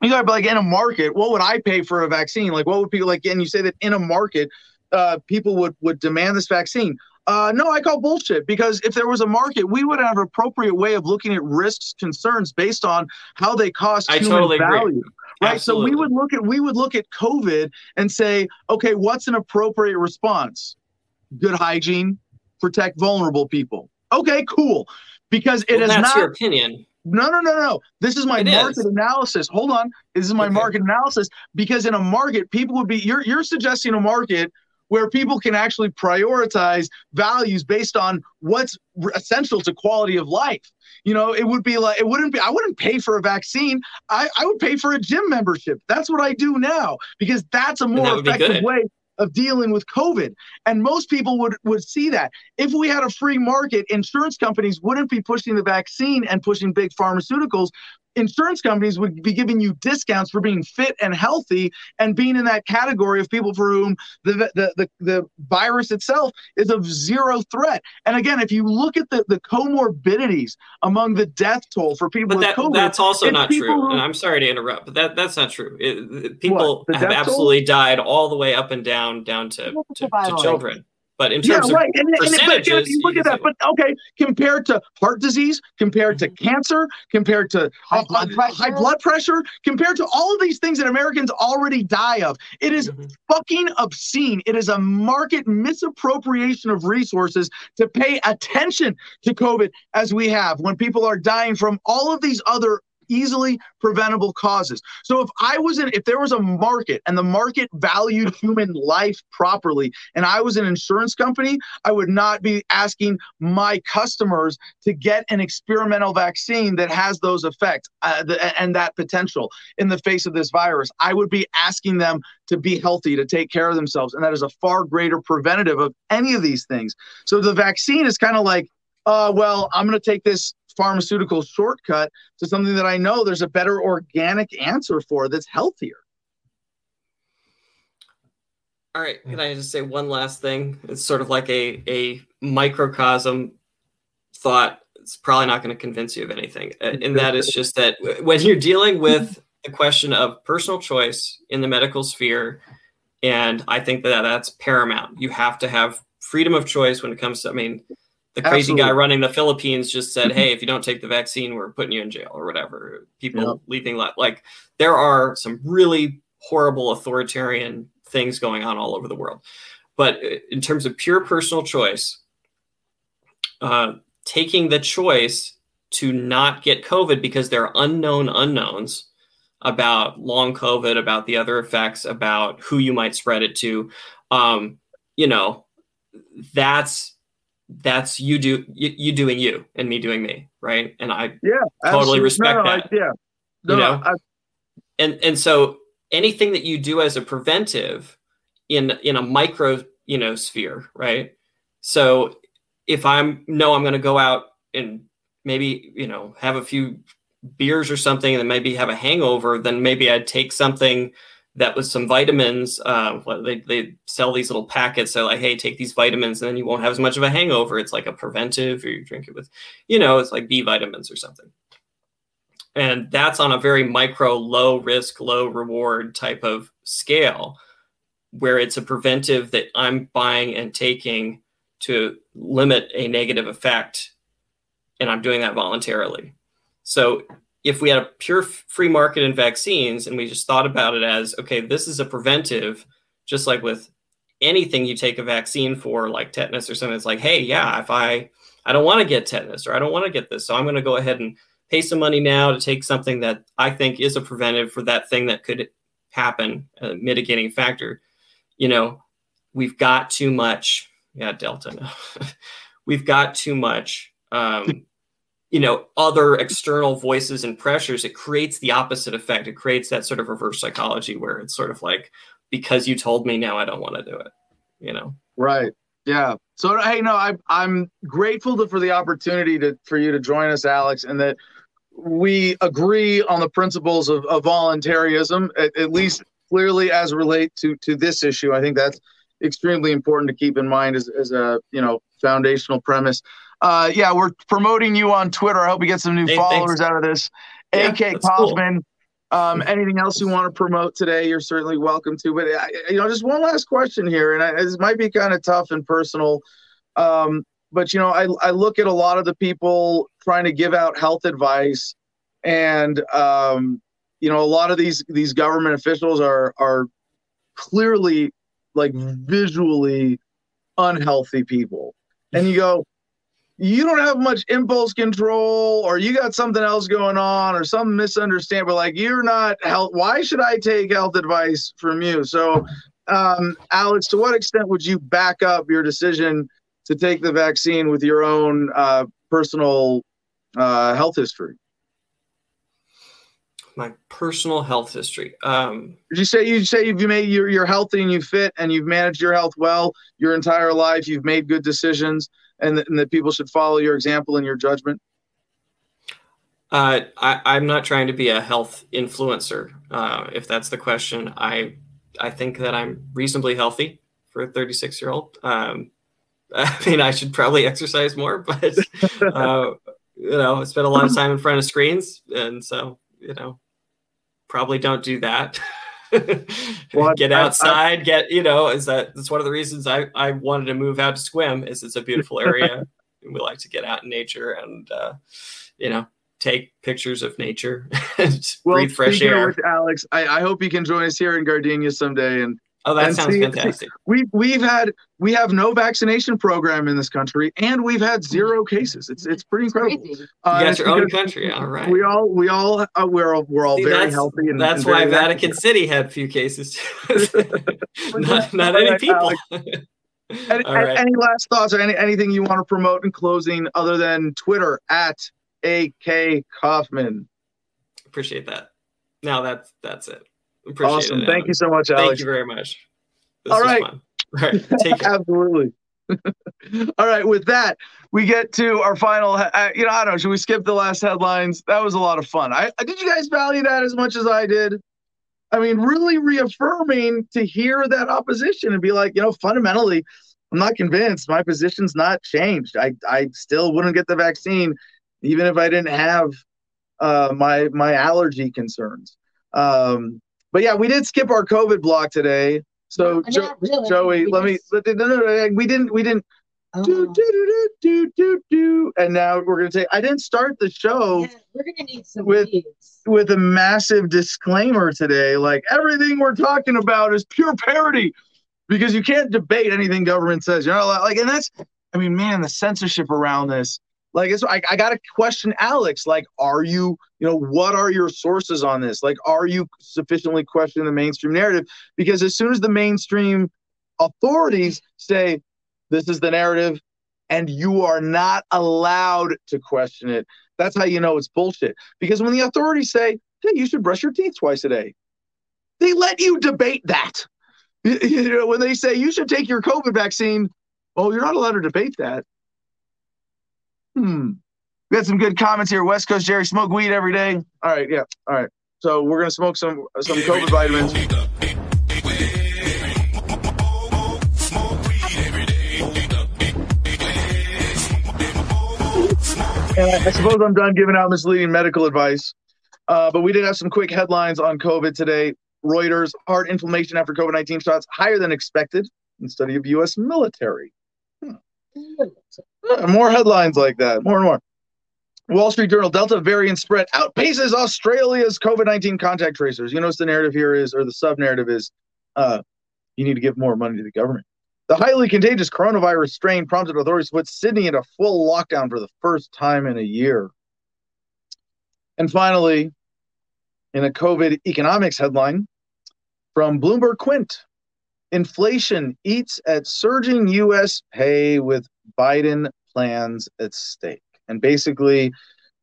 you got to be like in a market what would i pay for a vaccine? Like what would people like and you say that in a market uh, people would would demand this vaccine. Uh, no i call bullshit because if there was a market we would have an appropriate way of looking at risks concerns based on how they cost
I
human
totally
value
agree.
right?
Absolutely.
so we would look at we would look at covid and say okay what's an appropriate response? Good hygiene protect vulnerable people. Okay cool because it
well,
is
that's
not
your opinion
no, no, no, no. This is my
It
market
is.
analysis. Hold on. This is my
Okay.
market analysis because in a market, people would be you're you're suggesting a market where people can actually prioritize values based on what's essential to quality of life. You know, it would be like it wouldn't be I wouldn't pay for a vaccine. I, I would pay for a gym membership. That's what I do now because that's a more
be
effective way of dealing with COVID. And most people would would see that. If we had a free market, insurance companies wouldn't be pushing the vaccine and pushing big pharmaceuticals. Insurance companies would be giving you discounts for being fit and healthy and being in that category of people for whom the the the, the virus itself is of zero threat. And again, if you look at the, the comorbidities among the death toll for people
but
with
that,
COVID,
that's also not true.
who-
And I'm sorry to interrupt, but that that's not true. It, it- people
The
have
death toll?
absolutely died all the way up and down down to, to, to children. But in
Yeah,
terms
right.
of
And, and, but yeah,
percentages,
you look
you
at that.
can
But okay, compared to heart disease, compared to cancer, compared to
High blood pressure.
high blood pressure, compared to all of these things that Americans already die of, it is
Mhm.
fucking obscene. It is a market misappropriation of resources to pay attention to COVID as we have when people are dying from all of these other easily preventable causes. So if I was in if there was a market and the market valued [laughs] human life properly and I was an insurance company, I would not be asking my customers to get an experimental vaccine that has those effects uh, the, and that potential in the face of this virus. I would be asking them to be healthy, to take care of themselves. And that is a far greater preventative of any of these things. So the vaccine is kind of like, uh, well, I'm going to take this pharmaceutical shortcut to something that I know there's a better organic answer for that's healthier.
All right, can hmm. I just say one last thing? It's sort of like a a microcosm thought. it's probably not going to convince you of anything. Uh, and that is just that when you're dealing with the question of personal choice in the medical sphere, and I think that that's paramount. You have to have freedom of choice when it comes to, I mean, the crazy Absolutely. guy running the Philippines just said, "Hey, if you don't take the vaccine, we're putting you in jail or whatever." People yeah. leaving like there are some really horrible authoritarian things going on all over the world. But uh, in terms of pure personal choice, uh, taking the choice to not get COVID because there are unknown unknowns about long COVID, about the other effects, about who you might spread it to. Um, you know, that's that's you do you, you, doing you and me doing me, right? And I
yeah
totally respect no, that.
I, yeah,
no, you know, I, and and so anything that you do as a preventive in in a micro you know sphere, right? So if I'm no, I'm going to go out and maybe you know have a few beers or something and maybe have a hangover, then maybe I'd take something that was some vitamins. Uh, they, they sell these little packets. They're like, hey, take these vitamins and then you won't have as much of a hangover. It's like a preventive, or you drink it with, you know, it's like B vitamins or something. And that's on a very micro, low risk, low reward type of scale where it's a preventive that I'm buying and taking to limit a negative effect. And I'm doing that voluntarily. So if we had a pure free market in vaccines and we just thought about it as okay this is a preventive just like with anything you take a vaccine for like tetanus or something it's like hey yeah if i i don't want to get tetanus or i don't want to get this so i'm going to go ahead and pay some money now to take something that i think is a preventive for that thing that could happen a mitigating factor you know we've got too much yeah delta no. [laughs] we've got too much um, you know other external voices and pressures it creates the opposite effect. It creates that sort of reverse psychology where it's sort of like because you told me now i don't want to do it you know?
Right. Yeah. So hey no I, i'm grateful for the opportunity to for you to join us alex and that we agree on the principles of, of voluntarism at, at least clearly as relate to to this issue. I think that's extremely important to keep in mind as, as a you know foundational premise uh, yeah, we're promoting you on Twitter. I hope we get some new hey, followers thanks. out of this. Yeah, AK Kaufman. Cool. Um, anything else you want to promote today? You're certainly welcome to. But uh, you know, just one last question here, and I, this might be kind of tough and personal. Um, but you know, I I look at a lot of the people trying to give out health advice, and um, you know, a lot of these these government officials are are clearly like visually unhealthy people, and you go you don't have much impulse control or you got something else going on or some misunderstanding but like you're not health why should i take health advice from you? So um, alex to what extent would you back up your decision to take the vaccine with your own uh, personal uh, health history?
My personal health history um,
did you say you say you've made you're, you're healthy and you fit and you've managed your health well your entire life. You've made good decisions and, and that people should follow your example and your judgment?
Uh, I, am not trying to be a health influencer. Uh, if that's the question, I I think that I'm reasonably healthy for a 36 year old. Um, [laughs] I mean, I should probably exercise more, [laughs] but uh, you know, I spend a lot of time in front of screens, and so you know, probably don't do that. [laughs] well, get outside, I, I, get you know, is that that's one of the reasons I I wanted to move out to Sequim is it's a beautiful [laughs] area. and we like to get out in nature and uh, you know take pictures of nature [laughs] and well, breathe fresh air.
Alex, I, I hope you can join us here in Gardenia someday and
Oh, that and sounds see, fantastic. [laughs]
We we've had we have no vaccination program in this country, and we've had zero cases. It's it's pretty incredible.
Uh, you got your own country, all right.
We all we all uh, we're all, we're all see, very healthy, and
that's
and
why Vatican healthy. City had few cases. [laughs] [laughs] not not any people.
any, right. any last thoughts or any anything you want to promote in closing, other than Twitter at AK Kaufman?
Appreciate that. Now that's that's it.
Appreciate awesome. It, Thank you so much, Alex.
Thank you very much.
This All right. Fun. All right. [laughs] Take care. Absolutely. [laughs] All right. With that, we get to our final. Uh, you know, I don't know. Should we skip the last headlines? That was a lot of fun. I did you guys value that as much as I did? I mean, really reaffirming to hear that opposition and be like, you know, fundamentally, I'm not convinced. My position's not changed. I I still wouldn't get the vaccine even if I didn't have uh, my my allergy concerns. Um, but yeah, we did skip our COVID block today. So jo-
really.
Joey,
We
let me.
just-
let- No, no, no, we didn't. We didn't.
Oh.
Do, do, do, do, do, do. And now we're gonna take. I didn't start the show
Yeah, we're gonna need some
With- with a massive disclaimer today. Like everything we're talking about is pure parody, because you can't debate anything government says. You know, like, and that's. I mean, man, the censorship around this. Like, it's. I, I got to question Alex. Like, are you? You know, what are your sources on this? Like, are you sufficiently questioning the mainstream narrative? Because as soon as the mainstream authorities say this is the narrative, and you are not allowed to question it, that's how you know it's bullshit. Because when the authorities say, hey, you should brush your teeth twice a day, they let you debate that. [laughs] You- know, when they say you should take your COVID vaccine, oh, you're not allowed to debate that. Hmm. We got some good comments here. West Coast Jerry, smoke weed every day. All right, yeah. All right. So we're gonna smoke some some COVID vitamins. I, suppose I'm done giving out misleading medical advice. Uh, but we did have some quick headlines on COVID today. Reuters, heart inflammation after COVID 19 shots higher than expected in study of U.S. military. Uh, more headlines like that, more and more. Wall Street Journal, Delta variant spread outpaces Australia's COVID 19 contact tracers. You notice the narrative here is, or the sub narrative is, uh, you need to give more money to the government. The highly contagious coronavirus strain prompted authorities to put Sydney into full lockdown for the first time in a year. And finally, in a COVID economics headline from Bloomberg Quint, inflation eats at surging U.S. pay with Biden plans at stake. And basically,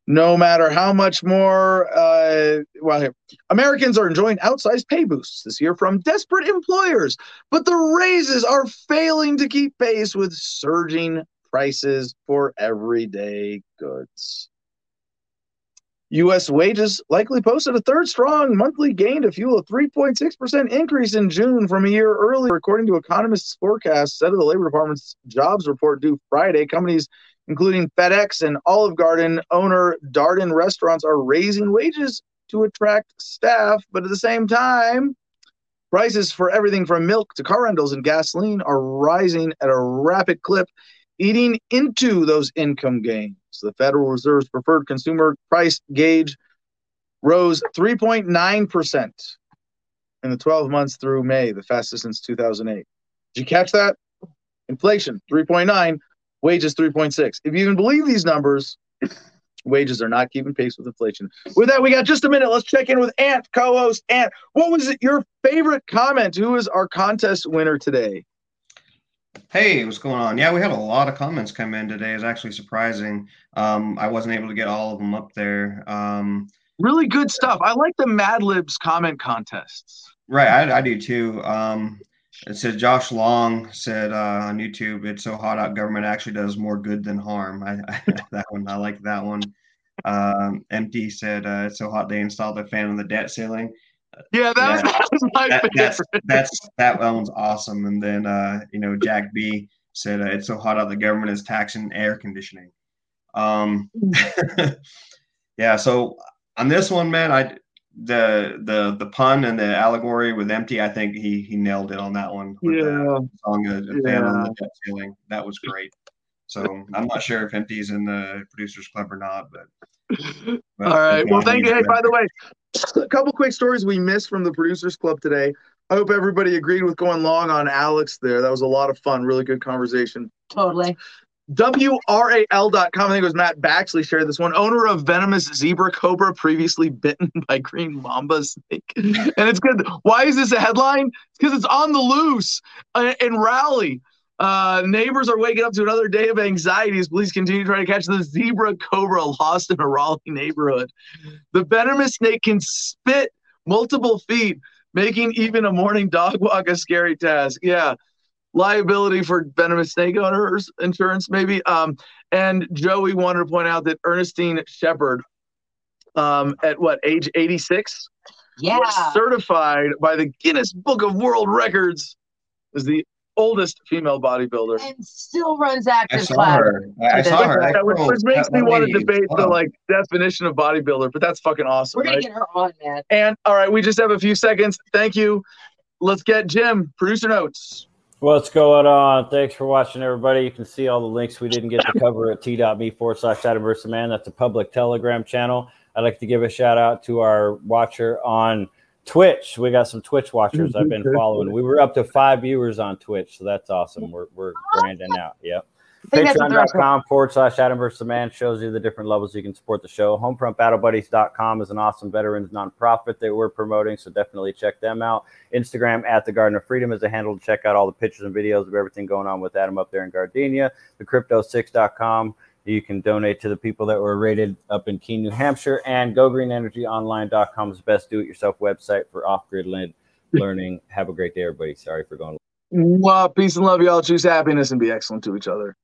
no matter how much more, uh, well, here, Americans are enjoying outsized pay boosts this year from desperate employers, but the raises are failing to keep pace with surging prices for everyday goods. U.S. wages likely posted a third strong monthly gain to fuel a 3.6% increase in June from a year earlier, according to economists' forecasts set of the Labor Department's jobs report due Friday. Companies including FedEx and Olive Garden owner Darden Restaurants are raising wages to attract staff, but at the same time, prices for everything from milk to car rentals and gasoline are rising at a rapid clip, eating into those income gains. The Federal Reserve's preferred consumer price gauge rose 3.9% in the 12 months through May, the fastest since 2008. Did you catch that? Inflation 3.9, wages 3.6. If you even believe these numbers, wages are not keeping pace with inflation. With that, we got just a minute. Let's check in with Ant, co-host Ant. What was it, your favorite comment? Who is our contest winner today?
Hey, what's going on? Yeah, we had a lot of comments come in today. It's actually surprising. Um, I wasn't able to get all of them up there. Um,
Really good stuff. I like the Mad Libs comment contests.
right, I, I do too. Um, it said Josh Long said uh, on YouTube, "It's so hot out. Government actually does more good than harm." I, I [laughs] that one, I like that one. Um, Empty said, uh, "It's so hot they installed a fan on the debt ceiling."
Yeah, that, Was,
Yeah.
that was my
That,
favorite.
that's that one's awesome. And then uh, you know Jack B said, uh, "It's so hot out. The government is taxing air conditioning." Um, [laughs] yeah. So on this one, man, I the the the pun and the allegory with empty. I think he he nailed it on that one.
Yeah.
song a, a fan on
Yeah.
the ceiling. That was great. So I'm not sure if empty's in the producers club or not, but. [laughs] but
All right. Well, thank you. Hey, by the way, a couple quick stories we missed from the producers club today. I hope everybody agreed with going long on Alex there. That was a lot of fun. Really good conversation.
Totally.
WRAL.com, I think it was Matt Baxley shared this one. Owner of venomous zebra cobra previously bitten [laughs] by green mamba snake. And it's good. Why is this a headline? Because it's on the loose uh, in Raleigh. Uh, neighbors are waking up to another day of anxieties. police continue to try to catch the zebra cobra lost in a Raleigh neighborhood. The venomous snake can spit multiple feet, making even a morning dog walk a scary task. Yeah liability for venomous snake owners insurance maybe um and joey wanted to point out that ernestine shepherd um at what age 86
Yeah.
was certified by the guinness book of world records as the oldest female bodybuilder.
and still runs active.
I
active
saw
class.
her. I, I saw her. That
That which, which makes
that
me want to
lady is
debate the like definition of bodybuilder, but that's fucking awesome.
We're gonna
right?
get her on, man.
And all right, we just have a few seconds. Thank you. Let's get Jim producer notes.
What's going on? Thanks for watching, everybody. You can see all the links we didn't get to cover at t.me forward slash Adam versus Man. That's a public Telegram channel. I'd like to give a shout out to our watcher on Twitch. We got some Twitch watchers I've been mm-hmm. following. We were up to five viewers on Twitch, so that's awesome. We're, we're grinding out. Yep.
I think that's a threshold.
Patreon.com forward slash Adam versus the Man shows you the different levels you can support the show. HomefrontBattleBuddies.com is an awesome veterans nonprofit that we're promoting, so definitely check them out. Instagram at the Garden of Freedom is a handle to check out all the pictures and videos of everything going on with Adam up there in Gardenia. The Crypto6.com. You can donate to the people that were rated up in Keene, New Hampshire, and GoGreenEnergyOnline.com is the best do-it-yourself website for off-grid [laughs] learning. Have a great day, everybody. Sorry for going.
Well, peace and love, y'all. Choose happiness and be excellent to each other.